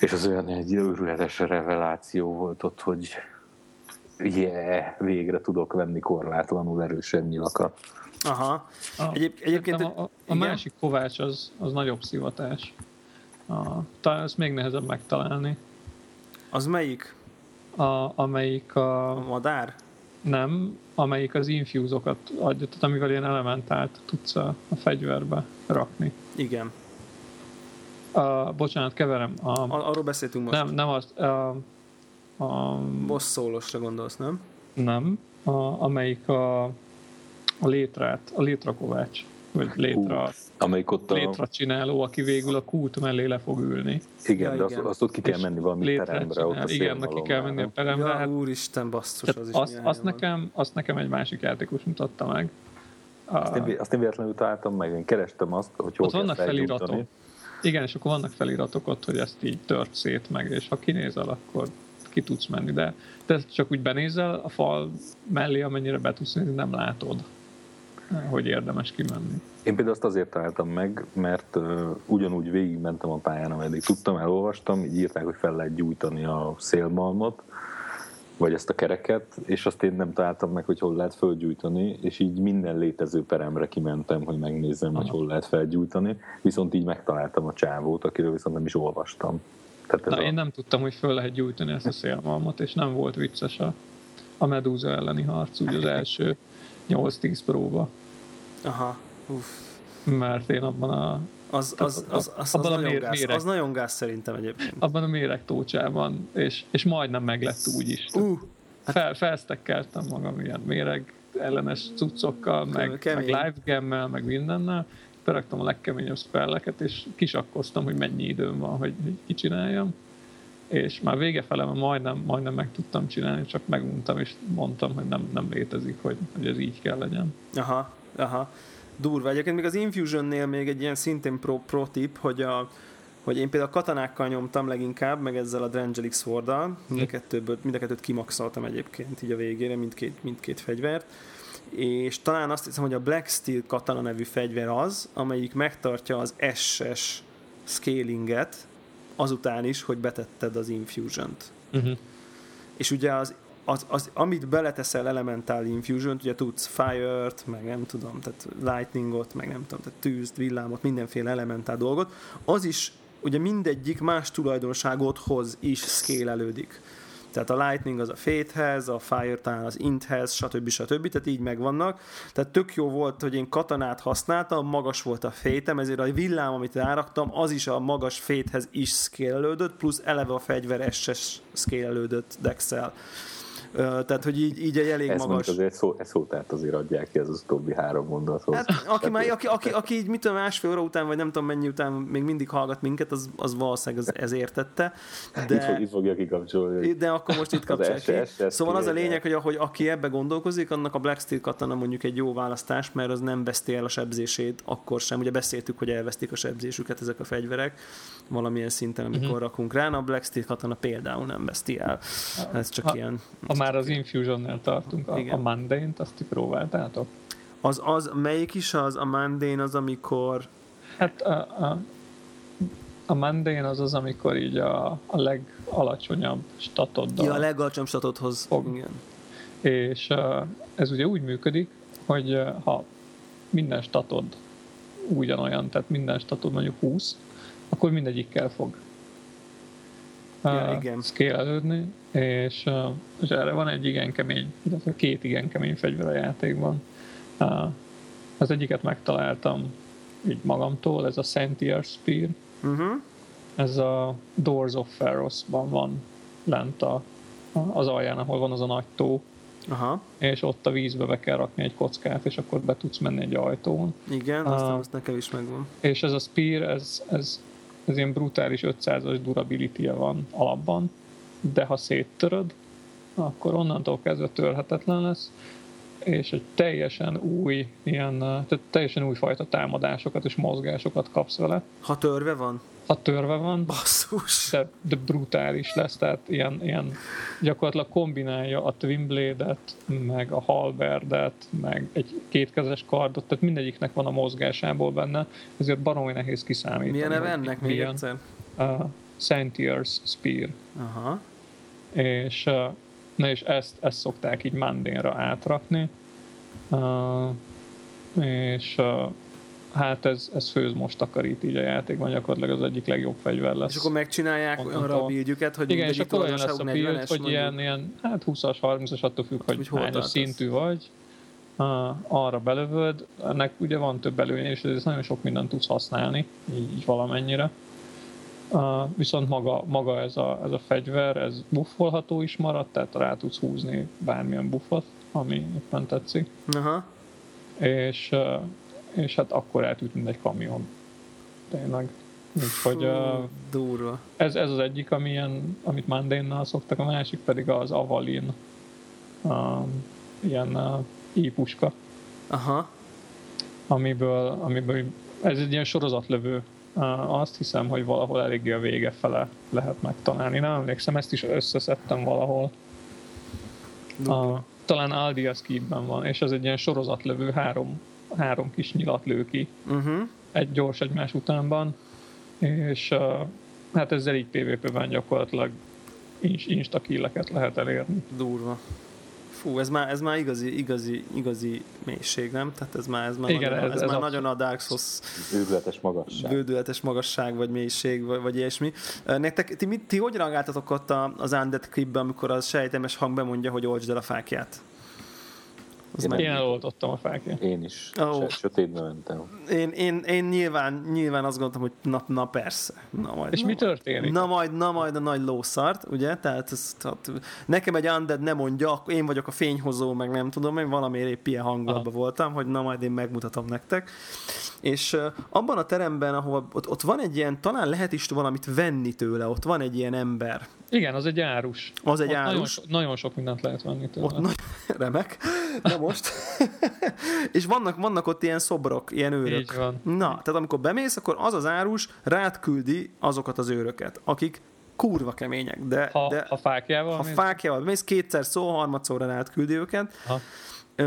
B: És az olyan egy őrületes reveláció volt ott, hogy yeah, végre tudok venni korlátlanul erősebb nyilakat.
A: Aha.
C: A, Egyéb, egyébként... A, a, a másik kovács az, az nagyobb szivatás. A, talán ezt még nehezebb megtalálni.
A: Az melyik?
C: A, amelyik a...
A: A madár?
C: Nem, amelyik az infúzokat adja, tehát amivel ilyen elementált tudsz a, a fegyverbe rakni.
A: Igen.
C: A, bocsánat, keverem. A,
A: Arról beszéltünk most.
C: Nem, nem azt. A,
A: a, Boss szólosra gondolsz, nem?
C: Nem. A, amelyik a, a létrát, a létrakovács, vagy létra, Hú,
B: amelyik ott a...
C: létra csináló, aki végül a kult mellé le fog ülni.
B: Igen, ja, de igen. azt, ott ki kell menni valami terembre. Ott a
C: igen, neki kell menni a teremre. Ja,
A: hát, úristen, basszus, az is azt,
C: azt, nekem, azt nekem egy másik játékos mutatta meg.
B: Azt én, azt én véletlenül találtam meg, én kerestem azt, hogy hol ott
C: vannak feliratok. Igen, és akkor vannak feliratok ott, hogy ezt így tört szét meg, és ha kinézel, akkor ki tudsz menni, de te csak úgy benézel a fal mellé, amennyire be tudsz nézni, nem látod, hogy érdemes kimenni.
B: Én például azt azért találtam meg, mert uh, ugyanúgy végigmentem a pályán, ameddig tudtam, elolvastam, így írták, hogy fel lehet gyújtani a szélmalmot, vagy ezt a kereket, és azt én nem találtam meg, hogy hol lehet fölgyújtani, és így minden létező peremre kimentem, hogy megnézzem, Aha. hogy hol lehet felgyújtani, viszont így megtaláltam a csávót, akiről viszont nem is olvastam.
C: Tehát ez Na, a... én nem tudtam, hogy föl lehet gyújtani ezt a szélmalmot, és nem volt vicces a, a medúza elleni harc, úgy az első 8-10 próba.
A: Aha, uff.
C: Mert én abban a
A: az, az, az, az, az, nagyon mér, gáz, méreg, az nagyon gáz szerintem egyébként.
C: Abban a méregtócsában, és, és majdnem meg lett úgy is. Uh. Fel, felsztekkeltem magam ilyen méreg ellenes cuccokkal, meg, meg live gemmel, meg mindennel. Beraktam a legkeményebb spelleket, és kisakkoztam, hogy mennyi időm van, hogy, kicsináljam. És már vége fele majdnem, majdnem meg tudtam csinálni, csak meguntam, és mondtam, hogy nem, nem létezik, hogy, hogy ez így kell legyen.
A: Aha, aha durva. Egyébként még az Infusionnél még egy ilyen szintén pro, pro tip, hogy, a, hogy én például katanákkal nyomtam leginkább, meg ezzel a Drangelic sword mind a, kettőből, mind a kettőt kimaxoltam egyébként így a végére, mindkét, mindkét fegyvert és talán azt hiszem, hogy a Black Steel katana nevű fegyver az, amelyik megtartja az SS scalinget azután is, hogy betetted az Infusion-t. Uh-huh. És ugye az az, az, amit beleteszel Elemental infusion ugye tudsz Fire-t, meg nem tudom, tehát Lightningot, meg nem tudom, tehát tűzt, villámot, mindenféle Elemental dolgot, az is ugye mindegyik más tulajdonságot hoz is scale Tehát a Lightning az a Fate-hez, a Fire talán az Int-hez, stb. stb. Tehát így megvannak. Tehát tök jó volt, hogy én katanát használtam, magas volt a fétem, ezért a villám, amit ráraktam, az is a magas féthez is szkélelődött, plusz eleve a fegyver SS szkélelődött Dexel. Tehát, hogy így, így egy elég
B: ez
A: magas...
B: Azért szó, ez szó, tehát azért adják ki ez az utóbbi három mondathoz. Hát,
A: aki, már, aki, aki, aki, így mit tudom, másfél óra után, vagy nem tudom mennyi után még mindig hallgat minket, az, az valószínűleg az, ez értette.
B: De, itt, fog, itt fogja kikapcsolni.
A: De akkor most itt kapcsolja ki. Szóval az a lényeg, hogy ahogy aki ebbe gondolkozik, annak a Black Steel katana mondjuk egy jó választás, mert az nem veszti el a sebzését akkor sem. Ugye beszéltük, hogy elvesztik a sebzésüket ezek a fegyverek valamilyen szinten, amikor uh-huh. rakunk rá. A Black Steel katana például nem veszti el. Ez csak
C: ha,
A: ilyen...
C: Ha már az Infusion-nél tartunk, a, a Mundane-t, azt ti próbáltátok?
A: Az, az, melyik is az? A Mundane az, amikor...
C: Hát a, a, a Mundane az az, amikor így a, a legalacsonyabb statoddal...
A: Ja, a legalacsonyabb statodhoz. Fog. Igen.
C: És uh, ez ugye úgy működik, hogy uh, ha minden statod ugyanolyan, tehát minden statod mondjuk 20, akkor mindegyikkel fog
A: ja, igen.
C: szkélelődni, és, és erre van egy igen kemény, illetve két igen kemény fegyver a játékban. Az egyiket megtaláltam így magamtól, ez a Sentier Spear. Uh-huh. Ez a Doors of Pharos-ban van lent a, az alján, ahol van az a nagy tó. Aha. És ott a vízbe be kell rakni egy kockát, és akkor be tudsz menni egy ajtón.
A: Igen, uh, aztán azt nekem is megvan.
C: És ez a Spear, ez, ez ez ilyen brutális 500-as durability van alapban, de ha széttöröd, akkor onnantól kezdve törhetetlen lesz, és egy teljesen új, ilyen, tehát teljesen új fajta támadásokat és mozgásokat kapsz vele.
A: Ha törve van?
C: Ha törve van.
A: Basszus!
C: De, de brutális lesz, tehát ilyen, ilyen gyakorlatilag kombinálja a Twin Blade-et, meg a Halberdet, meg egy kétkezes kardot, tehát mindegyiknek van a mozgásából benne, ezért baromi nehéz kiszámítani.
A: Milyen neve ennek még egyszer?
C: Uh, Sentiers Spear.
A: Aha.
C: És Na és ezt, ezt szokták így Mandénra átrakni. És hát ez, ez főz most takarít így a játékban, gyakorlatilag az egyik legjobb fegyver lesz.
A: És akkor megcsinálják arra a bildjüket, hogy
C: Igen, és akkor olyan lesz a build, hogy ilyen, ilyen, hát 20-as, 30-as, attól függ, hogy, hogy hányos szintű vagy. Arra belövöd, ennek ugye van több előnye, és ez nagyon sok mindent tudsz használni, így, így valamennyire. Uh, viszont maga, maga ez, a, ez a fegyver, ez buffolható is maradt, tehát rá tudsz húzni bármilyen buffot, ami éppen tetszik.
A: Aha.
C: És, uh, és hát akkor eltűnt, mint egy kamion. Tényleg. Úgyhogy uh,
A: durva.
C: Ez, ez az egyik, ami ilyen, amit Mandénnal szoktak, a másik pedig az Avalin uh, ilyen uh, ípuska.
A: Aha.
C: Amiből, amiből ez egy ilyen sorozatlövő azt hiszem, hogy valahol eléggé a vége fele lehet megtalálni. Nem emlékszem, ezt is összeszedtem valahol. A, talán Aldia Skibben van, és ez egy ilyen sorozatlövő, három, három kis nyilat lő ki. Uh-huh. Egy gyors egymás utánban, és uh, hát ezzel így PvP-ben gyakorlatilag insta lehet elérni.
A: Durva. Fú, ez már, ez már igazi, igazi, igazi mélység, nem? Tehát ez már, ez már, Igen, nagyon, ez, ez, ez már nagyon a Dark Souls
B: bődületes magasság.
A: Bődületes magasság, vagy mélység, vagy, vagy ilyesmi. Nektek, ti, ti, ti hogy reagáltatok ott az Undead klipben, amikor az sejtemes hang bemondja, hogy olcsd el a fákját?
C: Az én, én eloltottam a fákját.
B: Én is. Oh. Sötétben mentem.
A: Én, én, én nyilván, nyilván azt gondoltam, hogy na, na persze. Na
C: majd, És
A: na,
C: mi történik?
A: Na majd, na majd a nagy lószart, ugye? Tehát, ez, tehát nekem egy undead nem mondja, én vagyok a fényhozó, meg nem tudom, én valamiért épp ilyen hangulatban voltam, hogy na majd én megmutatom nektek. És uh, abban a teremben, ahol ott, ott van egy ilyen, talán lehet is valamit venni tőle, ott van egy ilyen ember,
C: igen, az egy árus.
A: Az egy
C: Ott
A: árus.
C: Nagyon, so, nagyon sok mindent lehet venni tőle.
A: Ott nagy, remek. Na most. és vannak, vannak ott ilyen szobrok, ilyen őrök.
C: Így van.
A: Na, tehát amikor bemész, akkor az az árus rád küldi azokat az őröket, akik kurva kemények. De,
C: ha,
A: de
C: ha fákjával
A: Ha mész? fákjával mész, kétszer szó, harmadszorra rád küldi őket. Ha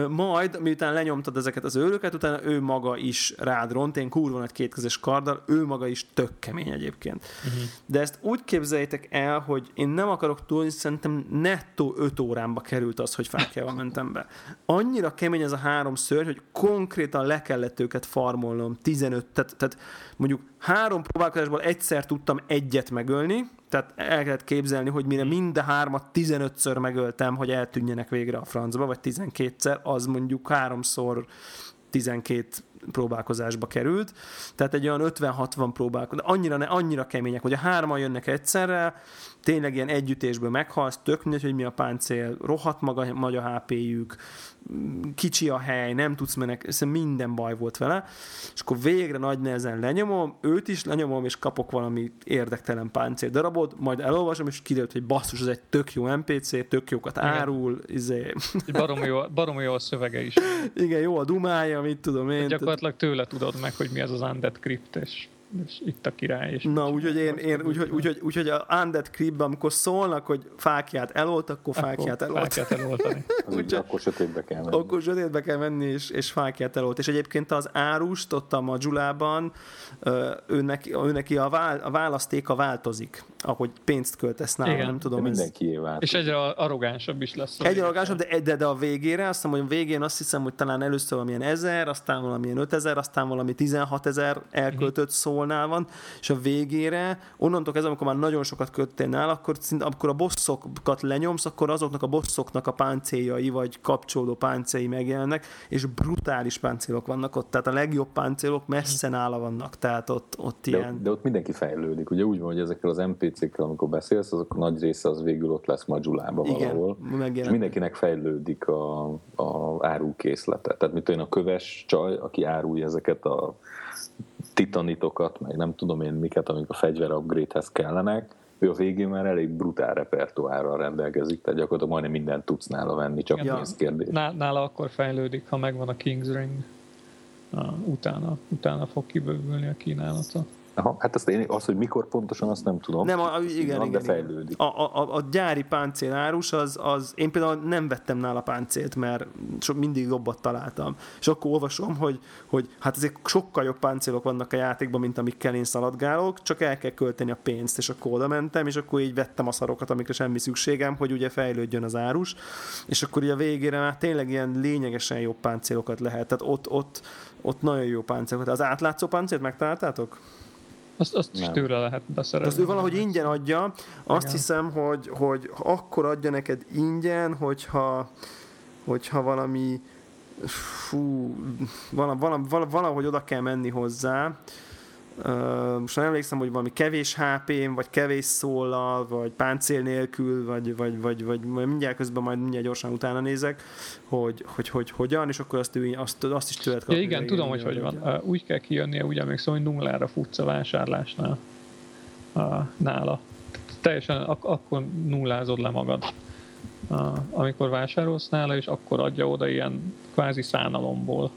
A: majd, miután lenyomtad ezeket az őröket, utána ő maga is rád ront, én kurva nagy kétkezes karddal, ő maga is tök kemény egyébként. Uh-huh. De ezt úgy képzeljétek el, hogy én nem akarok túl, szerintem nettó 5 órámba került az, hogy fákjával mentem be. Annyira kemény ez a három szörny, hogy konkrétan le kellett őket farmolnom 15, tehát, tehát mondjuk három próbálkozásból egyszer tudtam egyet megölni, tehát el kellett képzelni, hogy mire mind a hármat 15-ször megöltem, hogy eltűnjenek végre a francba, vagy 12-szer, az mondjuk háromszor 12 próbálkozásba került, tehát egy olyan 50-60 próbálkozás, annyira, ne, annyira kemények, hogy a hárman jönnek egyszerre, tényleg ilyen együttésből meghalsz, tök mindegy, hogy mi a páncél, rohadt maga, maga HP-jük, kicsi a hely, nem tudsz menek, minden baj volt vele, és akkor végre nagy nehezen lenyomom, őt is lenyomom, és kapok valami érdektelen páncél darabot, majd elolvasom, és kiderült, hogy basszus, ez egy tök jó NPC, tök jókat árul, izé.
C: Baromi jó, baromi jó a szövege is.
A: Igen, jó a dumája, mit tudom én.
C: Gyakorlatilag tőle tudod meg, hogy mi az az Undead Crypt, és és itt a király. És
A: Na, úgyhogy én, én úgyhogy, úgyhogy, úgyhogy a Undead Cribben, amikor szólnak, hogy fákját elolt, akkor fákját elolt.
C: Fákját eloltani.
B: úgyhogy, akkor sötétbe kell menni.
A: Akkor sötétbe kell menni, és, és fákját elolt. És egyébként az árust ott a Majulában, ő neki, ő neki a, vál, a választéka változik, ahogy pénzt költesz nála, Igen. nem tudom.
B: De mindenki ez...
C: És egyre arrogánsabb is lesz.
A: Egyre arrogánsabb, de, de, de a végére, azt hiszem, hogy a végén azt hiszem, hogy talán először valamilyen ezer, aztán valamilyen ötezer, aztán valami 16 ezer elköltött uh-huh. Szólnál van, és a végére, onnantól kezdve, amikor már nagyon sokat köttél nál, akkor, szinte, amikor a bosszokat lenyomsz, akkor azoknak a bosszoknak a páncéljai, vagy kapcsolódó páncéljai megjelennek, és brutális páncélok vannak ott, tehát a legjobb páncélok messze nála vannak, tehát ott, ott
B: de,
A: ilyen...
B: De ott mindenki fejlődik, ugye úgy van, hogy ezekkel az NPC-kkel, amikor beszélsz, azok nagy része az végül ott lesz Majulába valahol. Igen, és mindenkinek fejlődik a, a árukészlete. Tehát mit én a köves csaj, aki árulja ezeket a titanitokat, meg nem tudom én miket, amik a fegyver upgrade-hez kellenek, ő a végén már elég brutál repertoárral rendelkezik, tehát gyakorlatilag majdnem mindent tudsz nála venni, csak ja. kérdés.
C: Nála akkor fejlődik, ha megvan a King's Ring, utána, utána fog kibővülni a kínálata.
B: Aha, hát azt én, az, hogy mikor pontosan, azt nem tudom.
A: Nem, a, igen,
B: Van,
A: igen,
B: fejlődik.
A: A, a, a, gyári páncél árus, az, az, én például nem vettem nála páncélt, mert so, mindig jobbat találtam. És akkor olvasom, hogy, hogy hát azért sokkal jobb páncélok vannak a játékban, mint amikkel én szaladgálok, csak el kell költeni a pénzt, és akkor oda mentem, és akkor így vettem a szarokat, amikre semmi szükségem, hogy ugye fejlődjön az árus, és akkor ugye a végére már tényleg ilyen lényegesen jobb páncélokat lehet. Tehát ott, ott, ott nagyon jó páncélokat. Az átlátszó páncélt megtaláltátok?
C: Azt, azt is tőle lehet beszerezni.
A: Azt ő valahogy ingyen adja. Azt Igen. hiszem, hogy, hogy akkor adja neked ingyen, hogyha, hogyha valami fú, valahogy, valahogy oda kell menni hozzá, Uh, most nem emlékszem, hogy valami kevés hp vagy kevés szóllal, vagy páncél nélkül, vagy, vagy, vagy, vagy mindjárt közben majd mindjárt gyorsan utána nézek, hogy, hogy, hogy hogyan, és akkor azt, ő, azt, azt is tőled kapni.
C: Ja, igen, tudom, hogy hogy van. Uh, úgy kell kijönnie, úgy emlékszem, hogy nullára futsz a vásárlásnál nála. Teljesen ak- akkor nullázod le magad. Amikor vásárolsz nála, és akkor adja oda ilyen kvázi szánalomból.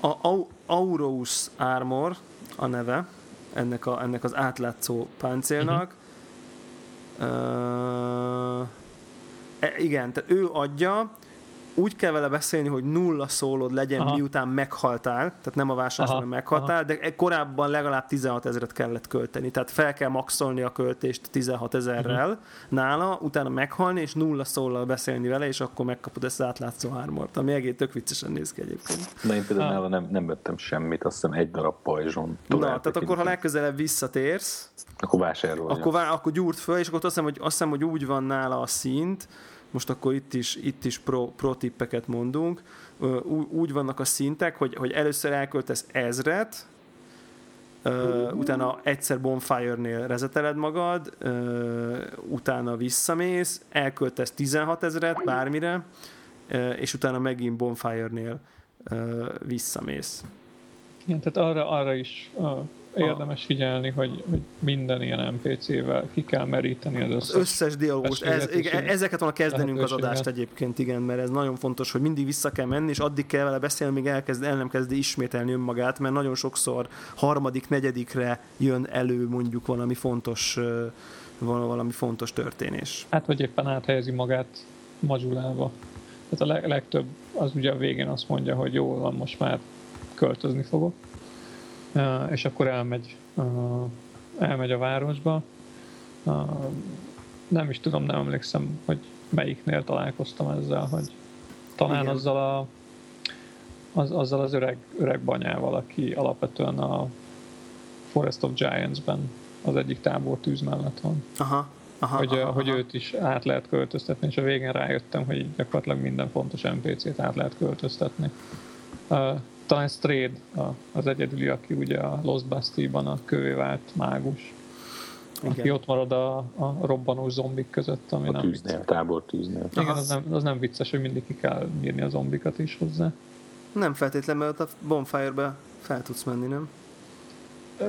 A: A Aurous Armor, a neve ennek, a, ennek az átlátszó páncélnak. Uh-huh. Uh, igen, tehát ő adja, úgy kell vele beszélni, hogy nulla szólod legyen, aha. miután meghaltál, tehát nem a vásárlás, hanem meghaltál, aha. de korábban legalább 16 ezeret kellett költeni, tehát fel kell maxolni a költést 16 ezerrel uh-huh. nála, utána meghalni, és nulla szólal beszélni vele, és akkor megkapod ezt az átlátszó hármort, ami egész tök viccesen néz ki egyébként.
B: Na én például nála nem, nem vettem semmit, azt hiszem egy darab pajzson.
A: Na, tehát akkor ha legközelebb visszatérsz,
B: akkor vásárolja.
A: Akkor, vá- akkor gyúrt föl, és akkor azt hiszem, hogy, azt hiszem, hogy úgy van nála a szint, most akkor itt is, itt is pro, pro tippeket mondunk. Úgy vannak a szintek, hogy, hogy először elköltesz ezret, Uh, utána egyszer Bonfire-nél rezeteled magad, uh, utána visszamész, elköltesz 16 ezeret bármire, uh, és utána megint Bonfire-nél uh, visszamész.
C: Igen, tehát arra, arra is uh, érdemes figyelni, hogy, hogy minden ilyen NPC-vel ki kell meríteni az összes,
A: az összes dialógust. Ez, igen, ezeket volna kezdenünk az adást egyébként, igen, mert ez nagyon fontos, hogy mindig vissza kell menni, és addig kell vele beszélni, míg elkezd, el nem kezdi ismételni önmagát, mert nagyon sokszor harmadik, negyedikre jön elő mondjuk valami fontos valami fontos történés.
C: Hát, hogy éppen áthelyezi magát Majulába. Tehát a legtöbb az ugye a végén azt mondja, hogy jó van, most már költözni fogok. És akkor elmegy, elmegy a városba. Nem is tudom, nem emlékszem, hogy melyiknél találkoztam ezzel, hogy talán Igen. azzal a az, azzal az öreg, öreg banyával, aki alapvetően a Forest of Giants-ben az egyik tábor tűz mellett van.
A: Aha, aha,
C: hogy,
A: aha,
C: hogy
A: aha.
C: őt is át lehet költöztetni, és a végén rájöttem, hogy gyakorlatilag minden fontos NPC-t át lehet költöztetni. Talán Strayed az egyedüli, aki ugye a Lost Basti-ban a kövé vált mágus. Igen. Aki ott marad a, a robbanó zombik között, ami
B: a
C: nem
B: tűznél, vicces. tábor tűznél.
C: Igen, az nem, az nem vicces, hogy mindig ki kell írni a zombikat is hozzá.
A: Nem feltétlenül, mert a bonfire-be fel tudsz menni, nem?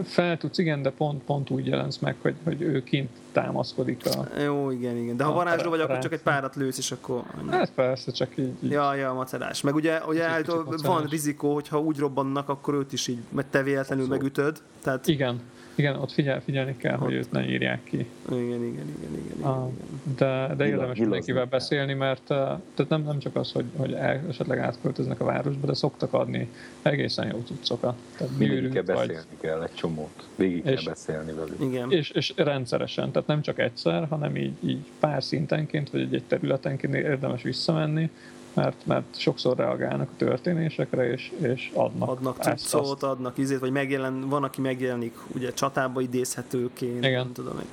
C: Fel tudsz, igen, de pont, pont úgy jelensz meg, hogy, hogy ő kint támaszkodik a...
A: Jó, igen, igen. De ha varázsló vagy, akkor csak egy párat lősz, és akkor...
C: Hát persze, csak így... így.
A: Ja, ja, macerás. Meg ugye, ugye van rizikó, hogy ha úgy robbannak, akkor őt is így, mert te véletlenül Abszolút. megütöd. Tehát...
C: Igen. Igen, ott figyel, figyelni kell, ott. hogy őt ne írják ki.
A: Igen, igen, igen, igen. igen,
C: ah, De, de érdemes mindenkivel beszélni, mert tehát nem, nem csak az, hogy, hogy el, esetleg átköltöznek a városba, de szoktak adni egészen jó cuccokat.
B: Tehát Mindig kell beszélni vagy. kell egy csomót. Végig és, kell beszélni velük.
A: Igen.
C: És, és rendszeresen, tehát nem csak egyszer, hanem így, így pár szintenként, vagy egy, egy területenként érdemes visszamenni, mert, mert sokszor reagálnak a történésekre, és, és adnak.
A: Adnak cuccot, adnak izét, vagy megjelen, van, aki megjelenik ugye csatába idézhetőként.
C: Igen.
A: Nem tudom én.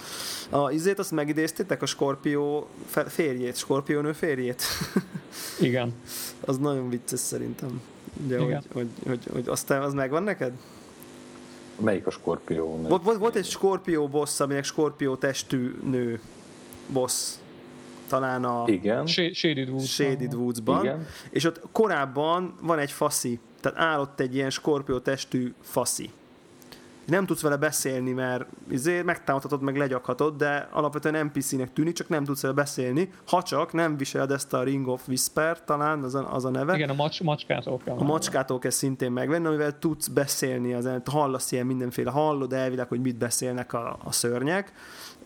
A: A izét azt megidéztétek, a Skorpió férjét, Skorpiónő férjét?
C: Igen.
A: az nagyon vicces szerintem. Ugye, Igen. Hogy, hogy, hogy, hogy aztán az megvan neked?
B: Melyik a Skorpió?
A: Volt, volt, volt egy Skorpió boss, aminek Skorpió testű nő boss talán a
B: Igen.
C: Shaded, Woods
A: Shaded Woods-ban, Igen. és ott korábban van egy faszi, tehát állott egy ilyen skorpió testű faszi. Nem tudsz vele beszélni, mert izé, megtámadhatod, meg legyakhatod, de alapvetően NPC-nek tűnik, csak nem tudsz vele beszélni, ha csak nem viseled ezt a Ring of Whisper, talán az a, az a neve.
C: Igen, a macs, macskától kell.
A: A macskától kell szintén megvenni, amivel tudsz beszélni, az, hallasz ilyen mindenféle, hallod elvileg, hogy mit beszélnek a, a szörnyek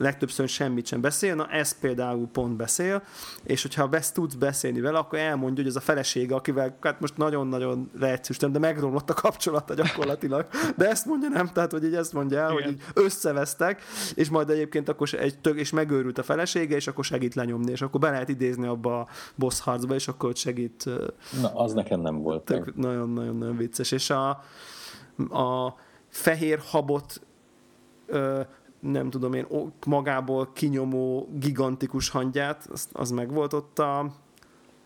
A: legtöbbször semmit sem beszél, na ez például pont beszél, és hogyha besz tudsz beszélni vele, akkor elmondja, hogy ez a felesége, akivel hát most nagyon-nagyon leegyszerűsítem, de megromlott a kapcsolata gyakorlatilag. De ezt mondja nem, tehát hogy így ezt mondja el, Igen. hogy így összevesztek, és majd egyébként akkor egy tök, és megőrült a felesége, és akkor segít lenyomni, és akkor be lehet idézni abba a boss harcba, és akkor segít.
B: Na, az nekem nem volt.
A: Nagyon-nagyon vicces. És a, a fehér habot nem tudom én, magából kinyomó gigantikus hangyát, az, az meg volt ott a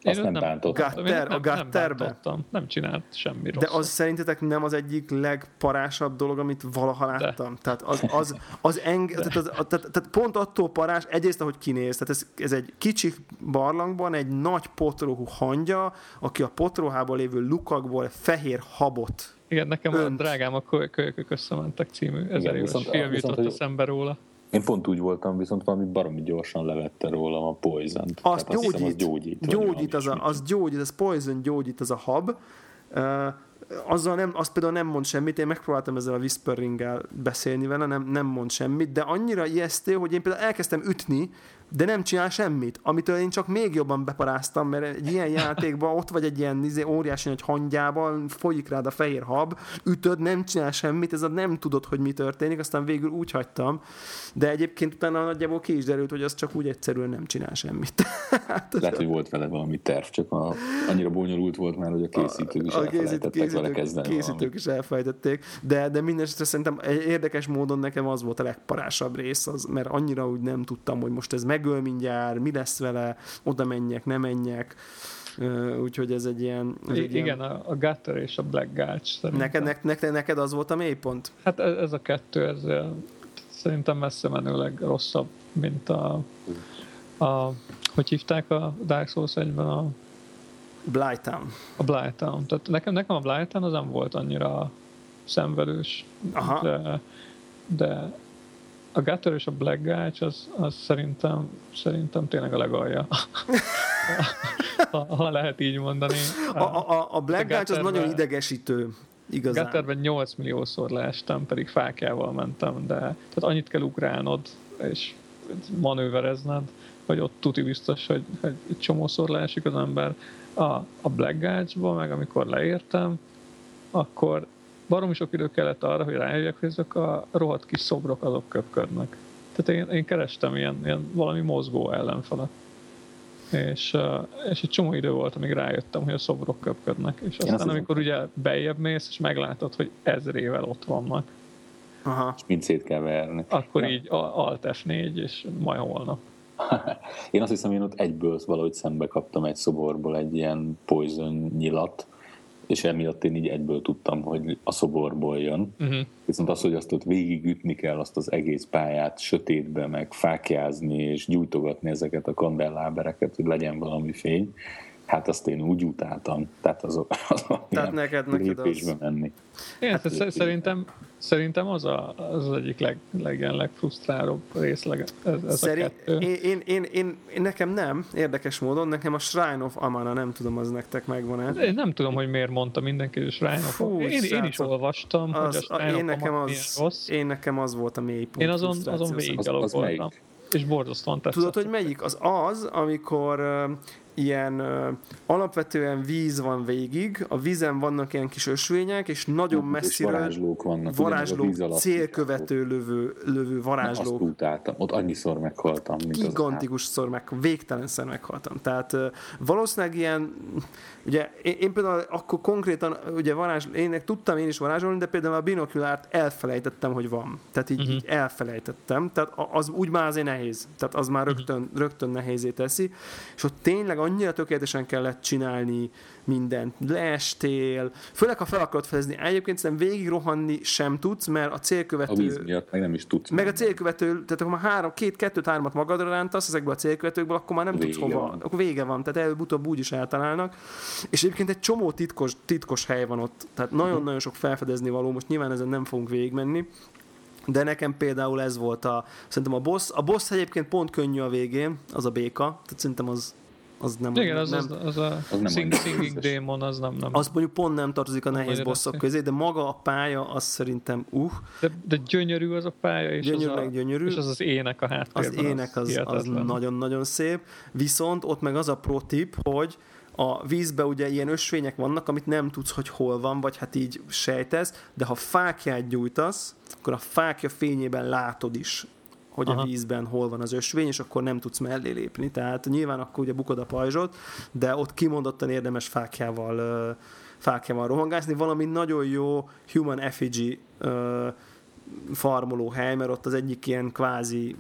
B: azt nem, nem bántottam.
A: Gatter, a Gatterbe?
C: Nem, nem csinált semmi
A: De az szerintetek nem az egyik legparásabb dolog, amit valaha láttam? De. Tehát az, az, az, eng, tehát, az tehát, tehát, pont attól parás, egyrészt ahogy kinéz, tehát ez, ez egy kicsi barlangban egy nagy potrohú hangya, aki a potrohában lévő lukakból fehér habot
C: igen, nekem a drágám a kölykök összementek című ezer éves film jutott a szembe róla.
B: Én pont úgy voltam, viszont valami baromi gyorsan levette rólam a poison
A: Azt Tehát gyógyít, azt hiszem, az gyógyít. Gyógyít az, a, az gyógyít, az poison gyógyít, az a hab. Uh, azzal nem, azt például nem mond semmit, én megpróbáltam ezzel a whisperinggel beszélni vele, nem, nem mond semmit, de annyira ijesztő, hogy én például elkezdtem ütni, de nem csinál semmit, amitől én csak még jobban beparáztam, mert egy ilyen játékban ott vagy egy ilyen izé, óriási nagy hangyával, folyik rád a fehér hab, ütöd, nem csinál semmit, ez a nem tudod, hogy mi történik, aztán végül úgy hagytam, de egyébként utána nagyjából ki is derült, hogy az csak úgy egyszerűen nem csinál semmit.
B: hát, Lehet, hogy volt vele valami terv, csak a, annyira bonyolult volt már, hogy a készítők is a, a készít, készítők, kezdeni
A: Készítők is elfejtették, de, de minden szerintem érdekes módon nekem az volt a legparásabb rész, az, mert annyira úgy nem tudtam, hogy most ez meg megöl mindjárt, mi lesz vele, oda menjek, nem menjek. Úgyhogy ez egy ilyen... Ez
C: egy Igen, ilyen... a, Gutter és a Black Gulch
A: Neked, ne, neked, neked az volt a mélypont?
C: Hát ez, ez a kettő, ez szerintem messze menőleg rosszabb, mint a, a hogy hívták a Dark Souls egyben a
A: Blytown.
C: A Blytown. Tehát nekem, nekem a Blytown az nem volt annyira szenvedős,
A: Aha.
C: de, de a Gutter és a Black Gulch az, az szerintem, szerintem tényleg a legalja. ha, ha, lehet így mondani.
A: A, a, a Black Gulch az nagyon idegesítő. Igazán.
C: Gutterben 8 milliószor leestem, pedig fákjával mentem, de tehát annyit kell ugrálnod, és manőverezned, hogy ott tuti biztos, hogy, hogy csomószor leesik az ember. A, a Black Gulch-ba, meg amikor leértem, akkor barom sok idő kellett arra, hogy rájöjjek, hogy ezek a rohadt kis szobrok azok köpködnek. Tehát én, én kerestem ilyen, ilyen valami mozgó ellenfelet. És, és egy csomó idő volt, amíg rájöttem, hogy a szobrok köpködnek. És aztán, amikor ugye bejebb mész, és meglátod, hogy ezrével ott vannak,
B: Aha. és mind szét kell verni.
C: Akkor ja. így Alt F4, és majd holnap.
B: én azt hiszem, én ott egyből valahogy szembe kaptam egy szoborból egy ilyen poison nyilat, és emiatt én így egyből tudtam, hogy a szoborból jön. Uh-huh. Viszont az, hogy azt ott végigütni kell, azt az egész pályát sötétbe, meg fákjázni, és gyújtogatni ezeket a kandellábereket, hogy legyen valami fény, hát azt én úgy utáltam. Tehát az, az
A: Tehát neked, neked az...
C: menni. Igen, hát, hát szerintem, szerintem az, a, az, egyik leg, leg, legfrusztrálóbb részleg ez, ez Szerint, a kettő.
A: Én, én, én, én, én, nekem nem, érdekes módon, nekem a Shrine of Amana, nem tudom, az nektek megvan-e.
C: Én nem tudom, hogy miért mondta mindenki, hogy a Shrine of Amana. Én, én is olvastam, az, hogy a Shrine
A: én nekem az, rossz. Én nekem az volt a mélypont.
C: Én azon, azon végig az, az. És borzasztóan tetszett.
A: Tudod, hogy melyik? Az az, amikor uh, ilyen uh, alapvetően víz van végig, a vízen vannak ilyen kis ösvények, és nagyon messzire
B: varázslók vannak.
A: Varázslók, célkövető lövő, lövő varázslók. Na, azt
B: utáltam. Ott annyiszor meghaltam.
A: Mint Gigantikus meg, végtelenszer meghaltam. Tehát uh, valószínűleg ilyen, ugye én, én például akkor konkrétan, ugye varázs, én tudtam én is varázsolni, de például a binokulárt elfelejtettem, hogy van. Tehát így, uh-huh. így elfelejtettem. Tehát az úgy már azért nehéz. Tehát az már mhm. rögtön, uh-huh. rögtön nehézé teszi. És ott tényleg annyira tökéletesen kellett csinálni mindent. Leestél, főleg ha fel akarod fedezni. Egyébként szerintem végig rohanni sem tudsz, mert a célkövető... A
B: víz miatt meg nem is tudsz.
A: Meg a célkövető, tehát akkor már három, két, kettőt, hármat magadra rántasz ezekből a célkövetőkből, akkor már nem vége tudsz hova. Van. Akkor vége van, tehát előbb-utóbb úgy is eltalálnak. És egyébként egy csomó titkos, titkos hely van ott. Tehát nagyon-nagyon sok felfedezni való, most nyilván ezen nem fogunk végigmenni. De nekem például ez volt a, szerintem a boss. A boss egyébként pont könnyű a végén, az a béka, tehát szerintem az, az nem...
C: Igen, az, nem, az, az a az nem sing, singing demon, az nem, nem...
A: Az mondjuk pont nem tartozik a nehéz bosszok közé, de maga a pálya, az szerintem uh.
C: De, de gyönyörű az a pálya, és,
A: gyönyörű,
C: az, a,
A: gyönyörű.
C: és az az ének a háttérben.
A: Az ének az, az nagyon-nagyon szép, viszont ott meg az a pro tip, hogy a vízbe ugye ilyen ösvények vannak, amit nem tudsz, hogy hol van, vagy hát így sejtesz, de ha fákját gyújtasz, akkor a fákja fényében látod is, hogy Aha. a vízben hol van az ösvény, és akkor nem tudsz mellé lépni. Tehát nyilván akkor ugye bukod a pajzsot, de ott kimondottan érdemes fákjával, fákjával rohangászni. Valami nagyon jó human effigy farmoló hely, mert ott az egyik ilyen kvázi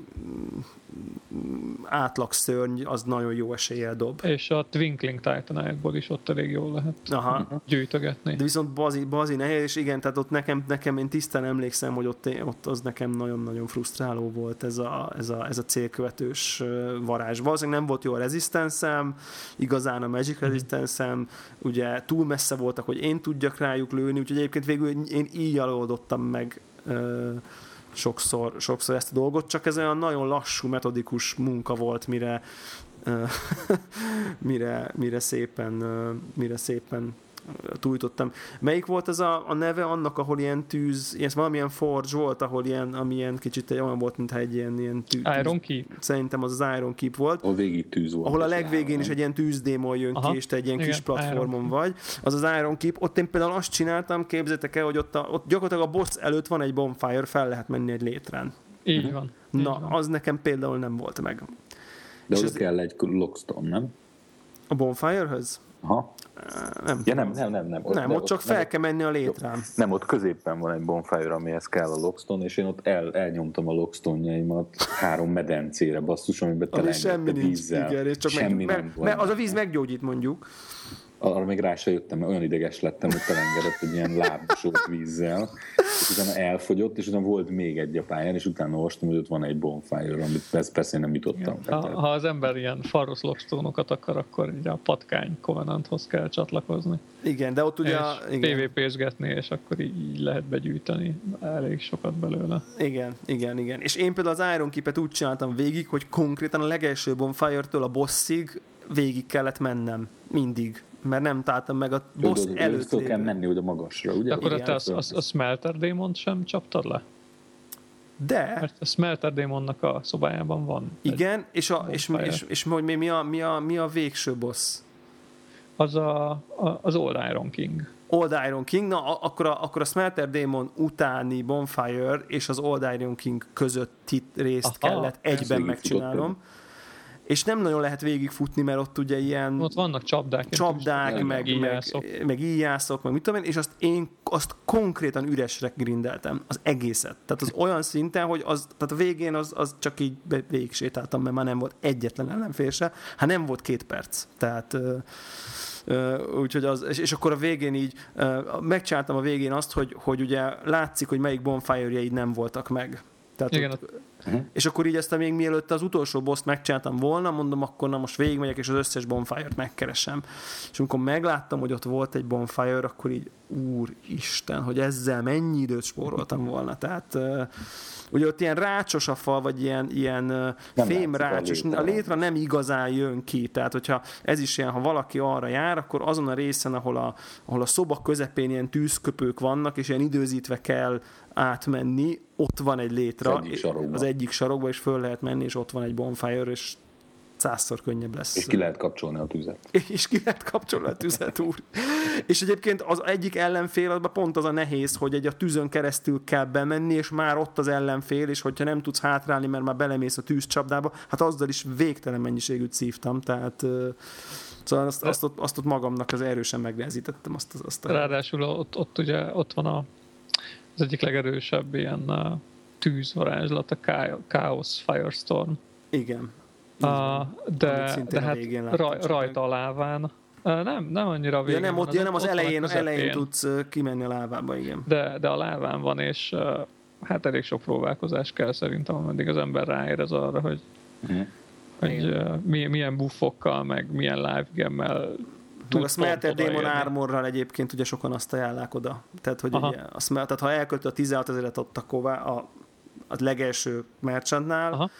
A: átlag szörny, az nagyon jó eséllyel dob.
C: És a Twinkling titan is ott elég jól lehet Aha. gyűjtögetni.
A: De viszont bazi, bazi nehéz, és igen, tehát ott nekem, nekem én tisztán emlékszem, hogy ott, ott az nekem nagyon-nagyon frusztráló volt ez a, ez a, ez a célkövetős varázs. Valószínűleg nem volt jó a rezisztenszem, igazán a magic mhm. rezisztenszem, ugye túl messze voltak, hogy én tudjak rájuk lőni, úgyhogy egyébként végül én így oldottam meg sokszor, sokszor ezt a dolgot, csak ez olyan nagyon lassú, metodikus munka volt, mire, mire, mire szépen, mire szépen tújtottam. Melyik volt az a, a neve annak, ahol ilyen tűz, ilyen valamilyen forge volt, ahol ilyen, ami ilyen kicsit olyan volt, mintha egy ilyen, ilyen
C: tűz. Iron Keep.
A: Szerintem az az Iron Keep volt.
B: A végig tűz volt.
A: Ahol a legvégén is egy ilyen tűzdémon jön Aha. ki, és te egy ilyen Igen, kis platformon Iron vagy. Az az Iron Keep. Ott én például azt csináltam, képzeljétek el, hogy ott, a, ott gyakorlatilag a boss előtt van egy bonfire, fel lehet menni egy létrán.
C: Így van.
A: Na,
C: így van.
A: az nekem például nem volt meg.
B: De oda kell egy lockstone, nem?
A: A bonfire-höz?
B: Aha. Nem, ja, nem, nem, nem, nem.
A: Ott, nem, ott, ott csak fel nem, kell menni a létrán.
B: Nem, ott középen van egy bonfire, amihez kell a lockstone, és én ott el, elnyomtam a lockstone-jaimat három medencére, basszus, amiben tele
A: semmi nincs, vízzel. Igen, és csak semmi meg, nem mert, mert az a víz meggyógyít mondjuk
B: arra még rá se jöttem, mert olyan ideges lettem, hogy telengedett egy ilyen lábsót vízzel, és utána elfogyott, és utána volt még egy a pályán, és utána olvastam, hogy ott van egy bonfire, amit persze, persze én nem jutottam.
C: Ha, ha, az ember ilyen faros lockstone-okat akar, akkor ugye a patkány Covenanthoz kell csatlakozni.
A: Igen, de ott ugye... És
C: igen. PvP-sgetni, és akkor így, így lehet begyűjteni elég sokat belőle.
A: Igen, igen, igen. És én például az Iron Keep-et úgy csináltam végig, hogy konkrétan a legelső bonfire-től a bossig végig kellett mennem. Mindig mert nem találtam meg a boss Jó, előtt.
B: Föl kell menni oda magasra, ugye?
C: akkor Igen, te a, a, a Smelter démont sem csaptad le?
A: De...
C: Mert a Smelter Démonnak a szobájában van.
A: Igen, és, a, és, és, és, és hogy mi a, mi, a, mi a végső boss?
C: Az a, a, az Old Iron King.
A: Old Iron King, na akkor a, akkor a Smelter Demon utáni Bonfire és az Old Iron King közötti részt Aha, kellett egyben megcsinálnom. És nem nagyon lehet végigfutni, mert ott ugye ilyen...
C: Ott vannak csapdák.
A: Csapdák, meg, meg, íjászok. meg, meg íjászok, meg mit tudom én, és azt én azt konkrétan üresre grindeltem, az egészet. Tehát az olyan szinten, hogy az, tehát a végén az, az csak így végig sétáltam, mert már nem volt egyetlen ellenfél se, hát nem volt két perc. Tehát úgyhogy az, és, és akkor a végén így megcsináltam a végén azt, hogy, hogy ugye látszik, hogy melyik bonfire nem voltak meg. Tehát Igen, ott, uh-huh. És akkor így ezt még mielőtt az utolsó boss megcsináltam volna, mondom, akkor na most végigmegyek, és az összes bonfire-t megkeresem. És amikor megláttam, hogy ott volt egy bonfire, akkor így, úristen, hogy ezzel mennyi időt spóroltam volna. Tehát uh, ugye ott ilyen rácsos a fal, vagy ilyen, ilyen fém rácsos, a, a létre nem igazán jön ki. Tehát, hogyha ez is ilyen, ha valaki arra jár, akkor azon a részen, ahol a, ahol a szoba közepén ilyen tűzköpők vannak, és ilyen időzítve kell átmenni, ott van egy létra, az egyik sarokban, az egyik sarokba, és föl lehet menni, és ott van egy bonfire, és százszor könnyebb lesz.
B: És ki lehet kapcsolni a tüzet.
A: És ki lehet kapcsolni a tüzet, úr. és egyébként az egyik ellenfél, az pont az a nehéz, hogy egy a tűzön keresztül kell bemenni, és már ott az ellenfél, és hogyha nem tudsz hátrálni, mert már belemész a tűzcsapdába, hát azzal is végtelen mennyiségűt szívtam, tehát Szóval azt, azt, ott, azt ott magamnak az erősen megnehezítettem. Azt, azt
C: a... Ráadásul ott, ott ugye ott van a az egyik legerősebb ilyen uh, tűzvarázslat, a Chaos Firestorm.
A: Igen.
C: Uh, de, de hát raj, rajta a láván. Uh, nem, nem annyira végén.
A: Ja, nem, ott, ja, nem az, az elején, az elején tudsz uh, kimenni a lávába, igen.
C: De, de a láván van, és uh, hát elég sok próbálkozás kell szerintem, ameddig az ember ráérez arra, hogy, mm. hogy uh, milyen buffokkal, meg milyen live gemmel
A: meg a Smelter Demon Armorral egyébként ugye sokan azt ajánlák oda. Tehát, hogy ugye, a Smelt, tehát ha elkötő a 16 ezeret ott a, ková, a, a legelső merchantnál, Aha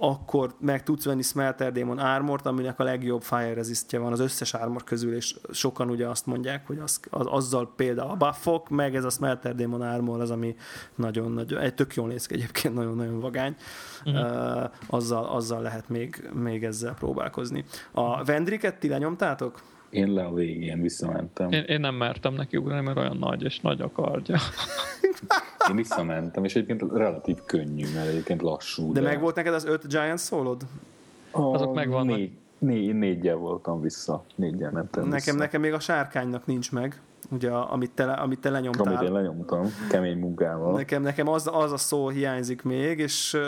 A: akkor meg tudsz venni Smelter Demon Armort, aminek a legjobb fire resistje van az összes armor közül, és sokan ugye azt mondják, hogy az, az, azzal például a buffok, meg ez a Smelter Demon Armor az, ami nagyon-nagyon, egy tök jól néz ki egyébként, nagyon-nagyon vagány, uh-huh. uh, azzal, azzal lehet még, még ezzel próbálkozni. A Vendriket ti lenyomtátok?
B: Én le a végén visszamentem.
C: Én, én nem mertem neki ugrani, mert olyan nagy és nagy a kardja.
B: Én visszamentem, és egyébként relatív könnyű, mert egyébként lassú.
A: De, de... meg volt neked az öt Giant szólod?
C: Azok megvannak.
B: Négy, négy, négyel voltam vissza, négyel mentem
A: nekem,
B: vissza.
A: Nekem még a sárkánynak nincs meg, ugye, amit te, amit te lenyomtál.
B: Amit én lenyomtam, kemény munkával.
A: Nekem, nekem az, az a szó hiányzik még, és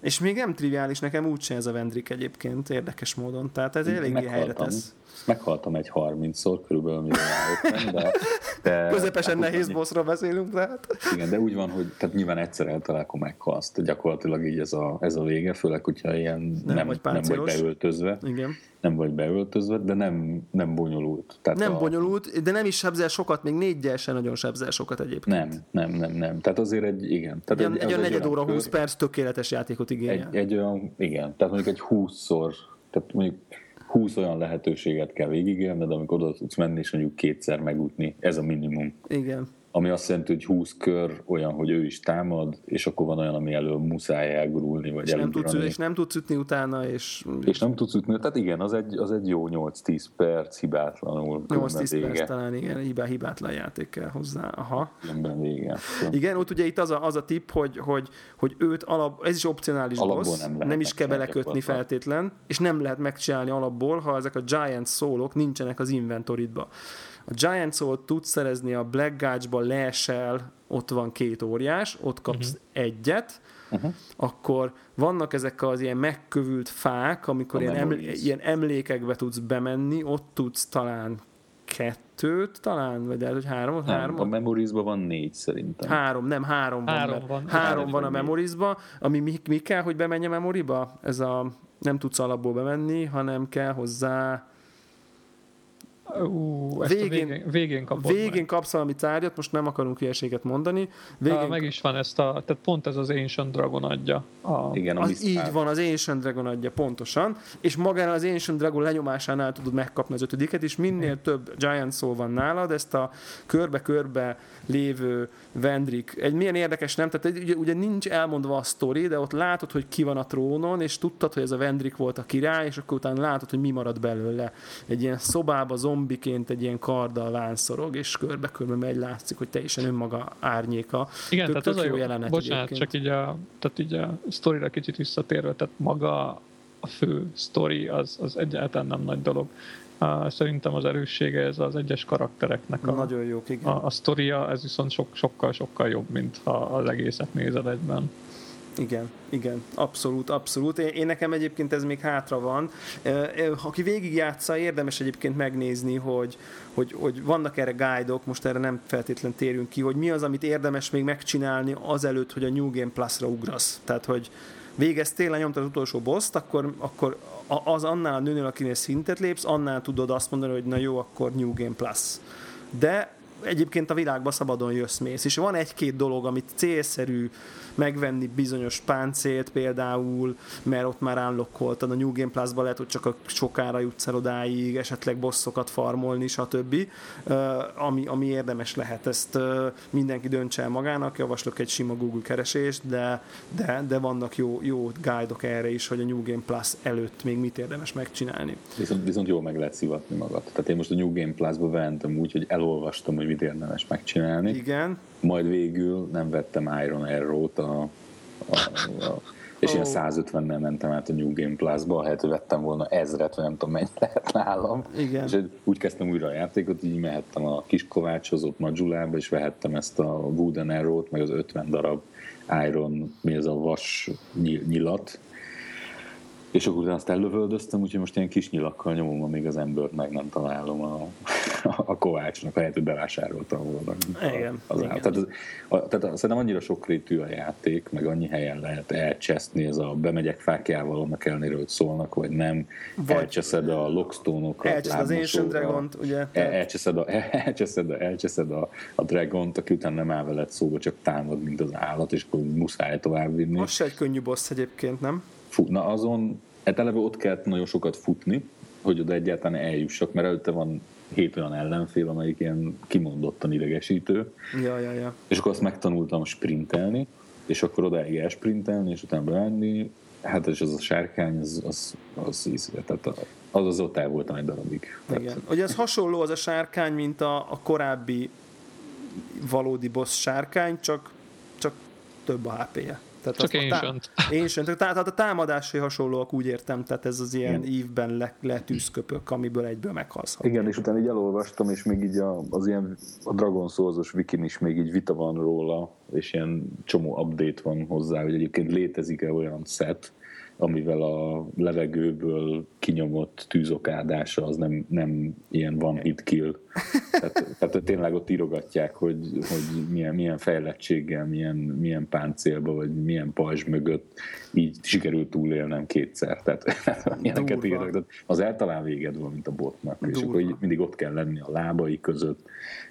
A: és még nem triviális, nekem úgyse ez a Vendrik egyébként, érdekes módon. Tehát ez eléggé helyre tesz.
B: Meghaltam egy 30-szor, körülbelül mire rájöttem, de... de
A: Közepesen hát nehéz bosszról beszélünk, tehát.
B: Igen, de úgy van, hogy tehát nyilván egyszer eltalál, akkor meghalsz. Gyakorlatilag így ez a, ez a vége, főleg, hogyha ilyen nem, nem, vagy, nem vagy beöltözve.
A: Igen.
B: Nem vagy beöltözve, de nem, nem bonyolult.
A: Tehát nem a... bonyolult, de nem is sebzel sokat, még négyel sem nagyon sebzel sokat egyébként.
B: Nem, nem, nem, nem. Tehát azért egy, igen. Tehát
A: egy, egy, egy, egy negyed óra, 20 perc tökéletes játékot igényel.
B: Egy, egy olyan, igen. Tehát mondjuk egy 20-szor, tehát mondjuk 20 olyan lehetőséget kell végigélned, amikor oda tudsz menni, és mondjuk kétszer megutni. Ez a minimum.
A: Igen
B: ami azt jelenti, hogy 20 kör olyan, hogy ő is támad, és akkor van olyan, ami elől muszáj elgurulni, vagy
A: és nem, tudsz, és nem tudsz ütni utána, és...
B: És nem tudsz ütni, tehát igen, az egy, az egy jó 8-10 perc hibátlanul.
A: 8-10 perc talán, igen, hibá, hibátlan játék kell hozzá. Aha.
B: vége.
A: Igen, ott ugye itt az a, az a tipp, hogy, hogy, hogy őt alap, ez is opcionális alapból boss, nem, nem is kell belekötni feltétlen, és nem lehet megcsinálni alapból, ha ezek a giant szólok nincsenek az inventoridba. A Giant Soul tudsz szerezni a Black Gauge-ba, leesel, ott van két óriás, ott kapsz uh-huh. egyet, uh-huh. akkor vannak ezek az ilyen megkövült fák, amikor ilyen, eml- ilyen emlékekbe tudsz bemenni, ott tudsz talán kettőt talán, vagy lehet, hogy három,
B: nem,
A: három.
B: A memories van négy szerintem.
A: Három, nem, három van. Három van, három van a memories ami mi, mi kell, hogy bemenj a memoriba? Ez a nem tudsz alapból bemenni, hanem kell hozzá
C: ú, ezt végén, végén, végén kapod
A: Végén meg. kapsz valami tárgyat, most nem akarunk hülyeséget mondani.
C: Végén ah, meg is van ezt a, tehát pont ez az Ancient Dragon adja.
A: A... Igen, az így van, az Ancient Dragon adja, pontosan. És magán az Ancient Dragon lenyomásánál tudod megkapni az ötödiket, és minél hmm. több Giant Soul van nálad, ezt a körbe-körbe lévő Vendrik. Egy milyen érdekes, nem? Tehát ugye, ugye nincs elmondva a sztori, de ott látod, hogy ki van a trónon, és tudtad, hogy ez a Vendrik volt a király, és akkor utána látod, hogy mi marad belőle. Egy ilyen szobába zombiként egy ilyen karddal vánszorog, és körbe-körbe megy, látszik, hogy teljesen önmaga árnyéka.
C: Igen, tök, tehát tök az jó a jó, jelenet bocsánat, egyébként. csak így a, tehát így a sztorira kicsit visszatérve, tehát maga a fő sztori az, az egyáltalán nem nagy dolog. Szerintem az erőssége ez az egyes karaktereknek a,
A: Nagyon jók, igen.
C: a, a sztoria, ez viszont sok, sokkal, sokkal jobb, mint ha az egészet nézed egyben.
A: Igen, igen, abszolút, abszolút. Én, én nekem egyébként ez még hátra van. Aki végigjátsza, érdemes egyébként megnézni, hogy, hogy, hogy vannak erre guide-ok, most erre nem feltétlen térünk ki, hogy mi az, amit érdemes még megcsinálni azelőtt, hogy a New Game Plus-ra ugrasz. Tehát, hogy végeztél, lenyomtad az utolsó boszt, akkor, akkor az annál a nőnél, akinél szintet lépsz, annál tudod azt mondani, hogy na jó, akkor New Game Plus. De egyébként a világba szabadon jössz mész, és van egy-két dolog, amit célszerű megvenni bizonyos páncélt például, mert ott már unlockoltad a New Game Plus-ba lehet, hogy csak a sokára jutsz el odáig, esetleg bosszokat farmolni, stb. Ami, ami érdemes lehet, ezt mindenki döntse el magának, javaslok egy sima Google keresést, de, de, de vannak jó, jó guide-ok erre is, hogy a New Game Plus előtt még mit érdemes megcsinálni.
B: Viszont, viszont jól meg lehet szivatni magad. Tehát én most a New Game Plus-ba ventem úgy, hogy elolvastam, hogy mit érdemes megcsinálni.
A: Igen.
B: Majd végül nem vettem Iron Arrow-t a, a, a és oh. ilyen 150-nel mentem át a New Game Plus-ba, ahelyett, hogy vettem volna ezret, vagy nem tudom, mennyi lehet nálam.
A: Igen.
B: És úgy kezdtem újra a játékot, így mehettem a kis kovácshoz, ott Majulába, és vehettem ezt a Wooden Arrow-t, meg az 50 darab Iron, mi ez a vas nyilat, és akkor utána azt ellövöldöztem, úgyhogy most ilyen kis nyilakkal nyomom, amíg az embert meg nem találom a, a Kovácsnak, ahelyett, hogy bevásároltam volna.
A: Igen,
B: az igen. Tehát, az, a, tehát szerintem annyira sokrétű a játék, meg annyi helyen lehet elcseszni, ez a bemegyek fákjával, annak ellenére, hogy szólnak, vagy nem, vagy elcseszed a lockstone-okat,
A: elcseszed az Ancient Dragon-t, ugye?
B: El, elcseszed, a, elcseszed, a, elcseszed a, a Dragon-t, aki utána nem áll veled szóba, csak támad, mint az állat, és akkor muszáj tovább vinni.
A: Most se egy könnyű boss egyébként, nem?
B: Na azon, hát eleve ott kellett nagyon sokat futni, hogy oda egyáltalán eljussak, mert előtte van hét olyan ellenfél, amelyik ilyen kimondottan idegesítő.
A: Ja, ja, ja.
B: És akkor azt megtanultam sprintelni, és akkor odáig elsprintelni, és utána beállni, hát és az a sárkány, az, az, az, az, tehát az, az ott el voltam egy darabig.
A: Igen. Tehát... Ugye ez hasonló az a sárkány, mint a, a korábbi valódi boss sárkány, csak, csak több a HP-je.
C: Tehát Csak ancient.
A: Tá- ancient. Tehát a támadásai hasonlóak, úgy értem, tehát ez az ilyen Igen. ívben le, letűzköpök, amiből egyből meghalsz.
B: Igen, és utána így elolvastam, és még így a, az ilyen a Dragon Souls-os wikin is még így vita van róla, és ilyen csomó update van hozzá, hogy egyébként létezik-e olyan set, amivel a levegőből kinyomott tűzokádása az nem, nem ilyen van hit kill. Tehát, tehát tényleg ott írogatják, hogy, hogy milyen, milyen fejlettséggel, milyen, milyen páncélba, vagy milyen pajzs mögött így sikerült túlélnem kétszer. Tehát ilyeneket írnak. Az eltalán véged van, mint a botnak. Durva. És akkor így mindig ott kell lenni a lábai között,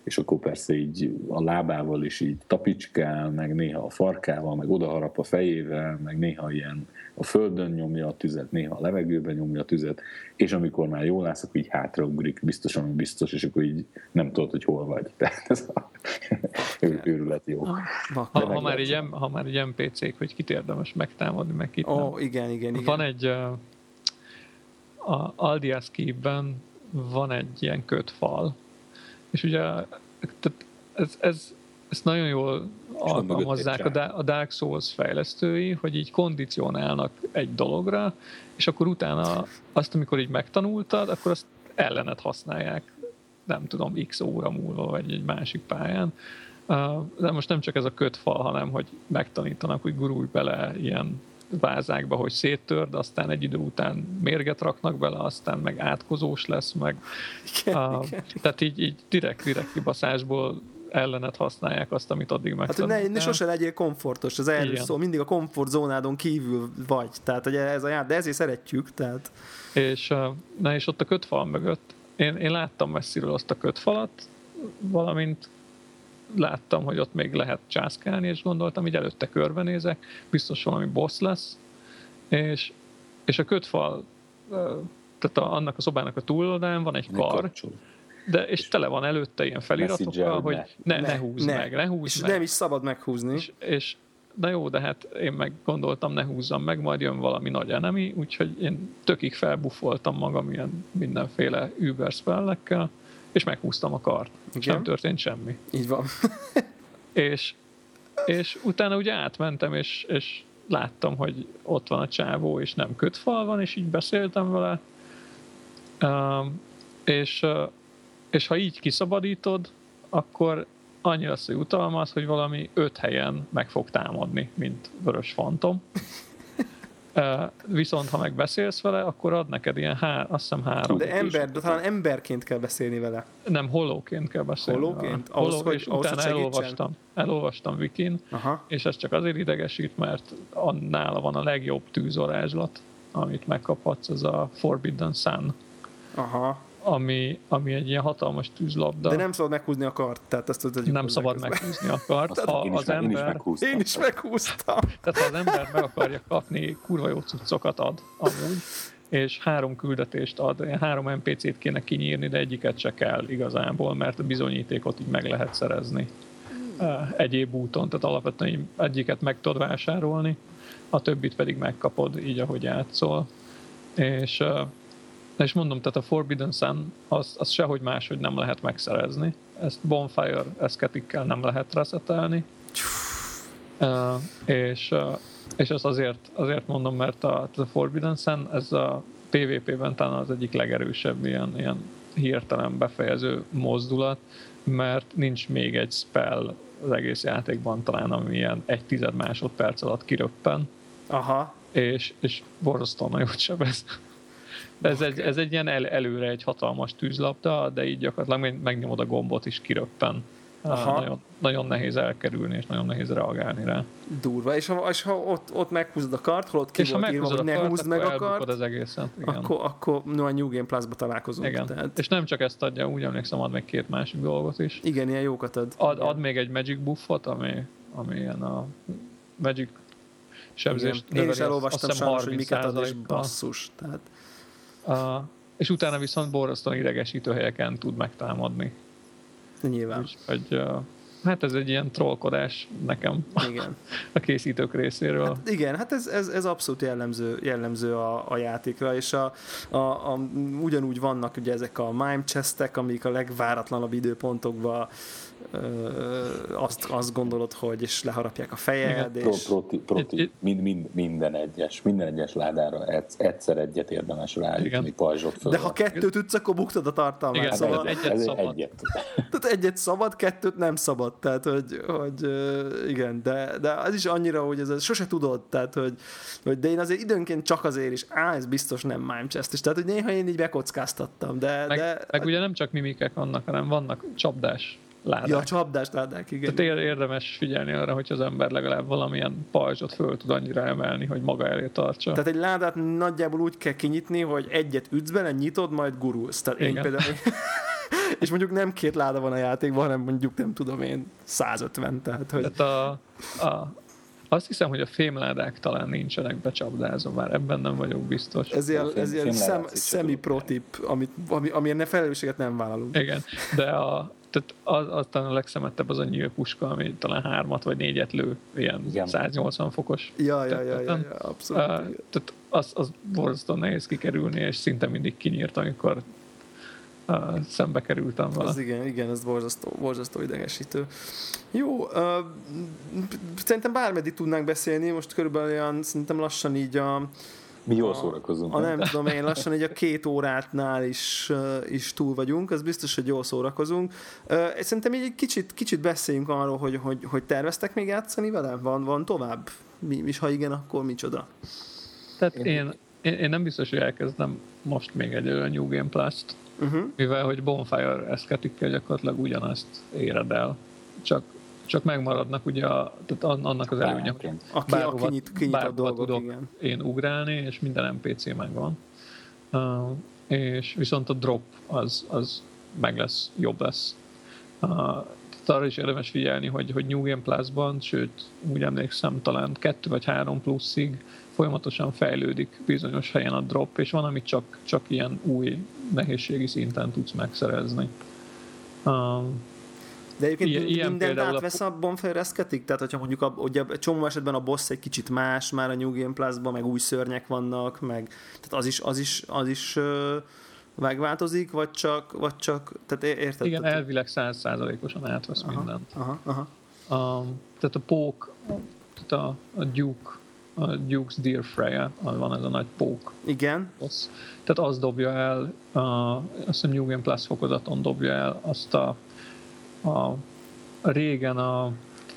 B: és akkor persze így a lábával is így tapicskál, meg néha a farkával, meg odaharap a fejével, meg néha ilyen a földön nyomja a tüzet, néha a levegőben nyomja a tüzet, és amikor már jól látsz, akkor így hátraugrik, biztosan biztos, és akkor így nem tudod, hogy hol vagy. Tehát ez a őrület jó. Ha,
C: ha, ha, már így, ha már így NPC-k, hogy kit érdemes megtámadni, meg kit
A: oh, nem. igen, igen, igen.
C: Van egy a Aldias ben van egy ilyen kötfal, és ugye tehát ez, ez, ez nagyon jól alkalmazzák a Dark Souls fejlesztői, hogy így kondicionálnak egy dologra, és akkor utána azt, amikor így megtanultad, akkor azt ellenet használják, nem tudom, x óra múlva, vagy egy másik pályán. De most nem csak ez a kötfal, hanem hogy megtanítanak, hogy gurulj bele ilyen vázákba, hogy széttörd, aztán egy idő után mérget raknak bele, aztán meg átkozós lesz, meg igen, a, igen. tehát így, így direkt, direkt kibaszásból ellenet használják azt, amit addig meg.
A: Hát, hogy ne, ne sose legyél komfortos, az erről szó, mindig a komfortzónádon kívül vagy, tehát hogy ez a jár, de ezért szeretjük, tehát.
C: És, na és ott a kötfal mögött. Én, én láttam messziről azt a kötfalat, valamint láttam, hogy ott még lehet császkálni, és gondoltam, hogy előtte körbenézek, biztos valami boss lesz, és, és a kötfal, tehát a, annak a szobának a túloldán van egy kar, de, és tele van előtte ilyen feliratokkal, hogy ne, ne, ne húzd ne. meg, ne húzd
A: és
C: meg.
A: nem is szabad meghúzni.
C: És, és na jó, de hát én meg gondoltam, ne húzzam meg, majd jön valami nagy enemi, úgyhogy én tökig felbuffoltam magam ilyen mindenféle Uber spellekkel, és meghúztam a kart. Igen? És nem történt semmi.
A: Így van.
C: és, és utána ugye átmentem, és, és láttam, hogy ott van a csávó, és nem kötfal van, és így beszéltem vele. Uh, és, és ha így kiszabadítod, akkor annyi lesz a jutalmaz, hogy valami öt helyen meg fog támadni, mint vörös fantom. Viszont ha megbeszélsz vele, akkor ad neked ilyen hár, azt hiszem három.
A: De ember, de talán emberként kell beszélni vele.
C: Nem, holóként kell beszélni.
A: Holóként? Ahhoz,
C: Holó, hogy, és ahhoz, utána elolvastam, elolvastam Wikin, Aha. és ez csak azért idegesít, mert nála van a legjobb tűzorázslat, amit megkaphatsz, ez a Forbidden Sun.
A: Aha
C: ami, ami egy ilyen hatalmas tűzlabda.
A: De nem szabad meghúzni a kart, tehát ezt tudod,
C: Nem szabad meghúzni a kart.
B: Azt ha én is, az ember, én is meghúztam.
A: Én is meghúztam.
C: Tehát ha az ember meg akarja kapni, kurva jó cuccokat ad amúgy, és három küldetést ad, ilyen három NPC-t kéne kinyírni, de egyiket se kell igazából, mert a bizonyítékot így meg lehet szerezni egyéb úton, tehát alapvetően egyiket meg tudod vásárolni, a többit pedig megkapod így, ahogy játszol. És és mondom, tehát a Forbidden Sun az, az sehogy máshogy nem lehet megszerezni. Ezt Bonfire eszketikkel nem lehet reszetelni. Uh, és, uh, és ezt azért, azért mondom, mert a, a Forbidden Sun, ez a PvP-ben talán az egyik legerősebb ilyen, ilyen hirtelen befejező mozdulat, mert nincs még egy spell az egész játékban talán, ami ilyen egy tized másodperc alatt kiröppen.
A: Aha.
C: És, és borzasztóan nagyot sebez. De ez, okay. egy, ez egy ilyen el, előre egy hatalmas tűzlapda, de így gyakorlatilag megnyomod a gombot is kiröppen. Aha. Nagyon, nagyon nehéz elkerülni, és nagyon nehéz reagálni rá.
A: Durva, és ha, és ha ott, ott meghúzod a kart, holott ki és volt ha írva, hogy ne kart, húzd meg a kart,
C: az egészet. Igen.
A: Akkor, akkor no, a New Game Plus-ba találkozunk.
C: Igen. Tehát. És nem csak ezt adja, úgy emlékszem, ad még két másik dolgot is.
A: Igen, ilyen jókat ad.
C: Ad, ad még egy Magic buffot, ami, ami ilyen a Magic sebzést
A: Én is elolvastam sajnos, hogy miket ad, és basszus. Tehát
C: Uh, és utána viszont borzasztóan idegesítő helyeken tud megtámadni.
A: Nyilván.
C: Úgyhogy uh, hát ez egy ilyen trollkodás nekem igen. a készítők részéről.
A: Hát igen, hát ez, ez, ez abszolút jellemző, jellemző a, a játékra, és a, a, a, ugyanúgy vannak ugye ezek a mime chestek, amik a legváratlanabb időpontokban azt, azt gondolod, hogy és leharapják a fejed.
B: Pro, és... Proti, proti, mind, mind, minden egyes, minden egyes ládára egyszer egyet érdemes ráütni pajzsot föl.
A: De ha kettőt ütsz, akkor buktad a tartalmat. Igen,
C: szóval... egyet ez szabad.
B: Egyet.
A: Tehát egyet szabad, kettőt nem szabad. Tehát, hogy, hogy igen, de, de az is annyira, hogy ez, ez sose tudod, tehát, hogy, hogy de én azért időnként csak azért is, á, ez biztos nem mime chest, és tehát, hogy néha én így bekockáztattam, de...
C: Meg,
A: de,
C: meg ugye nem csak mimikek vannak, hanem vannak csapdás ládák.
A: Ja, csapdás ládák, igen.
C: Tehát érdemes figyelni arra, hogy az ember legalább valamilyen pajzsot föl tud annyira emelni, hogy maga elé tartsa.
A: Tehát egy ládát nagyjából úgy kell kinyitni, hogy egyet ütsz bele, nyitod, majd gurulsz. Tehát igen. én például... és mondjuk nem két láda van a játékban, hanem mondjuk nem tudom én 150. Tehát, hogy...
C: Tehát a, a, azt hiszem, hogy a fémládák talán nincsenek becsapdázva, már ebben nem vagyok biztos.
A: Ez ilyen, ez ilyen szem, szemi-protip, amit, ami, amilyen felelősséget nem vállalunk.
C: Igen, de a, tehát az, aztán a legszemettebb az a nyílpuska, ami talán hármat vagy négyet lő, ilyen Igen. 180 fokos.
A: Ja, ja, ja, ja, ja abszolút. Uh,
C: tehát az, az borzasztóan nehéz kikerülni, és szinte mindig kinyírt, amikor uh, szembe kerültem vele.
A: Az igen, igen, ez borzasztó, borzasztó idegesítő. Jó, uh, szerintem bármeddig tudnánk beszélni, most körülbelül olyan, szerintem lassan így a
B: mi jól szórakozunk.
A: A, a nem tudom én, lassan egy a két órátnál is, uh, is túl vagyunk, az biztos, hogy jól szórakozunk. Uh, szerintem egy kicsit, kicsit beszéljünk arról, hogy, hogy, hogy terveztek még játszani vele? Van, van tovább? Mi, és ha igen, akkor micsoda?
C: Tehát én, én, én nem biztos, hogy elkezdem most még egy olyan New Game Plus-t, uh-huh. mivel hogy Bonfire eszketikkel gyakorlatilag ugyanazt éred el, csak csak megmaradnak ugye a, tehát annak az előnye,
A: hogy aki, bárhova, aki nyit, kinyit a dolgok,
C: tudok igen. én ugrálni, és minden NPC megvan. és viszont a drop az, az meg lesz, jobb lesz. arra is érdemes figyelni, hogy, hogy New Game Plus-ban, sőt, úgy emlékszem, talán kettő vagy három pluszig folyamatosan fejlődik bizonyos helyen a drop, és van, amit csak, csak ilyen új nehézségi szinten tudsz megszerezni.
A: Um, de egyébként ilyen, ilyen mindent átvesz a, a bonfire Tehát, hogyha mondjuk a, ugye, csomó esetben a boss egy kicsit más, már a New Game Plus-ban, meg új szörnyek vannak, meg tehát az is, az is, az is megváltozik, vagy csak, vagy csak tehát érted?
C: Igen, tehát, elvileg százszázalékosan átvesz aha, mindent. Aha, aha. Um, tehát a pók, tehát a, a Duke a Duke's Dear Freya, van ez a nagy pók.
A: Igen.
C: Az, tehát az dobja el, a, azt hiszem New Game Plus fokozaton dobja el azt a, a, régen a,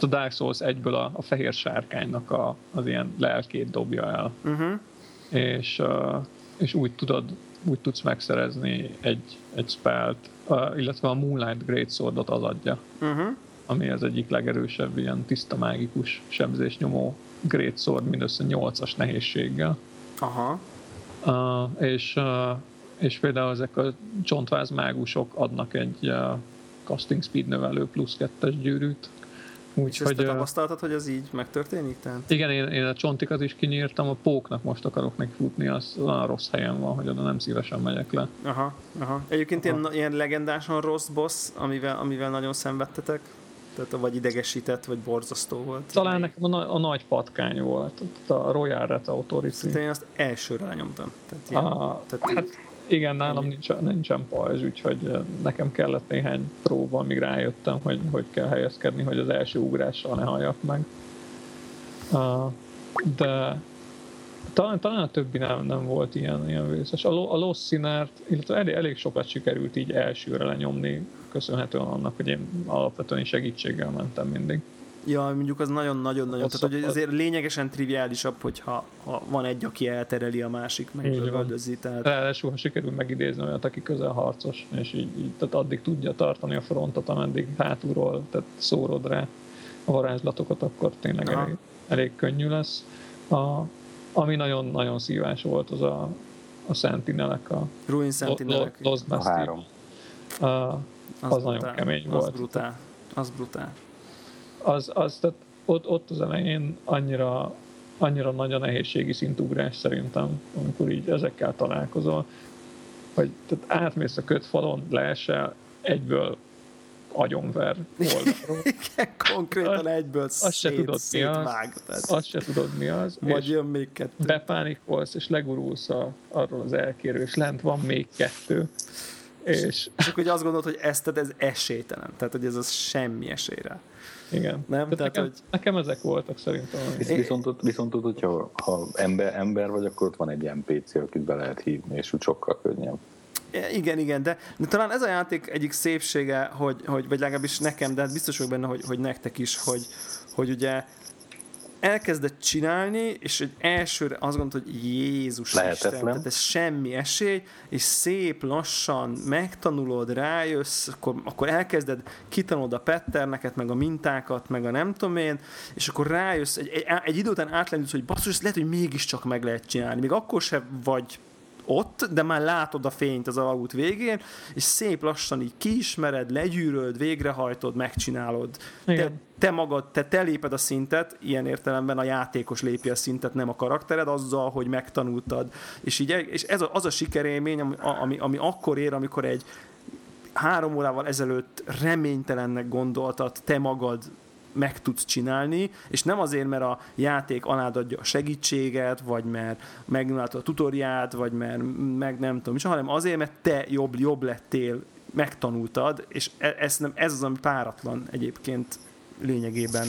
C: a Dark Souls egyből a, a fehér sárkánynak a, az ilyen lelkét dobja el. Uh-huh. És, és úgy tudod, úgy tudsz megszerezni egy, egy spelt, illetve a Moonlight Great Swordot az adja. Uh-huh. Ami az egyik legerősebb ilyen tiszta mágikus sebzésnyomó Great Sword mindössze 8-as nehézséggel.
A: Aha.
C: Uh, és, uh, és például ezek a csontváz mágusok adnak egy uh, casting speed növelő plusz kettes gyűrűt.
A: Úgy, és hogy, ezt te tapasztaltad, hogy ez így megtörténik? Tehát?
C: Igen, én, én a csontikat is kinyírtam, a póknak most akarok neki futni, az olyan rossz helyen van, hogy oda nem szívesen megyek le.
A: Aha, aha. Egyébként aha. Ilyen, ilyen legendásan rossz boss, amivel, amivel nagyon szenvedtetek? Tehát vagy idegesített, vagy borzasztó volt.
C: Talán nekem a, a nagy patkány volt, a Royal Red Authority.
A: Szerintem én azt elsőre lenyomtam. Tehát ilyen,
C: a, tehát hát igen, nálam nincs, nincsen pajzs, úgyhogy nekem kellett néhány próba, amíg rájöttem, hogy hogy kell helyezkedni, hogy az első ugrással ne halljak meg. De talán, talán a többi nem, nem volt ilyen, ilyen vészes. A, a Lost Sinert, illetve elég, elég sokat sikerült így elsőre lenyomni, köszönhetően annak, hogy én alapvetően segítséggel mentem mindig.
A: Ja, mondjuk az nagyon-nagyon-nagyon, tehát hogy azért lényegesen triviálisabb, hogyha ha van egy, aki eltereli a másik, meg lövöldözi. Tehát...
C: Ráadásul, ha sikerül megidézni olyat, aki közel harcos, és így, így tehát addig tudja tartani a frontot, ameddig hátulról tehát szórod rá a varázslatokat, akkor tényleg elég, elég könnyű lesz. A, ami nagyon-nagyon szívás volt, az a, a Sentinelek, a
A: Ruin Sentinelek.
B: Lost a három.
C: A, az, az nagyon kemény
A: az
C: volt.
A: Brutál. Az brutál.
C: Az, az tehát ott, ott az elején annyira, annyira nagy a nehézségi szintugrás szerintem, amikor így ezekkel találkozol, hogy tehát átmész a kötfalon, leesel, egyből agyonver oldalról.
A: Igen, konkrétan egyből azt szét, se tudod, mi az,
C: azt se tudod mi az.
A: Vagy jön még kettő.
C: Bepánikolsz, és legurulsz a, arról az elkérő, és lent van még kettő. És,
A: és akkor azt gondolod, hogy ezt ez esélytelen. Tehát, hogy ez az semmi esélyre.
C: Igen.
A: Nem? Tehát,
C: nekem,
A: hogy...
C: nekem ezek voltak szerintem.
B: Viszont, ott, viszont ott, hogyha ha ember, ember vagy, akkor ott van egy ilyen PC, akit be lehet hívni, és úgy sokkal könnyebb.
A: Igen, igen, de, de talán ez a játék egyik szépsége, hogy, hogy vagy legalábbis nekem, de hát biztos vagyok benne, hogy, hogy nektek is, hogy, hogy ugye elkezdett csinálni, és egy elsőre azt gondolt, hogy Jézus
B: Lehetetlen. Isten,
A: tehát ez semmi esély, és szép lassan megtanulod, rájössz, akkor, akkor elkezded, kitanulod a patterneket, meg a mintákat, meg a nem tudom én, és akkor rájössz, egy, egy, egy idő után átlendülsz, hogy basszus, lehet, hogy mégiscsak meg lehet csinálni. Még akkor sem vagy ott, de már látod a fényt az alagút végén, és szép lassan így kiismered, legyűröd, végrehajtod, megcsinálod. Te, te magad, te, te léped a szintet, ilyen értelemben a játékos lépi a szintet, nem a karaktered, azzal, hogy megtanultad. És, így, és ez a, az a sikerélmény, ami, ami, ami akkor ér, amikor egy három órával ezelőtt reménytelennek gondoltad te magad meg tudsz csinálni, és nem azért, mert a játék alád adja a segítséget, vagy mert megnyilváltad a tutoriát, vagy mert meg nem tudom is, hanem azért, mert te jobb, jobb lettél, megtanultad, és e, ez, nem, ez az, ami páratlan egyébként lényegében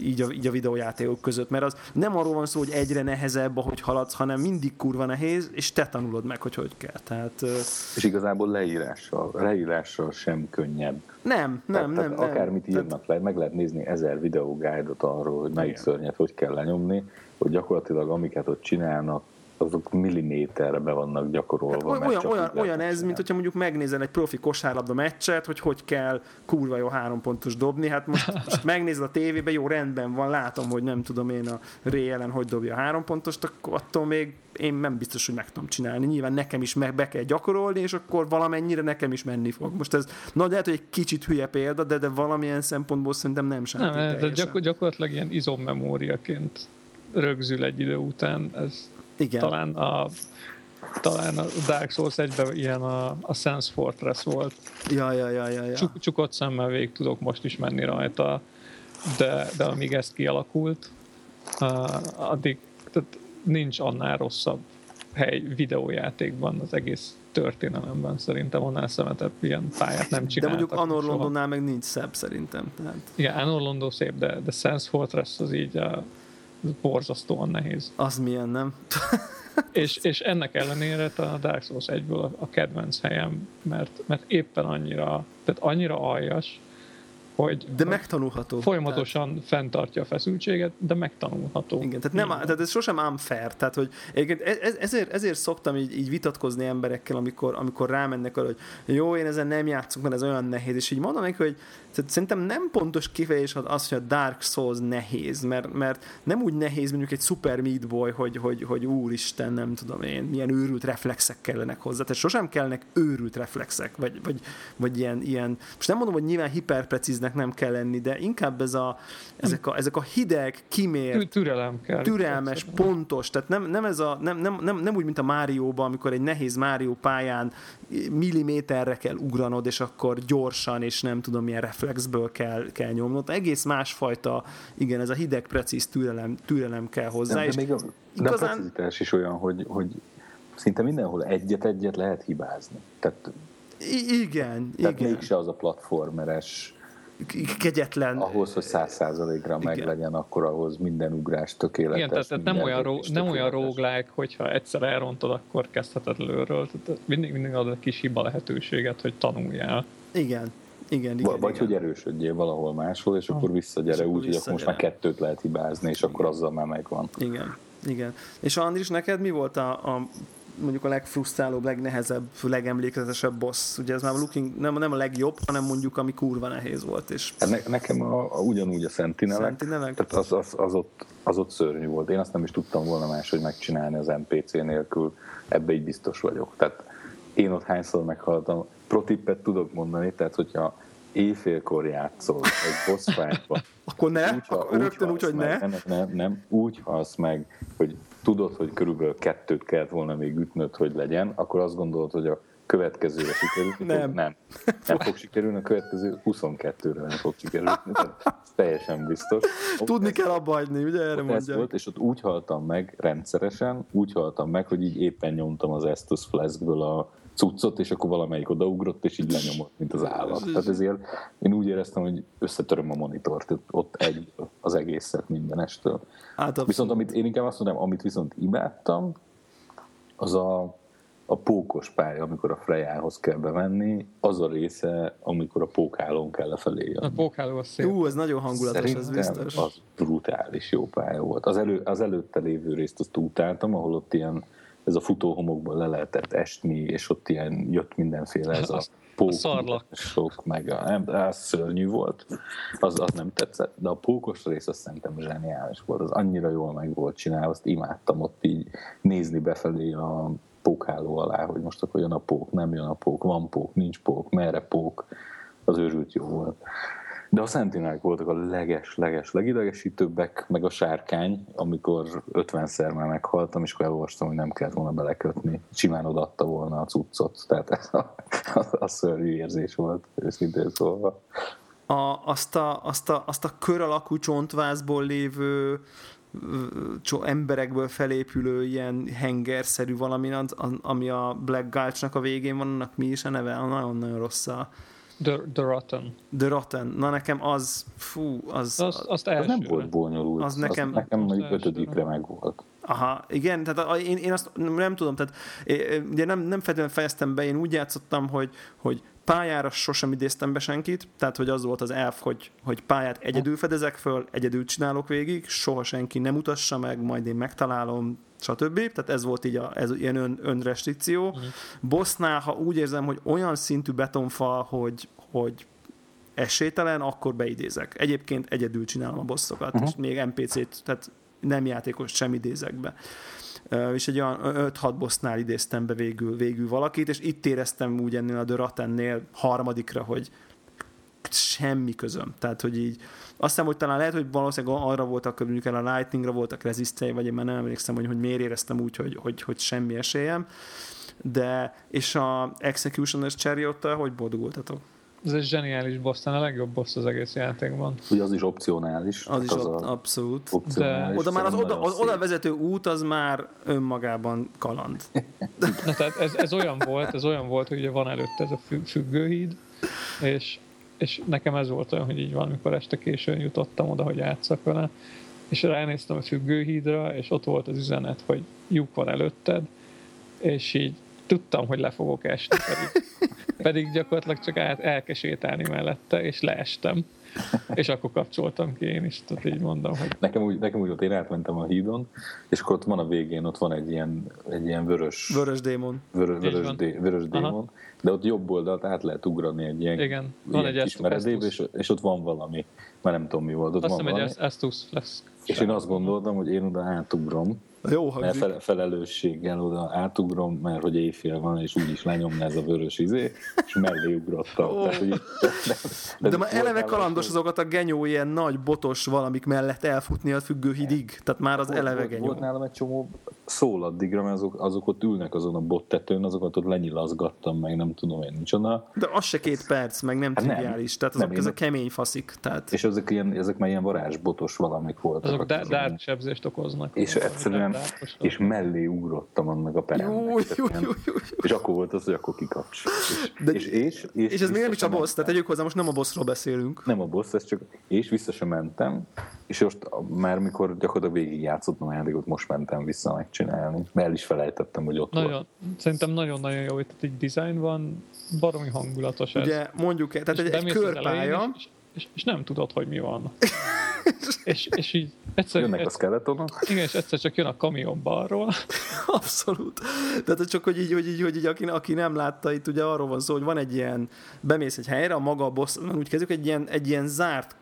A: így, a, így a videójátékok között, mert az nem arról van szó, hogy egyre nehezebb, ahogy haladsz, hanem mindig kurva nehéz, és te tanulod meg, hogy hogy kell. Tehát,
B: és igazából leírással, leírással sem könnyebb.
A: Nem, nem, tehát, nem.
B: Tehát akármit nem. írnak le, meg lehet nézni ezer videógájdot arról, hogy melyik Igen. szörnyet hogy kell lenyomni, hogy gyakorlatilag amiket ott csinálnak, azok milliméterre be vannak gyakorolva.
A: Hát olyan, olyan, olyan ez, mint hogyha mondjuk megnézel egy profi kosárlabda meccset, hogy hogy kell kurva jó három pontos dobni. Hát most, most megnézed a tévébe, jó, rendben van, látom, hogy nem tudom én a Ray ellen hogy dobja a három pontost, akkor attól még én nem biztos, hogy meg tudom csinálni. Nyilván nekem is meg be kell gyakorolni, és akkor valamennyire nekem is menni fog. Most ez, na lehet, hogy egy kicsit hülye példa, de, de valamilyen szempontból szerintem nem sem.
C: Nem, de gyakor, gyakorlatilag ilyen izommemóriaként rögzül egy idő után. Ez Igen. talán a talán a Dark Souls egyben ilyen a, a Sense Fortress volt.
A: Ja, ja, ja, ja, ja.
C: Csuk, csukott szemmel végig tudok most is menni rajta, de, de amíg ez kialakult, uh, addig tehát nincs annál rosszabb hely videójátékban az egész történelemben szerintem annál szemetebb ilyen pályát nem csináltak.
A: De mondjuk Anor Londonnál meg nincs szebb szerintem. Tehát.
C: Igen, Anor London szép, de, de Sense Fortress az így a, borzasztóan nehéz.
A: Az milyen, nem?
C: és, és ennek ellenére a Dark Souls 1-ből a, a kedvenc helyem, mert, mert éppen annyira, tehát annyira aljas, hogy
A: de megtanulható.
C: Folyamatosan tehát... fenntartja a feszültséget, de megtanulható.
A: Igen, tehát, nem, tehát ez sosem unfair. Tehát, hogy ez, ezért, ezért szoktam így, így vitatkozni emberekkel, amikor, amikor rámennek arra, hogy jó, én ezen nem játszok, mert ez olyan nehéz, és így mondom neki, hogy tehát szerintem nem pontos kifejezés az, hogy a Dark Souls nehéz, mert, mert nem úgy nehéz mondjuk egy Super Meat Boy, hogy, hogy, hogy úristen, nem tudom én, milyen őrült reflexek kellenek hozzá. Tehát sosem kellnek őrült reflexek, vagy, vagy, vagy ilyen, ilyen, most nem mondom, hogy nyilván hiperprecíznek nem kell lenni, de inkább ez a, ezek, a, ezek a hideg, kimért,
C: türelem kell,
A: türelmes, pontos, tehát nem, nem, ez a, nem, nem, nem, nem úgy, mint a Márióban, amikor egy nehéz Márió pályán milliméterre kell ugranod, és akkor gyorsan, és nem tudom, milyen reflexből kell, kell nyomnod. Egész másfajta, igen, ez a hideg, precíz türelem, türelem kell hozzá. De,
B: de, még a, de igazán... a precizitás is olyan, hogy, hogy szinte mindenhol egyet-egyet lehet hibázni. Tehát,
A: I- igen,
B: tehát
A: igen.
B: mégse az a platformeres
A: kegyetlen.
B: Ahhoz, hogy száz százalékra meglegyen, akkor ahhoz minden ugrás tökéletes. Igen, tehát,
C: tehát nem olyan, ró, nem olyan roguelike, hogyha egyszer elrontod, akkor kezdheted előről. Tehát mindig, mindig ad egy kis hiba lehetőséget, hogy tanuljál.
A: Igen, igen, igen,
B: Vagy
A: igen.
B: hogy erősödjél valahol máshol, és akkor visszagyere úgy, hogy akkor most már kettőt lehet hibázni, és igen. akkor azzal már megvan.
A: Igen, igen. És Andris, neked mi volt a, a mondjuk a legfrusztrálóbb, legnehezebb, legemlékezetesebb boss. Ugye ez már looking, nem, nem a legjobb, hanem mondjuk ami kurva nehéz volt. És...
B: Hát ne, nekem a, a, ugyanúgy a Sentinelek,
A: Sentinelek?
B: tehát az, az, az, ott, az ott szörnyű volt. Én azt nem is tudtam volna máshogy megcsinálni az NPC nélkül, ebbe így biztos vagyok. Tehát én ott hányszor meghaltam, protippet tudok mondani, tehát hogyha éjfélkor játszol egy boss fight
A: akkor ne, úgy, akkor úgy rögtön úgy, hogy
B: ne. Nem, nem, nem, úgy halsz meg, hogy tudod, hogy körülbelül kettőt kellett volna még ütnöd, hogy legyen, akkor azt gondolod, hogy a következőre sikerül.
A: Nem.
B: Nem. Nem fog sikerülni, a következő 22-re nem fog sikerülni. Ez teljesen biztos.
A: Tudni ott kell abba hagyni, ugye erre
B: mondja. Volt, és ott úgy haltam meg rendszeresen, úgy haltam meg, hogy így éppen nyomtam az Estus Flaskből a cuccot, és akkor valamelyik odaugrott, és így lenyomott, mint az állat. Tehát ezért én úgy éreztem, hogy összetöröm a monitort, ott egy az egészet mindenestől. Hát viszont amit én inkább azt mondom, amit viszont imádtam, az a, a pókos pálya, amikor a Frejához kell bemenni, az a része, amikor a pókálón kell lefelé jönni.
C: A pókáló az szép.
A: Ú, ez nagyon hangulatos,
B: Szerintem
A: ez biztos.
B: az brutális jó pálya volt. Az, elő, az előtte lévő részt azt utáltam, ahol ott ilyen ez a futóhomokból le lehetett esni, és ott ilyen jött mindenféle ez a pók, sok, meg a, nem, az szörnyű volt, az, az nem tetszett, de a pókos rész azt szerintem zseniális volt, az annyira jól meg volt csinálva, azt imádtam ott így nézni befelé a pókháló alá, hogy most akkor jön a pók, nem jön a pók, van pók, nincs pók, merre pók, az őrült jó volt. De a szentinák voltak a leges-leges legidegesítőbbek, meg a sárkány, amikor 50-szer már meghaltam, és akkor elolvastam, hogy nem kellett volna belekötni. Simán odaadta volna a cuccot. Tehát ez a, a, a szörnyű érzés volt, őszintén szólva.
A: A, azt, a, azt, a, azt a kör alakú csontvázból lévő emberekből felépülő ilyen hengerszerű valami, ami a Black Gulch-nak a végén van, annak mi is a neve? Nagyon-nagyon rossz a,
C: The, the Rotten.
A: The Rotten. Na nekem az, fú, az...
C: Az, azt
B: az nem volt bonyolult.
A: Az nekem...
B: Az nekem mondjuk ötödikre meg volt.
A: Aha, igen, tehát én, én azt nem tudom, tehát ugye nem, nem feltétlenül fejeztem be, én úgy játszottam, hogy, hogy pályára sosem idéztem be senkit, tehát hogy az volt az elf, hogy, hogy pályát egyedül fedezek föl, egyedül csinálok végig, soha senki nem utassa meg, majd én megtalálom, stb. Tehát ez volt így a, ez ilyen ön, önrestrikció. Uh-huh. Bossnál, ha úgy érzem, hogy olyan szintű betonfal, hogy, hogy esélytelen, akkor beidézek. Egyébként egyedül csinálom a bosszokat, uh-huh. és még NPC-t, tehát nem játékos sem idézek be. És egy olyan 5-6 bossnál idéztem be végül, végül valakit, és itt éreztem úgy ennél a The harmadikra, hogy semmi közöm. Tehát, hogy így azt hiszem, hogy talán lehet, hogy valószínűleg arra voltak, mondjuk el a Lightningra voltak rezisztjei, vagy én már nem emlékszem, hogy, hogy miért éreztem úgy, hogy, hogy, hogy semmi esélyem. De, és a Executioners chariot hogy boldogultatok?
C: Ez egy zseniális boss, a legjobb boss az egész játékban.
B: Ugye az is opcionális.
A: Az is az op- abszolút. Opcionális, De... Oda már az oda, az oda vezető út az már önmagában kaland.
C: Na, tehát ez, ez, olyan volt, ez olyan volt, hogy ugye van előtte ez a függőhíd, és és nekem ez volt olyan, hogy így valamikor este későn jutottam oda, hogy játszak vele, és ránéztem a függőhídra, és ott volt az üzenet, hogy lyuk van előtted, és így tudtam, hogy le fogok esni, pedig, pedig gyakorlatilag csak át elkesétálni mellette, és leestem. És akkor kapcsoltam ki én is, tehát így mondom, hogy...
B: Nekem úgy, nekem úgy volt, én átmentem a hídon, és akkor ott van a végén, ott van egy ilyen, egy ilyen vörös...
A: Vörös démon.
B: Vörös, vörös, dé, vörös démon, de ott jobb oldalt át lehet ugrani egy ilyen,
C: Igen, van
B: ilyen egy kis meredéb, és, és ott van valami, már nem tudom mi volt. Ott
C: Azt
B: van
C: hiszem, egy Estus Flask.
B: És én azt gondoltam, hogy én oda átugrom,
A: jó
B: mert fel, felelősséggel oda átugrom, mert hogy éjfél van, és úgyis lenyomna ez a vörös izé, és mellé ugrottam. Oh. Tehát, hogy de,
A: de, de, már eleve kalandos azokat a genyó ilyen nagy botos valamik mellett elfutni a függőhidig, tehát már az volt, eleve genyó.
B: Volt nálam egy csomó szól addigra, mert azok, azok ott ülnek azon a bot tetőn, azokat ott lenyilazgattam, meg nem tudom én micsoda.
A: De az se két perc, meg nem hát triviális, tehát azok nem, ez a kemény faszik. Tehát...
B: És ezek, ilyen, ezek már ilyen varázsbotos valamik voltak.
C: Azok dárd sebzést okoznak.
B: És egyszerűen, és mellé ugrottam annak a peremnek. És akkor volt az, hogy akkor kikapcs. És,
A: De, és, és, és, és ez még nem is a boss, tehát tegyük hozzá, most nem a bossról beszélünk.
B: Nem a boss, ez csak, és vissza sem mentem, és most már mikor gyakorlatilag végig játszottam a játékot, most mentem vissza megcsinálni, mert el is felejtettem, hogy ott
C: nagyon,
B: volt.
C: Szerintem nagyon-nagyon jó, hogy egy design van, baromi hangulatos ez.
A: Ugye mondjuk, tehát egy, egy körpálya,
C: és, és, és, nem tudod, hogy mi van. és, és így egyszer,
B: Jönnek a skeletonok.
C: Igen, és egyszer csak jön a kamion balról.
A: Abszolút. Tehát csak, hogy így, hogy így, hogy így aki, aki nem látta, itt ugye arról van szó, hogy van egy ilyen, bemész egy helyre, a maga a boss, úgy kezdjük, egy ilyen, egy ilyen zárt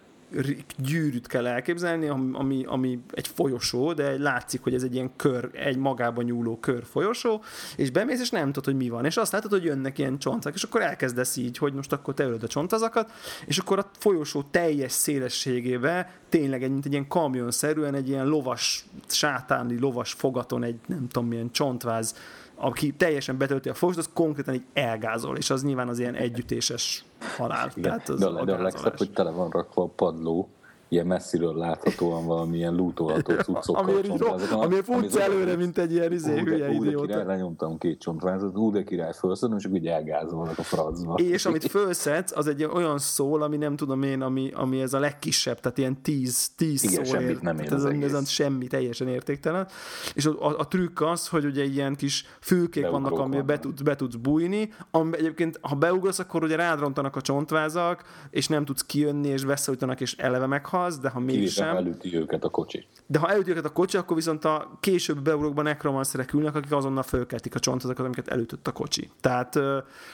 A: gyűrűt kell elképzelni, ami, ami egy folyosó, de látszik, hogy ez egy ilyen kör, egy magában nyúló kör folyosó, és bemész, és nem tudod, hogy mi van. És azt látod, hogy jönnek ilyen csontok, és akkor elkezdesz így, hogy most akkor te ölöd a csontazakat, és akkor a folyosó teljes szélességébe tényleg egy, mint egy ilyen kamionszerűen, egy ilyen lovas, sátáni lovas fogaton egy nem tudom milyen csontváz aki teljesen betölti a fost, az konkrétan így elgázol, és az nyilván az ilyen együttéses halál.
B: Igen. Tehát az de, a, de a legszebb, hogy tele van rakva a padló, ilyen messziről láthatóan valamilyen lootolható.
A: Amiért, amiért futsz előre, mint egy ilyen izé, hülye idióta.
B: Lenyomtam két csontvázat, ú, de király felszedem, és úgy elgázolnak a francba.
A: És amit felszedsz, az egy olyan szól, ami nem tudom én, ami, ami ez a legkisebb, tehát ilyen tíz, tíz
B: Igen,
A: szól
B: semmit nem ér ez,
A: ez, ez semmi, teljesen értéktelen. És a, a, a trükk az, hogy ugye ilyen kis fülkék Beugrók vannak, amiben be tudsz, be tudsz bújni, ami egyébként, ha beugrasz, akkor ugye rád rontanak a csontvázak, és nem tudsz kijönni, és beszélítanak, és eleve meghal meghalsz, de ha mégsem...
B: elüti őket a kocsi.
A: De ha elüti őket a kocsi, akkor viszont a később beugrokban nekromanszerek ülnek, akik azonnal fölkeltik a csontozakat, amiket elütött a kocsi. Tehát,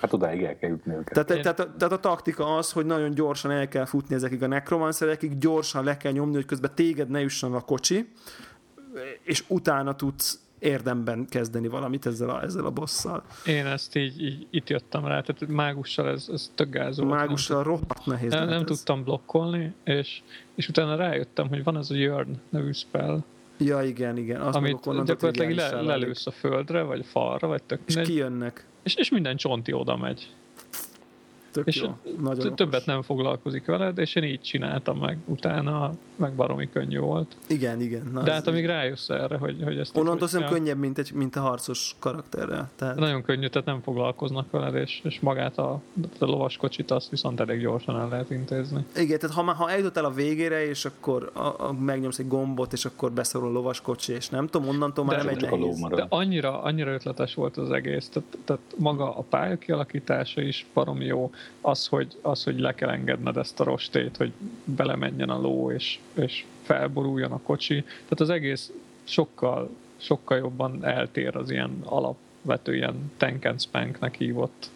B: hát odáig el kell jutni őket.
A: Tehát, tehát, tehát, tehát, a taktika az, hogy nagyon gyorsan el kell futni ezekig a nekromanszerekig, gyorsan le kell nyomni, hogy közben téged ne jusson a kocsi, és utána tudsz érdemben kezdeni valamit ezzel a, ezzel a bosszal.
C: Én ezt így, így itt jöttem rá, tehát mágussal ez, ez tök gáz volt.
A: Mágussal nem, rohadt nehéz
C: Nem, nem tudtam blokkolni, és, és utána rájöttem, hogy van ez a Jörn nevű spell,
A: Ja, igen, igen.
C: Azt amit gyakorlatilag le, lelősz a földre, vagy a falra, vagy tök
A: És kijönnek.
C: És, és minden csonti oda megy.
A: Tök és jó. Nagyon
C: többet okos. nem foglalkozik veled, és én így csináltam meg utána, meg baromi könnyű volt.
A: Igen, igen.
C: Na, De hát amíg rájössz erre, hogy, hogy ezt...
A: Onnantól szerintem könnyebb, mint, egy, mint a harcos karakterrel.
C: Tehát... Nagyon könnyű, tehát nem foglalkoznak veled, és, és magát a, a lovaskocsit azt viszont elég gyorsan el lehet intézni.
A: Igen, tehát ha, ha eljutottál a végére, és akkor a, a, megnyomsz egy gombot, és akkor beszorul a lovaskocsi, és nem tudom, onnantól már de, nem egy nehéz.
C: De annyira, annyira ötletes volt az egész, tehát, tehát maga a pálya kialakítása is baromi jó, az, hogy, az, hogy le kell engedned ezt a rostét, hogy belemenjen a ló, és, és felboruljon a kocsi. Tehát az egész sokkal, sokkal jobban eltér az ilyen alapvető ilyen tank and spanknek hívott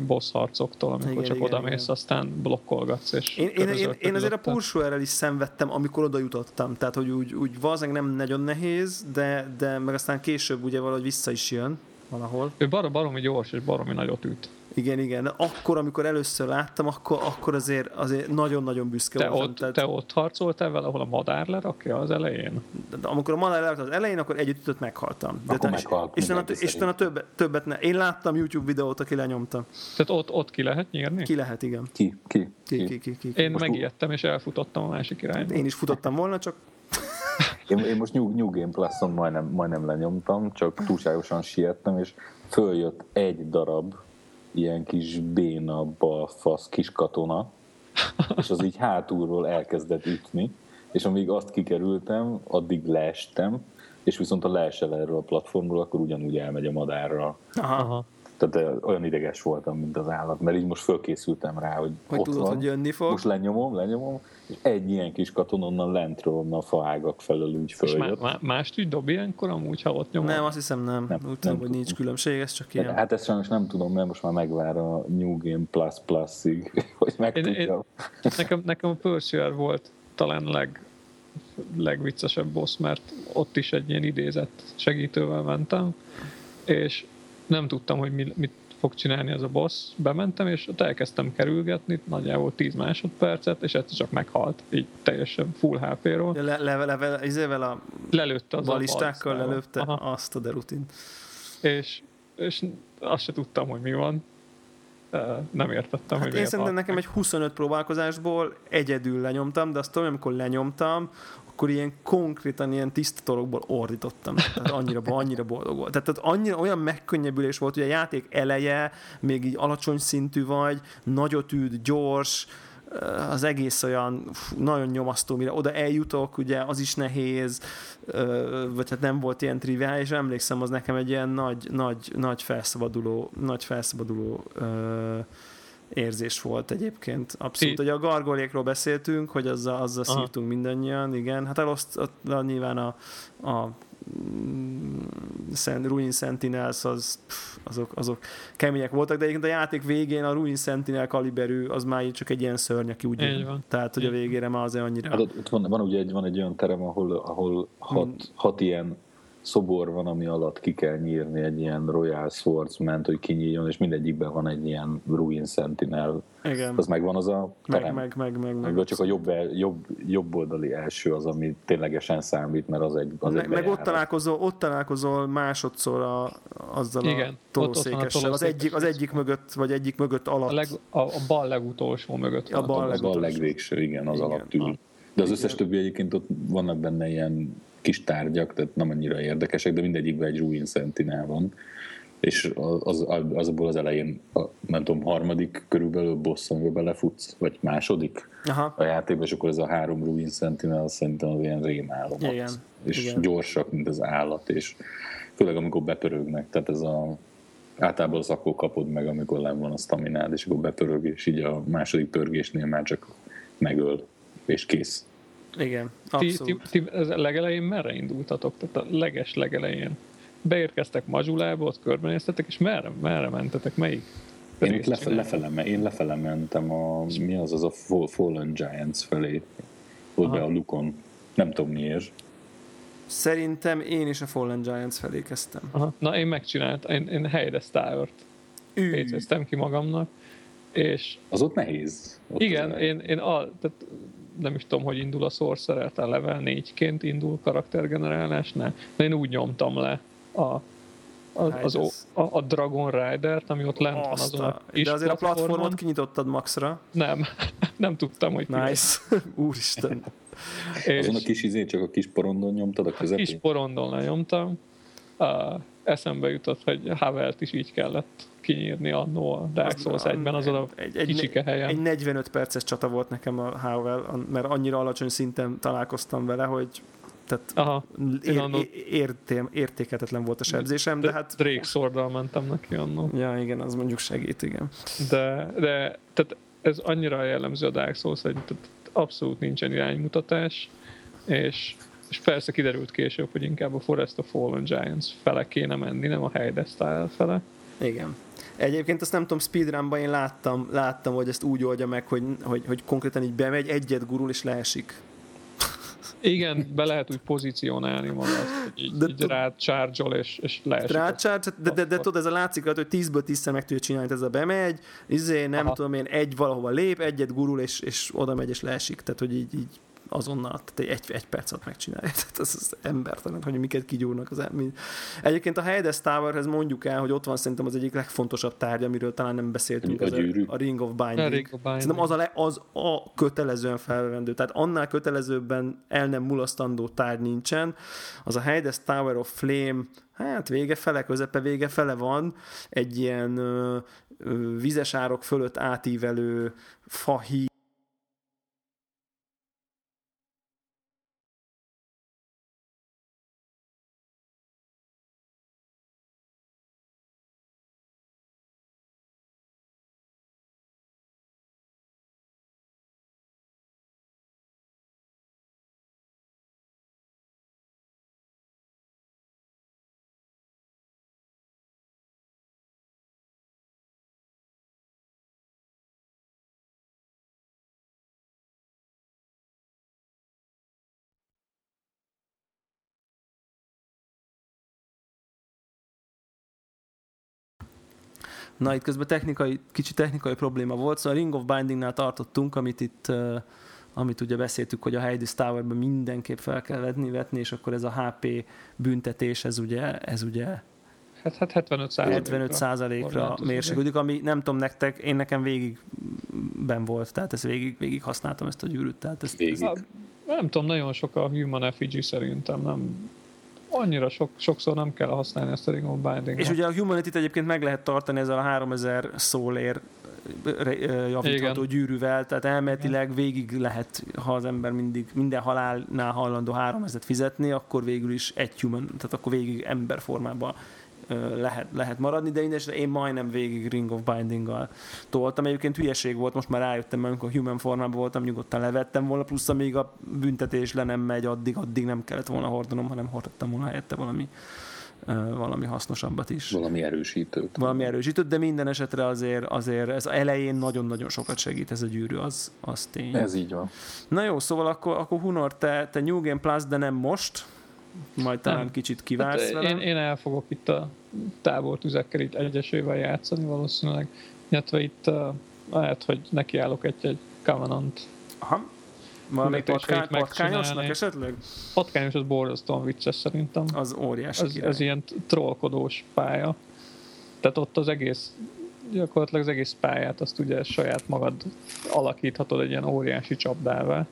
C: boss harcoktól, amikor igen, csak oda mész, aztán blokkolgatsz. És
A: én, én, én, én azért a pulsóerrel is szenvedtem, amikor oda jutottam. Tehát, hogy úgy, úgy valószínűleg nem nagyon nehéz, de, de meg aztán később ugye valahogy vissza is jön valahol.
C: Ő bar- baromi gyors és baromi nagyot üt.
A: Igen, igen. Akkor, amikor először láttam, akkor, akkor azért, azért nagyon-nagyon büszke
C: te
A: voltam.
C: Ott, tehát... Te ott harcoltál vele, ahol a madár lerakja az elején?
A: De amikor a madár lerakja az elején, akkor együtt ütött meghaltam.
B: De akkor meghalt.
A: És, és, és a többet, többet ne. Én láttam YouTube videót, aki lenyomta.
C: Tehát ott, ott ki lehet nyírni?
A: Ki lehet, igen.
B: Ki? Ki?
A: Ki, ki, ki, ki.
C: Én Most megijedtem, és elfutottam a másik irányba.
A: Én is futottam volna, csak
B: én, én most New, New Game Plus-on majdnem, majdnem lenyomtam, csak túlságosan siettem, és följött egy darab ilyen kis béna, balfasz kis katona, és az így hátulról elkezdett ütni, és amíg azt kikerültem, addig leestem, és viszont a leesel erről a platformról, akkor ugyanúgy elmegy a madárra.
A: Aha.
B: Tehát olyan ideges voltam, mint az állat, mert így most fölkészültem rá, hogy,
A: hogy
B: ott
A: tudod,
B: van,
A: hogy jönni fog.
B: most lenyomom, lenyomom, és egy ilyen kis katon onnan lentről, onnan a faágak felől úgy följött.
C: És má, mást úgy dob ilyenkor amúgy, ha ott nyomom?
A: Nem, azt hiszem nem. nem úgy tudom, hogy nincs különbség, ez csak ilyen.
B: Hát ezt sajnos nem tudom, mert most már megvár a New Game Plus Plus-ig, hogy megtudjam.
C: Nekem, nekem a Pursuer volt talán leg, legviccesebb boss, mert ott is egy ilyen idézett segítővel mentem, és nem tudtam, hogy mit, mit fog csinálni ez a boss. Bementem, és ott elkezdtem kerülgetni, nagyjából 10 másodpercet, és egyszer csak meghalt, így teljesen full HP-ról.
A: Le, le, le, izével a
C: lelőtte az
A: balistákkal, lelőtte Aha. azt a derutin.
C: És, és azt se tudtam, hogy mi van. Nem értettem,
A: hát
C: hogy
A: én szerintem nekem egy 25 próbálkozásból egyedül lenyomtam, de azt tudom, amikor lenyomtam, akkor ilyen konkrétan ilyen tiszta torokból ordítottam. Tehát annyira, annyira boldog volt. Tehát, tehát annyira olyan megkönnyebbülés volt, hogy a játék eleje még így alacsony szintű vagy, nagyot üt, gyors, az egész olyan nagyon nyomasztó, mire oda eljutok, ugye az is nehéz, vagy hát nem volt ilyen triviál, és emlékszem, az nekem egy ilyen nagy, nagy, nagy felszabaduló, nagy felszabaduló érzés volt egyébként. Abszolút. Ugye a gargolékról beszéltünk, hogy azzal, azzal szívtunk mindannyian, igen. Hát eloszt, nyilván a, a Szent, Ruin Sentinels az, pff, azok, azok kemények voltak, de egyébként a játék végén a Ruin Sentinel kaliberű az már csak egy ilyen szörny, aki úgy
C: van.
A: Tehát, hogy a végére már azért annyira...
B: Hát ott, ott van, van, ugye egy, van egy olyan terem, ahol, ahol hat, hmm. hat ilyen szobor van, ami alatt ki kell nyírni egy ilyen Royal Swordsman, hogy kinyíljon, és mindegyikben van egy ilyen Ruin Sentinel.
A: Igen.
B: Az megvan az a terem?
A: Meg, meg, meg, meg,
B: meg. csak a jobb, jobb, jobb oldali első az, ami ténylegesen számít, mert az egy az
A: Meg,
B: egy
A: meg ott, találkozol, ott találkozol másodszor a, azzal
C: Igen,
A: a tolószékessel. Az egyik, az egyik mögött, vagy egyik mögött alatt.
C: A, leg, a, a bal legutolsó mögött.
A: A bal,
B: a bal legvégső, igen, az igen. alatt ül. De az összes többi egyébként ott vannak benne ilyen kis tárgyak, tehát nem annyira érdekesek, de mindegyikben egy Ruin Sentinel van. És az, az, azból az elején, a, nem tudom, harmadik körülbelül boss, amiben belefutsz, vagy második
A: Aha.
B: a játékban, és akkor ez a három Ruin Sentinel az szerintem az ilyen rémálom.
A: Igen.
B: És
A: Igen.
B: gyorsak, mint az állat, és főleg amikor bepörögnek, tehát ez a általában az akkor kapod meg, amikor nem van a staminád, és akkor bepörög, és így a második pörgésnél már csak megöl, és kész.
A: Igen,
C: abszolút. Ti, ti, ti ez legelején merre indultatok? Tehát a leges legelején. Beérkeztek Mazsulába, ott körbenéztetek, és merre, merre mentetek? Melyik?
B: Én itt lefele, lefele, én lefele mentem a, mi az, az a Fallen Giants felé. Ott be a Lukon. Nem tudom miért.
A: Szerintem én is a Fallen Giants felé kezdtem.
C: Aha. Na, én megcsináltam, én, én helyre péceztem ki magamnak, és...
B: Az ott nehéz. Ott
C: igen, én, én a, tehát nem is tudom, hogy indul a Sorcerer, a level 4-ként indul karaktergenerálásnál, de én úgy nyomtam le a, a, az, az, a, a Dragon Rider-t, ami ott lent van azon a
A: kis De azért a platformot kinyitottad maxra.
C: Nem, nem tudtam, hogy
A: Nice, úristen.
B: És azon a kis izé, csak a kis porondon nyomtad a közepén?
C: Kis porondon lenyomtam. Uh, eszembe jutott, hogy Havelt is így kellett kinyírni annó a Dark Souls 1-ben azon a egy, egy, kicsike helyen.
A: Egy 45 perces csata volt nekem a Havel, mert annyira alacsony szinten találkoztam vele, hogy Tehát Aha, ér, értém, értéketetlen volt a sebzésem, de, de hát...
C: Drake szordal mentem neki annó.
A: Ja, igen, az mondjuk segít, igen.
C: De, de tehát ez annyira jellemző a Dark Souls, hogy abszolút nincsen iránymutatás, és, és persze kiderült később, hogy inkább a Forest of Fallen Giants fele kéne menni, nem a Heide Style fele.
A: Igen. Egyébként azt nem tudom, speedrunban én láttam, láttam, hogy ezt úgy oldja meg, hogy, hogy, hogy konkrétan így bemegy, egyet gurul és leesik.
C: Igen, be lehet úgy pozícionálni magad, hogy így, de így charge és, és leesik.
A: Rád charge, de, de, de, tudod, ez a látszik, hogy 10-ből 10 meg tudja csinálni, ez a bemegy, izé, nem Aha. tudom én, egy valahova lép, egyet gurul, és, és oda megy, és leesik. Tehát, hogy így, így azonnal, tehát egy, egy perc alatt megcsinálja. Tehát az, az embertelen, hogy miket kigyúrnak az ember. Egyébként a Hades Towerhez mondjuk el, hogy ott van szerintem az egyik legfontosabb tárgy, amiről talán nem beszéltünk,
B: a,
A: a, a Ring of Binding. A Ring of Binding. Szerintem az a, le, az a kötelezően felvendő, tehát annál kötelezőbben el nem mulasztandó tárgy nincsen. Az a Hades Tower of Flame, hát vége fele, közepe vége fele van, egy ilyen ö, ö, vizesárok fölött átívelő fahi Na itt közben technikai, kicsi technikai probléma volt, szóval a Ring of Bindingnál tartottunk, amit itt amit ugye beszéltük, hogy a Hades Towerben mindenképp fel kell vetni, vetni, és akkor ez a HP büntetés, ez ugye, ez ugye
C: hát, hát 75%
A: 75 százalékra mérséklődik, ami nem tudom nektek, én nekem végig ben volt, tehát ezt végig, végig használtam ezt a gyűrűt. Tehát ezt,
C: végig. Ezt... Nem tudom, nagyon sok a Human Effigy szerintem, nem annyira sok, sokszor nem kell használni ezt a Ring of Binding.
A: És ugye a Humanity-t egyébként meg lehet tartani ezzel a 3000 szólér javítható Igen. gyűrűvel, tehát elméletileg végig lehet, ha az ember mindig minden halálnál hajlandó 3000 fizetni, akkor végül is egy human, tehát akkor végig ember formában lehet, lehet maradni, de én, én majdnem végig Ring of Binding-gal toltam. Egyébként hülyeség volt, most már rájöttem, amikor human formában voltam, nyugodtan levettem volna, plusz amíg a büntetés le nem megy, addig, addig nem kellett volna hordanom, hanem hordtam volna helyette valami valami hasznosabbat is.
B: Valami erősítőt.
A: Valami erősítőt, de minden esetre azért, azért ez elején nagyon-nagyon sokat segít ez a gyűrű, az, az tény.
B: Ez így van.
A: Na jó, szóval akkor, akkor Hunor, te, te New Game Plus, de nem most, majd talán nem. kicsit kivársz hát
C: én, én el fogok itt a tábortüzekkel itt egyesével játszani valószínűleg, illetve itt uh, lehet, hogy nekiállok egy-egy Covenant
A: Aha. Valami patkány, patkányosnak esetleg?
C: Patkányos az borzasztóan vicces szerintem.
A: Az óriási
C: ez, ez ilyen trollkodós pálya. Tehát ott az egész gyakorlatilag az egész pályát azt ugye saját magad alakíthatod egy ilyen óriási csapdával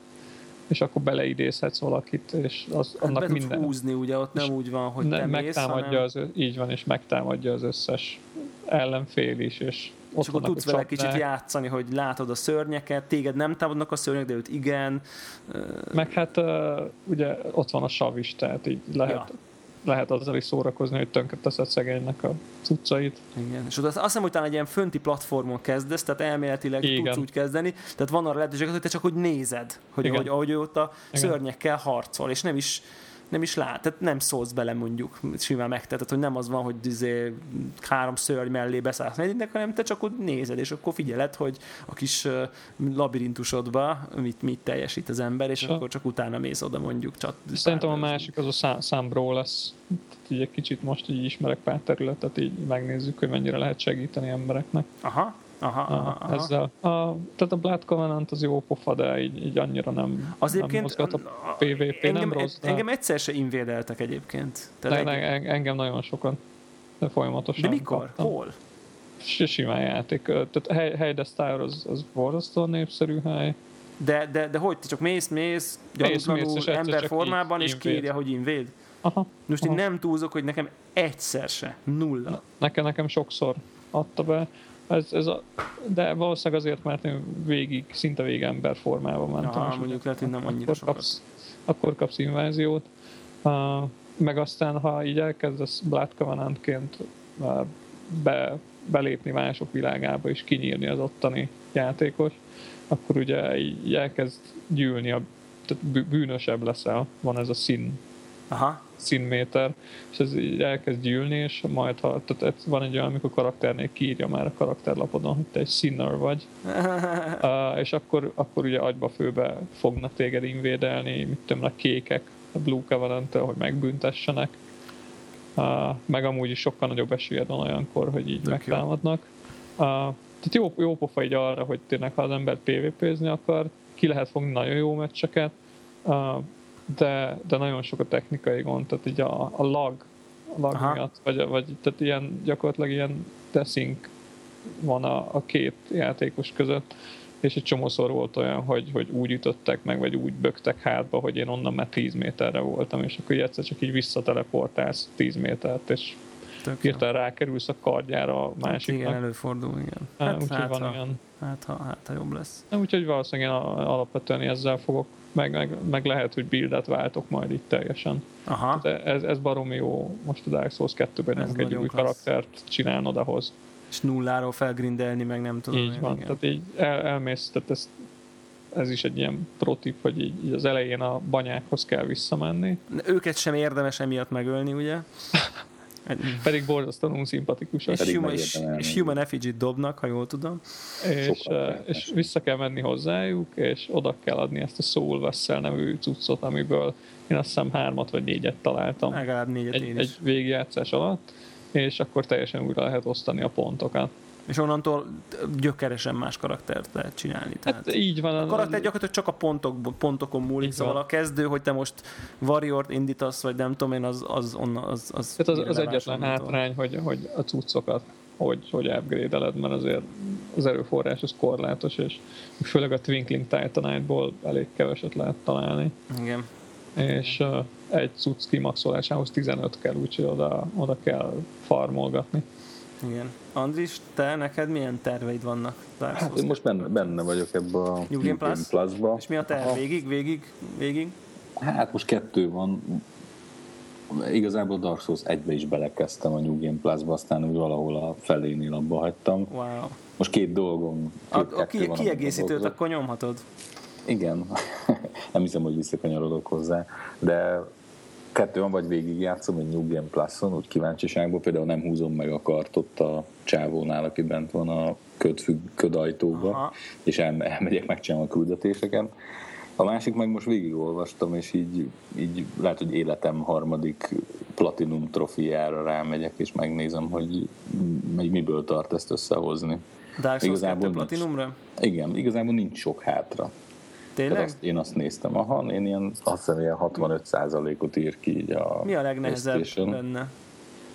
C: és akkor beleidézhetsz valakit, és az,
A: hát annak minden... húzni, ugye ott nem úgy van, hogy ne, te
C: megtámadja hanem... az, Így van, és megtámadja az összes ellenfél is, és
A: ott és akkor tudsz vele kicsit játszani, hogy látod a szörnyeket, téged nem támadnak a szörnyek, de őt igen.
C: Meg hát ugye ott van a sav is, tehát így lehet ja lehet azzal is szórakozni, hogy tönkre teszed szegénynek a cuccait.
A: Igen, és azt hiszem, hogy talán egy ilyen fönti platformon kezdesz, tehát elméletileg Igen. tudsz úgy kezdeni, tehát van arra lehetőség, hogy te csak hogy nézed, hogy ahogy, ahogy ő ott a Igen. szörnyekkel harcol, és nem is nem is lát, tehát nem szólsz bele mondjuk, simán megteted, hogy nem az van, hogy izé három szörny mellé beszállsz egyiknek, hanem te csak úgy nézed, és akkor figyeled, hogy a kis labirintusodba mit, mit teljesít az ember, és akkor csak utána mész oda mondjuk. Csak
C: Szerintem a másik az a számbró lesz. Tehát így egy kicsit most így ismerek pár területet, így megnézzük, hogy mennyire lehet segíteni embereknek.
A: Aha, Aha, aha, aha.
C: Ezzel. A, tehát a Blood Covenant az jó pofa, de így, így annyira nem, az nem mozgat a PvP,
A: engem,
C: nem rossz.
A: De... Engem egyszer se invédeltek egyébként.
C: Tehát de, egy... engem nagyon sokan de folyamatosan.
A: De mikor? Kaptam. Hol?
C: Simán játék. Tehát hely, hely de Star az, az borzasztóan népszerű hely.
A: De, de, de hogy? Te csak mész, mész, gyanútlanul ember formában, és kírja, hogy invéd?
C: Aha.
A: Most aha. én nem túlzok, hogy nekem egyszer se. Nulla.
C: Nekem, nekem sokszor adta be. Ez, ez a, de valószínűleg azért, mert én végig, szinte végig ember formában mentem.
A: Ja, mondjuk lehet, hogy nem annyira sokat.
C: Kapsz, akkor kapsz inváziót. Uh, meg aztán, ha így elkezdesz Blood Covenantként be, belépni mások világába és kinyírni az ottani játékos, akkor ugye így elkezd gyűlni, a, tehát bűnösebb leszel, van ez a szín, Aha. Színméter, és ez így elkezd gyűlni, és majd ha, tehát van egy olyan, amikor karakternél kiírja már a karakterlapodon, hogy te egy sinner vagy, uh, és akkor, akkor ugye agyba főbe fognak téged invédelni, mit tudom, a kékek, a Blue covenant hogy megbüntessenek, uh, meg amúgy is sokkal nagyobb esélyed van olyankor, hogy így Tök megtámadnak. Uh, tehát jó, jó pofa így arra, hogy tényleg ha az ember PvP-zni akar, ki lehet fogni nagyon jó meccseket, uh, de, de nagyon sok a technikai gond, tehát így a, a lag, a lag Aha. miatt, vagy, vagy tehát ilyen, gyakorlatilag ilyen deszink van a, a két játékos között, és egy csomószor volt olyan, hogy, hogy úgy ütöttek meg, vagy úgy böktek hátba, hogy én onnan már 10 méterre voltam, és akkor egyszer csak így visszateleportálsz 10 métert, és Tök hirtelen rákerülsz a kardjára a másiknak.
A: Hát igen, előfordul, igen.
C: Hát, úgyhogy hát, van ha,
A: olyan. Hát ha, hát, ha jobb lesz.
C: Úgyhogy valószínűleg én alapvetően ezzel fogok, meg, meg, meg lehet, hogy buildet váltok majd itt teljesen. Aha. ez, ez baromi jó most a Dark Souls 2-ben nem egy új karaktert csinálnod ahhoz
A: és nulláról felgrindelni, meg nem tudom.
C: Így van, igen. tehát így el, elmész, tehát ez, ez is egy ilyen protip, hogy így, így az elején a banyákhoz kell visszamenni.
A: Őket sem érdemes emiatt megölni, ugye?
C: Pedig borzasztóan szimpatikusak.
A: És, human, és, és human effigy dobnak, ha jól tudom.
C: És, és vissza kell menni hozzájuk, és oda kell adni ezt a Soul Vessel nevű cuccot, amiből én azt hiszem hármat vagy négyet találtam.
A: Legalább négyet
C: egy, én is. Egy végigjátszás alatt és akkor teljesen újra lehet osztani a pontokat.
A: És onnantól gyökeresen más karaktert lehet csinálni.
C: Hát Tehát hát így van.
A: A karakter gyakorlatilag csak a pontok, pontokon múlik, szóval van. a kezdő, hogy te most warrior indítasz, vagy nem tudom én, az, az, onnan, az, az,
C: Tehát az, az egyetlen hátrány, hogy, hogy a cuccokat hogy, hogy upgrade-eled, mert azért az erőforrás az korlátos, és főleg a Twinkling Titanite-ból elég keveset lehet találni.
A: Igen.
C: És uh, egy cucc kimaxolásához 15 kell, úgyhogy oda, oda kell farmolgatni.
A: Igen. Andris, te neked milyen terveid vannak?
B: Hát én most benne, benne vagyok ebbe a New Game Plus? Plus-ba.
A: És mi a terv? Végig, végig, végig?
B: Hát most kettő van. Igazából Dark Souls 1-be is belekezdtem a New Game Plus-ba, aztán úgy valahol a felénél abba hagytam.
A: Wow.
B: Most két dolgom.
A: Két, a, a ki, kiegészítőt akkor nyomhatod.
B: Igen, nem hiszem, hogy visszakanyarodok hozzá, de kettő van, vagy végigjátszom egy New Game Plus-on, úgy kíváncsiságból, például nem húzom meg a kartot a csávónál, aki bent van a ködfügg, ködajtóba, Aha. és el, elmegyek, megcsinálom a küldetéseken. A másik meg most végigolvastam, és így, így lehet, hogy életem harmadik platinum trofiára rámegyek, és megnézem, hogy miből tart ezt összehozni.
A: Dark Souls igazából platinumra?
B: Igen, igazából nincs sok hátra.
A: Tényleg?
B: Azt, én azt néztem, aha, én ilyen, azt hiszem, ilyen 65%-ot ír ki így a
A: Mi a legnehezebb benne?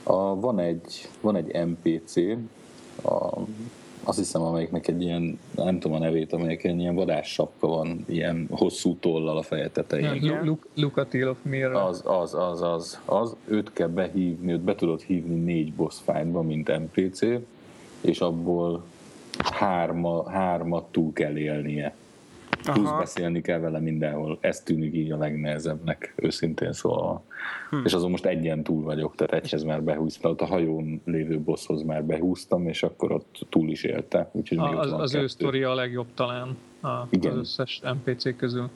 B: A, van, egy, van egy NPC, a, azt hiszem, amelyiknek egy ilyen, nem tudom a nevét, amelyik egy ilyen vadássapka van, ilyen hosszú tollal a feje tetején.
C: Of Mirror.
B: Az, az, az, az, az, őt kell behívni, őt be tudod hívni négy boss fight mint NPC, és abból hárma, hármat túl kell élnie. Plusz Aha. beszélni kell vele mindenhol. Ez tűnik így a legnehezebbnek, őszintén szóval. Hm. És azon most egyen túl vagyok, tehát egyhez már behúztam, ott a hajón lévő bosshoz már behúztam, és akkor ott túl is élte. Úgyhogy
C: a, az, az ő sztoria a legjobb talán a, Igen. az összes NPC közül.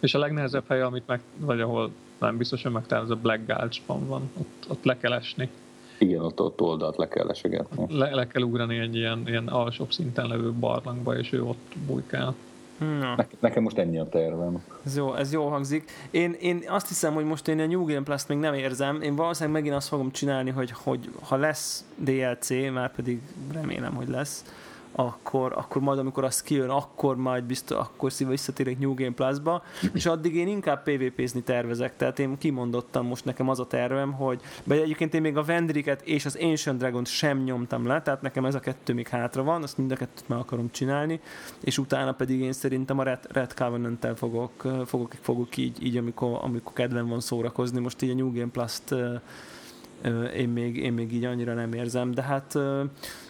C: És a legnehezebb hely, amit meg, vagy ahol nem biztos, hogy megtalál, az a Black Gulch-ban van, ott, ott le kell esni.
B: Igen, ott, ott oldalt le kell esegetni.
C: Le, le kell ugrani egy ilyen, ilyen alsóbb szinten levő barlangba, és ő ott bujkál.
B: Na. Ne, nekem most ennyi a tervem.
A: Ez jó, ez jó hangzik. Én, én azt hiszem, hogy most én a New Game Plus-t még nem érzem. Én valószínűleg megint azt fogom csinálni, hogy, hogy ha lesz DLC, már pedig remélem, hogy lesz, akkor, akkor majd amikor az kijön, akkor majd biztos, akkor szíve visszatérek New Game Plus-ba, és addig én inkább PvP-zni tervezek, tehát én kimondottam most nekem az a tervem, hogy de egyébként én még a Vendriket és az Ancient dragon sem nyomtam le, tehát nekem ez a kettő még hátra van, azt mind a kettőt meg akarom csinálni, és utána pedig én szerintem a Red, Red Covenant-tel fogok, fogok, fogok így, így amikor, amikor kedvem van szórakozni, most így a New Game Plus-t én még, én még így annyira nem érzem, de hát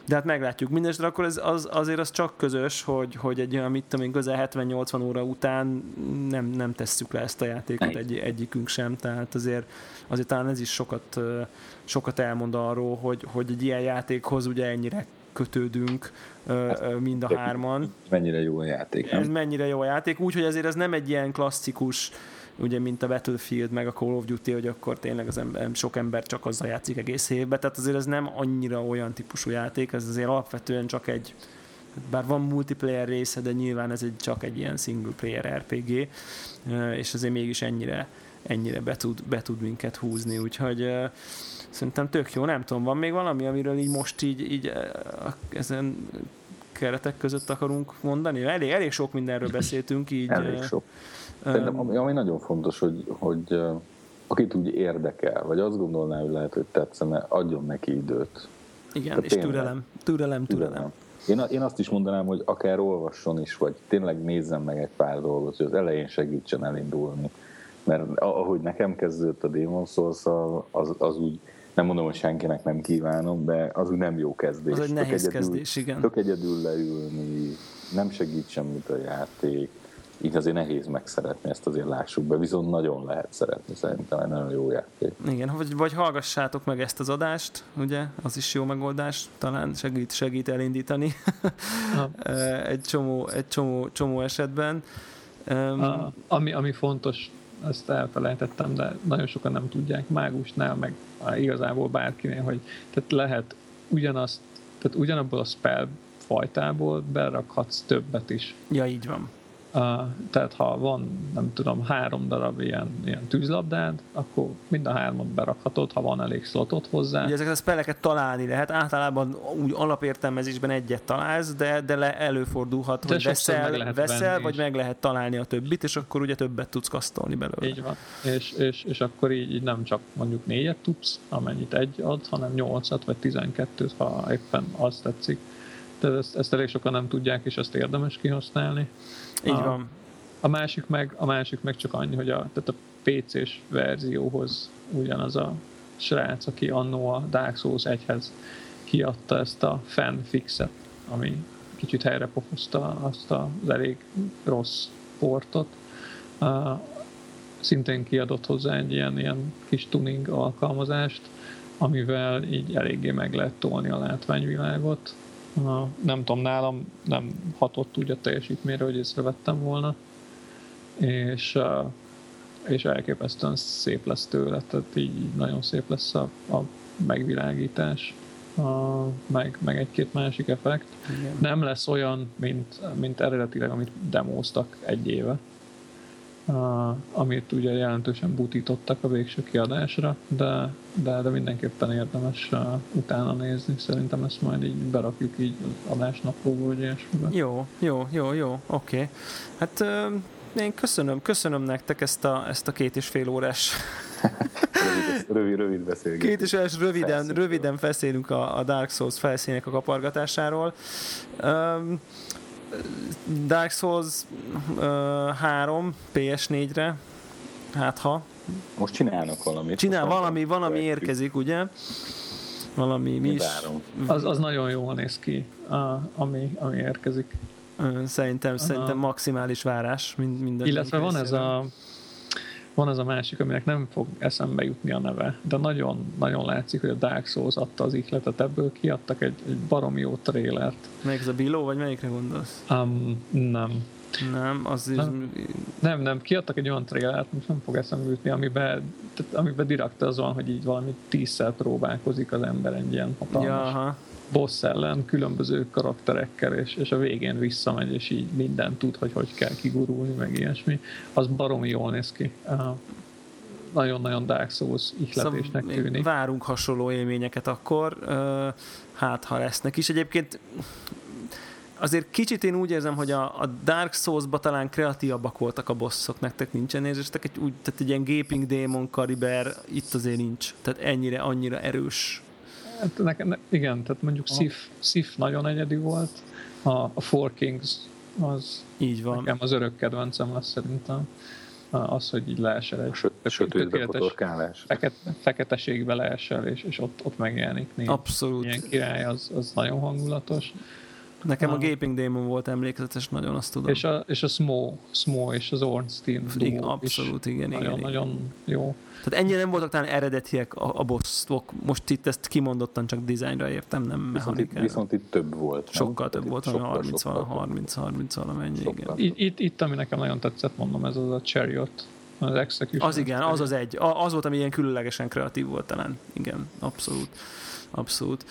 A: de hát meglátjuk. Mindenesetre akkor ez az, azért az csak közös, hogy, hogy egy olyan, mit tudom én, közel 70-80 óra után nem, nem tesszük le ezt a játékot egy, egyikünk sem, tehát azért, azért talán ez is sokat, sokat elmond arról, hogy, hogy egy ilyen játékhoz ugye ennyire kötődünk hát, mind a hárman.
B: Mennyire jó a játék, nem?
A: Ez mennyire jó a játék, úgyhogy azért ez nem egy ilyen klasszikus ugye mint a Battlefield meg a Call of Duty, hogy akkor tényleg az ember, sok ember csak azzal játszik egész évben, tehát azért ez nem annyira olyan típusú játék, ez azért alapvetően csak egy bár van multiplayer része, de nyilván ez egy, csak egy ilyen single player RPG, és azért mégis ennyire, ennyire be tud, be tud minket húzni, úgyhogy szerintem tök jó, nem tudom, van még valami, amiről így most így, így ezen keretek között akarunk mondani? Elég, elég sok mindenről beszéltünk így.
B: Elég sok. Szerintem, ami, ami nagyon fontos, hogy, hogy akit úgy érdekel, vagy azt gondolná, hogy lehet, hogy tetszene, adjon neki időt.
A: Igen, Tehát és tényleg, türelem, türelem, türelem. türelem.
B: Én, én azt is mondanám, hogy akár olvasson is, vagy tényleg nézzen meg egy pár dolgot, hogy az elején segítsen elindulni. Mert ahogy nekem kezdődött a Demon Souls, az, az úgy, nem mondom, hogy senkinek nem kívánom, de az úgy nem jó kezdés.
A: Az egy nehéz tök egyedül, kezdés, igen.
B: Tök egyedül leülni, nem segít semmit a játék, így azért nehéz megszeretni, ezt azért lássuk be, viszont nagyon lehet szeretni, szerintem egy nagyon jó játék.
A: Igen, vagy, vagy hallgassátok meg ezt az adást, ugye, az is jó megoldás, talán segít, segít elindítani egy, csomó, egy csomó, csomó esetben.
C: A, ami, ami fontos, ezt elfelejtettem, de nagyon sokan nem tudják mágusnál, meg igazából bárkinél, hogy tehát lehet ugyanazt, tehát ugyanabból a spell fajtából berakhatsz többet is.
A: Ja, így van.
C: Tehát ha van, nem tudom, három darab ilyen, ilyen tűzlabdád, akkor mind a hármat berakhatod, ha van elég slotot hozzá.
A: Ugye ezeket a spelleket találni lehet, általában úgy alapértelmezésben egyet találsz, de, de le előfordulhat, de hogy veszel, veszel vagy meg lehet találni a többit, és akkor ugye többet tudsz kasztolni belőle.
C: Így van. És, és, és akkor így, így nem csak mondjuk négyet tudsz, amennyit egy ad, hanem nyolcat vagy tizenkettőt, ha éppen azt tetszik. De ezt, ezt elég sokan nem tudják, és ezt érdemes kihasználni.
A: Így a, van.
C: A másik meg, a másik meg csak annyi, hogy a, tehát a PC-s verzióhoz ugyanaz a srác, aki annó a Dark Souls 1-hez kiadta ezt a fanfixet, ami kicsit helyre pofozta azt az elég rossz portot. Uh, szintén kiadott hozzá egy ilyen, ilyen kis tuning alkalmazást, amivel így eléggé meg lehet tolni a látványvilágot, Na, nem tudom, nálam nem hatott úgy a teljesítményre, hogy észrevettem volna. És, és elképesztően szép lesz tőle, tehát így nagyon szép lesz a, a megvilágítás, a, meg, meg egy-két másik effekt. Igen. Nem lesz olyan, mint, mint eredetileg, amit demóztak egy éve uh, amit ugye jelentősen butítottak a végső kiadásra, de, de, de mindenképpen érdemes uh, utána nézni. Szerintem ezt majd így berakjuk így az adásnaplóba, vagy ilyesmibe.
A: Jó, jó, jó, jó, oké. Okay. Hát uh, én köszönöm, köszönöm nektek ezt a, ezt a két és fél órás
B: rövid, rövid, rövid beszélgetés.
A: Két és fél röviden, röviden beszélünk a, a Dark Souls felszínek a kapargatásáról. Um, Dark Souls uh, 3 PS4-re, hát ha.
B: Most csinálnak valamit.
A: Csinál, valami, valami érkezik, ugye? Valami, mi, is.
C: Az, az nagyon jól néz ki, uh, ami, ami érkezik.
A: Szerintem, uh, szerintem maximális várás minden.
C: Illetve van ez a van az a másik, aminek nem fog eszembe jutni a neve, de nagyon, nagyon látszik, hogy a Dark Souls adta az ihletet, ebből kiadtak egy, egy baromi jó trélert.
A: Melyik ez a Biló, vagy melyikre gondolsz?
C: Um, nem.
A: Nem, az
C: nem, is... Nem, nem, kiadtak egy olyan trélert, most nem fog eszembe jutni, amiben, tehát, amiben direkt az van, hogy így valami tízszer próbálkozik az ember egy ilyen hatalmas. Ja, aha boss ellen különböző karakterekkel, és, és a végén visszamegy, és így minden tud, hogy hogy kell kigurulni, meg ilyesmi. Az baromi jól néz ki. Uh, nagyon-nagyon Dark Souls ihletésnek szóval tűnik.
A: Várunk hasonló élményeket akkor, hát ha lesznek is. Egyébként azért kicsit én úgy érzem, hogy a, a Dark Souls-ba talán kreatívabbak voltak a bosszok, nektek nincsen érzéstek, egy, úgy, tehát egy ilyen Gaping Demon Kariber itt azért nincs, tehát ennyire, annyira erős
C: Hát nekem, igen, tehát mondjuk Sif, Sif nagyon egyedi volt, a, a Four Kings az
A: Így van.
C: nekem az örök kedvencem lesz szerintem. az, hogy így leesel egy Sö,
B: sötétbe
C: feket, feketeségbe leesel, és, és ott, ott megjelenik négy.
A: Abszolút.
C: Ilyen király, az, az nagyon hangulatos.
A: Nekem a, a Gaping Demon volt emlékezetes, nagyon azt tudom.
C: És a, és a Smo, Smo és az Ornstein
A: igen, Abszolút, igen,
C: nagyon,
A: igen.
C: Nagyon jó.
A: Tehát ennyire nem voltak talán eredetiek a, a bosszok. Most itt ezt kimondottan csak dizájnra értem, nem
B: mechanikára. Viszont itt több volt.
A: Sokkal több volt, sokkal, 30, sokkal 30, 30 valamennyi, igen.
C: Itt, itt, itt, ami nekem nagyon tetszett, mondom, ez az a Chariot. Az Execution.
A: Az igen, az az egy. Az volt, ami ilyen különlegesen kreatív volt talán. Igen, abszolút. Abszolút.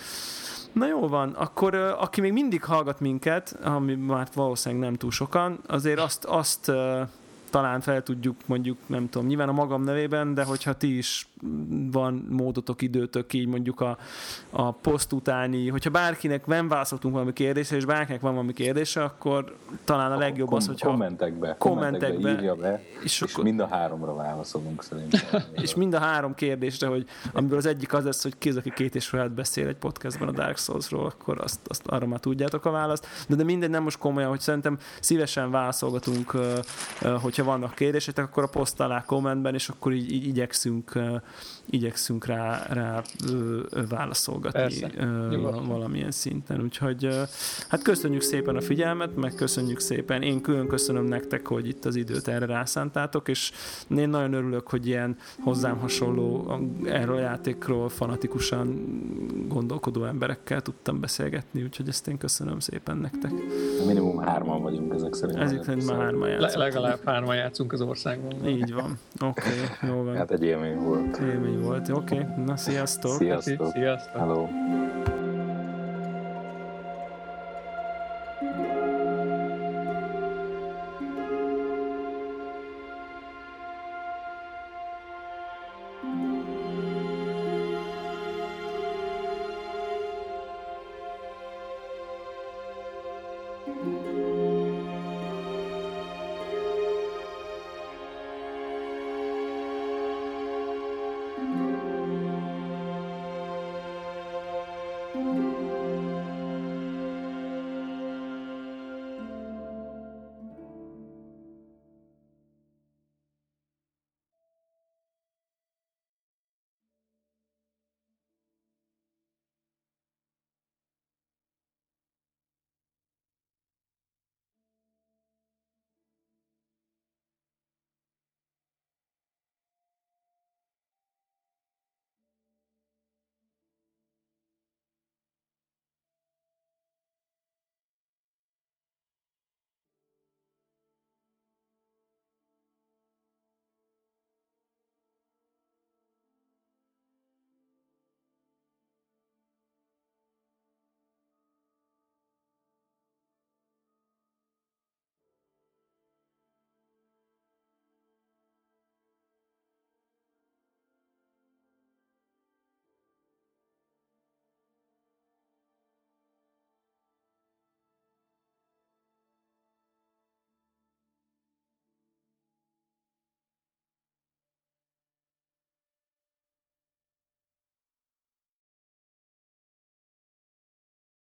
A: Na jó van, akkor aki még mindig hallgat minket, ami már valószínűleg nem túl sokan, azért azt, azt talán fel tudjuk mondjuk, nem tudom, nyilván a magam nevében, de hogyha ti is van módotok, időtök így mondjuk a, a poszt utáni, hogyha bárkinek nem válaszoltunk valami kérdésre, és bárkinek van valami kérdése, akkor talán a legjobb az, hogyha
B: kommentekbe, kommentekbe, kommentekbe írja be, és, és akkor, mind a háromra válaszolunk szerintem.
A: és mind a három kérdésre, hogy amiből az egyik az lesz, hogy ki az, aki két és felett beszél egy podcastban a Dark Souls-ról, akkor azt, azt arra már tudjátok a választ. De, de minden nem most komolyan, hogy szerintem szívesen válaszolgatunk, hogyha vannak kérdések, akkor a poszt alá kommentben, és akkor így, így igyekszünk igyekszünk rá, rá ö, ö, válaszolgatni Persze, ö, valamilyen szinten. Úgyhogy ö, hát köszönjük szépen a figyelmet, meg köszönjük szépen. Én külön köszönöm nektek, hogy itt az időt erre rászántátok, és én nagyon örülök, hogy ilyen hozzám hasonló erről a játékról fanatikusan gondolkodó emberekkel tudtam beszélgetni, úgyhogy ezt én köszönöm szépen nektek.
B: Minimum hárman vagyunk ezek szerint.
A: Ezek szerint már hárman játszunk.
C: Le- legalább hárman játszunk az országban.
A: Így van. Oké, okay, jó van.
B: Hát egy élmény volt.
A: Élmény volt. Oké, okay. na sziasztok.
B: Sziasztok.
C: Sziasztok.
B: Hello.